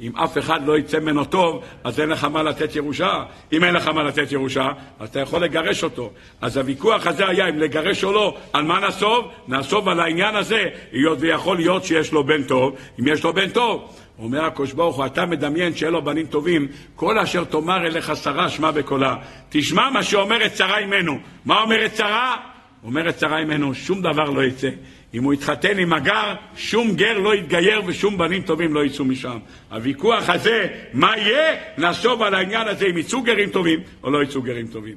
אם אף אחד לא יצא ממנו טוב, אז אין לך מה לתת ירושה. אם אין לך מה לתת ירושה, אז אתה יכול לגרש אותו. אז הוויכוח הזה היה אם לגרש או לא, על מה נסוב? נסוב על העניין הזה, היות ויכול להיות שיש לו בן טוב, אם יש לו בן טוב. אומר הקדוש ברוך הוא, אתה מדמיין שיהיה לו בנים טובים, כל אשר תאמר אליך שרה, שמע בקולה. תשמע מה שאומרת שרה אימנו. מה אומרת שרה? אומרת שרה אימנו, שום דבר לא יצא. אם הוא יתחתן עם הגר, שום גר לא יתגייר ושום בנים טובים לא יצאו משם. הוויכוח הזה, מה יהיה? נחשוב על העניין הזה, אם יצאו גרים טובים או לא יצאו גרים טובים.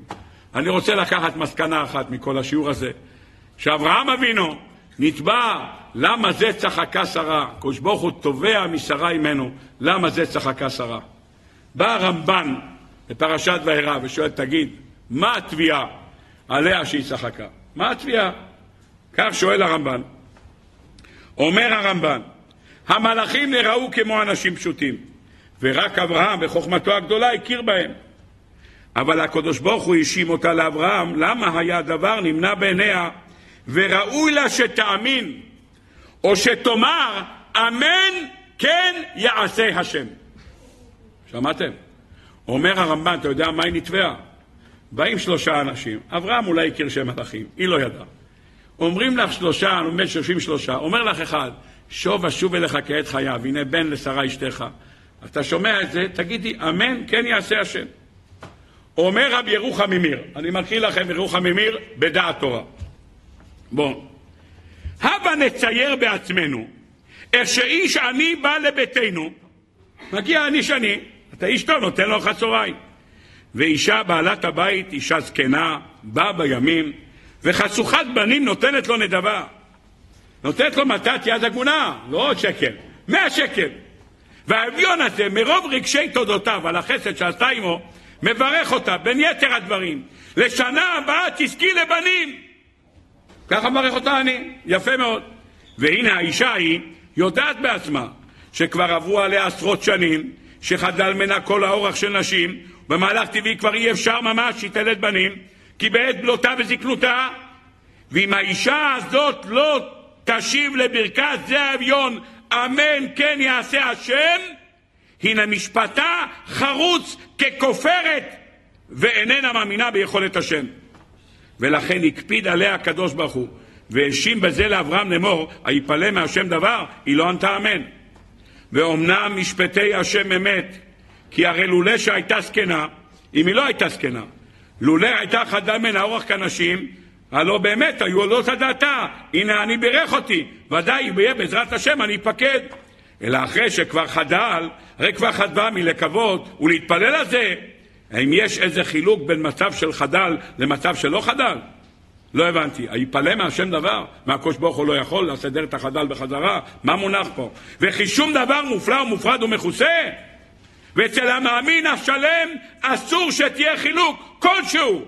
אני רוצה לקחת מסקנה אחת מכל השיעור הזה, שאברהם אבינו נתבע למה זה צחקה שרה, קדוש ברוך הוא תובע משרה ממנו, למה זה צחקה שרה. בא הרמב"ן בפרשת וירא ושואל, תגיד, מה התביעה עליה שהיא צחקה? מה התביעה? כך שואל הרמב"ן. אומר הרמב"ן, המלאכים נראו כמו אנשים פשוטים, ורק אברהם בחוכמתו הגדולה הכיר בהם. אבל הקדוש ברוך הוא האשים אותה לאברהם, למה היה הדבר נמנע בעיניה, וראוי לה שתאמין, או שתאמר, אמן כן יעשה השם. שמעתם? אומר הרמב"ן, אתה יודע מה היא נתבעה? באים שלושה אנשים, אברהם אולי הכיר שם מלאכים, היא לא ידעה. אומרים לך שלושה, עומד שלושים שלושה, אומר לך אחד, שוב אשוב אליך כעת חייו, הנה בן לשרה אשתך. אתה שומע את זה, תגידי, אמן, כן יעשה השם. אומר רבי ירוחם ממיר, אני מקריא לכם ירוחם ממיר בדעת תורה. בואו, הבה נצייר בעצמנו איך שאיש עני בא לביתנו, מגיע עני שני, אתה איש טוב, נותן לו ארוחת צהריים. ואישה בעלת הבית, אישה זקנה, באה בימים, וחשוכת בנים נותנת לו נדבה. נותנת לו מתת יד הגונה, לא עוד שקל, מאה שקל. והאביון הזה, מרוב רגשי תודותיו על החסד שעשתה עמו, מברך אותה בין יתר הדברים. לשנה הבאה תזכי לבנים. ככה מברך אותה אני, יפה מאוד. והנה האישה ההיא יודעת בעצמה שכבר עברו עליה עשרות שנים, שחדל ממנה כל האורח של נשים, במהלך טבעי כבר אי אפשר ממש שהיא תלד בנים, כי בעת בלותה וזקנותה, ואם האישה הזאת לא תשיב לברכת זה האביון, אמן כן יעשה השם, הנה משפטה חרוץ ככופרת ואיננה מאמינה ביכולת השם. ולכן הקפיד עליה הקדוש ברוך הוא, והאשים בזה לאברהם לאמור, היפלא מהשם דבר? היא לא ענתה אמן. ואומנם משפטי השם אמת, כי הרי לולא שהייתה זקנה, אם היא לא הייתה זקנה, לולא הייתה חדה מן האורח כנשים, הלא באמת היו עולות על דעתה, הנה אני בירך אותי, ודאי יהיה בעזרת השם אני אפקד. אלא אחרי שכבר חדל, הרי כבר חדבה מלקוות ולהתפלל על זה, האם יש איזה חילוק בין מצב של חדל למצב שלא חדל? לא הבנתי. היפלא מהשם דבר? מה הקדוש ברוך הוא לא יכול לסדר את החדל בחזרה? מה מונח פה? וכי שום דבר מופלא ומופרד ומכוסה? ואצל המאמין השלם אסור שתהיה חילוק כלשהו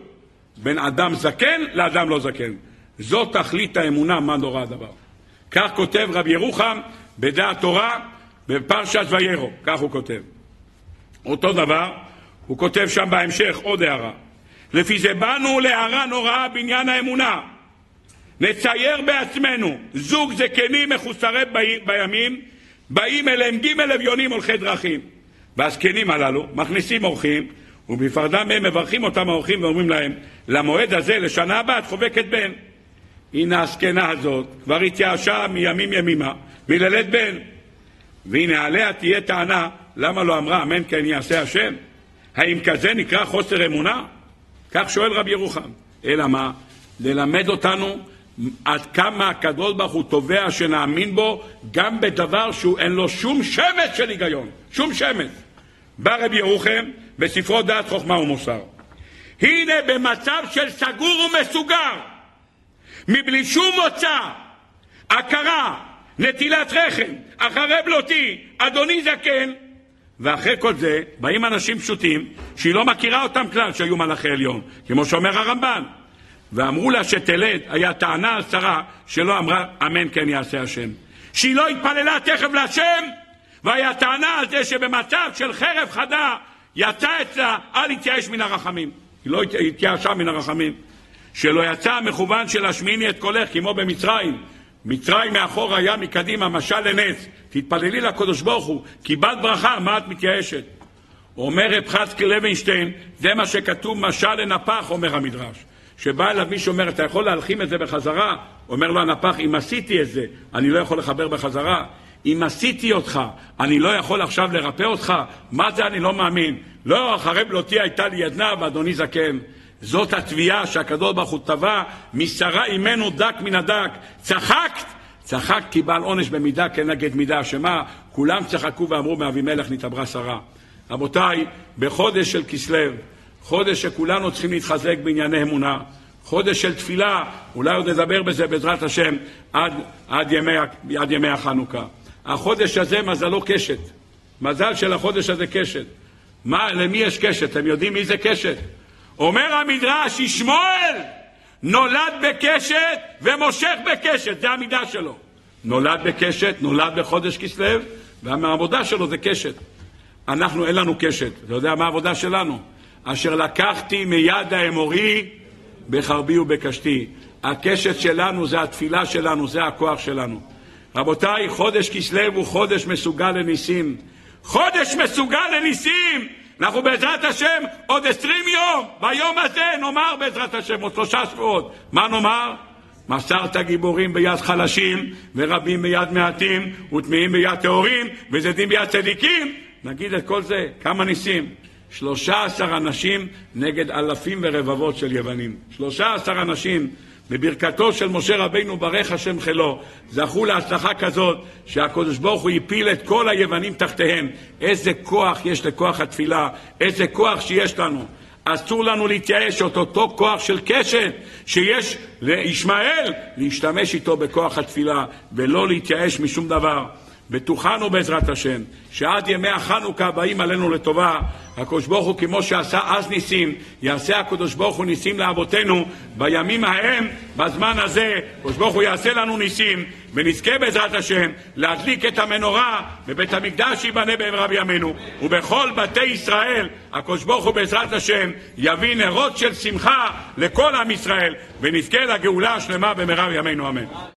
בין אדם זקן לאדם לא זקן. זאת תכלית האמונה, מה נורא הדבר. כך כותב רבי ירוחם בדעת תורה בפרשת ויירו, כך הוא כותב. אותו דבר, הוא כותב שם בהמשך עוד הערה. לפי זה באנו להערה נוראה בעניין האמונה. נצייר בעצמנו זוג זקנים מחוסרי בימים, באים אליהם ג' אביונים הולכי דרכים. והזקנים הללו מכניסים אורחים, ובפרדם מהם מברכים אותם האורחים ואומרים להם, למועד הזה, לשנה הבאה, את חובקת בן. הנה הזקנה הזאת כבר התייאשה מימים ימימה מללד בן. והנה עליה תהיה טענה, למה לא אמרה אמן כן יעשה השם? האם כזה נקרא חוסר אמונה? כך שואל רבי ירוחם. אלא מה? ללמד אותנו עד כמה הקדוש ברוך הוא תובע שנאמין בו גם בדבר שהוא אין לו שום שמץ של היגיון, שום שמץ. בא רבי ירוחם בספרו דעת חוכמה ומוסר. הנה במצב של סגור ומסוגר, מבלי שום מוצא, הכרה, נטילת רחם, אחרי בלותי, אדוני זקן, ואחרי כל זה באים אנשים פשוטים שהיא לא מכירה אותם כלל שהיו מלאכי עליון, כמו שאומר הרמב"ן. ואמרו לה שתלד, היה טענה על שרה שלא אמרה אמן כן יעשה השם. שהיא לא התפללה תכף להשם, והיה טענה על זה שבמצב של חרב חדה יצא אצלה אל יתייאש מן הרחמים. היא לא התייאשה מן הרחמים. שלא יצא המכוון של השמיני את קולך כמו במצרים, מצרים מאחור היה מקדימה, משל לנץ. תתפללי לקדוש ברוך הוא, קיבלת ברכה, מה את מתייאשת? אומר רב חצקי לוינשטיין, זה מה שכתוב משל לנפח, אומר המדרש. שבא אליו מישהו אומר, אתה יכול להלחים את זה בחזרה? אומר לו הנפח, אם עשיתי את זה, אני לא יכול לחבר בחזרה. אם עשיתי אותך, אני לא יכול עכשיו לרפא אותך? מה זה אני לא מאמין? לא, אחרי בלותי הייתה לי ידנה ואדוני זקן. זאת התביעה שהקדוש ברוך הוא טבע, משרה אימנו דק מן הדק. צחקת? צחקת כי בעל עונש במידה כנגד מידה. שמה? כולם צחקו ואמרו מאבימלך נתעברה שרה. רבותיי, בחודש של כסלו, חודש שכולנו צריכים להתחזק בענייני אמונה, חודש של תפילה, אולי עוד נדבר בזה בעזרת השם עד, עד, ימי, עד ימי החנוכה. החודש הזה מזלו קשת, מזל של החודש הזה קשת. מה, למי יש קשת? אתם יודעים מי זה קשת? אומר המדרש, ישמעאל נולד בקשת ומושך בקשת, זה המידה שלו. נולד בקשת, נולד בחודש כסלו, והעבודה שלו זה קשת. אנחנו, אין לנו קשת. אתה יודע מה העבודה שלנו? אשר לקחתי מיד האמורי בחרבי ובקשתי. הקשת שלנו זה התפילה שלנו, זה הכוח שלנו. רבותיי, חודש כסלו הוא חודש מסוגל לניסים. חודש מסוגל לניסים! אנחנו בעזרת השם עוד עשרים יום, ביום הזה נאמר בעזרת השם, עוד שלושה שבועות. מה נאמר? מסרת גיבורים ביד חלשים, ורבים ביד מעטים, וטמאים ביד טהורים, וזדים ביד צדיקים. נגיד את כל זה, כמה ניסים? שלושה עשר אנשים נגד אלפים ורבבות של יוונים. שלושה עשר אנשים בברכתו של משה רבינו ברך השם חילו, זכו להצלחה כזאת שהקדוש ברוך הוא הפיל את כל היוונים תחתיהם. איזה כוח יש לכוח התפילה, איזה כוח שיש לנו. אסור לנו להתייאש את אותו כוח של קשת שיש לישמעאל, להשתמש איתו בכוח התפילה ולא להתייאש משום דבר. בטוחנו בעזרת השם, שעד ימי החנוכה הבאים עלינו לטובה, הקדוש ברוך הוא כמו שעשה אז ניסים, יעשה הקדוש ברוך הוא ניסים לאבותינו בימים ההם, בזמן הזה, הקדוש ברוך הוא יעשה לנו ניסים, ונזכה בעזרת השם להדליק את המנורה בבית המקדש ייבנה בעברה בימינו, ובכל בתי ישראל, הקדוש ברוך הוא בעזרת השם יביא נרות של שמחה לכל עם ישראל, ונזכה לגאולה השלמה במהרה בימינו אמן.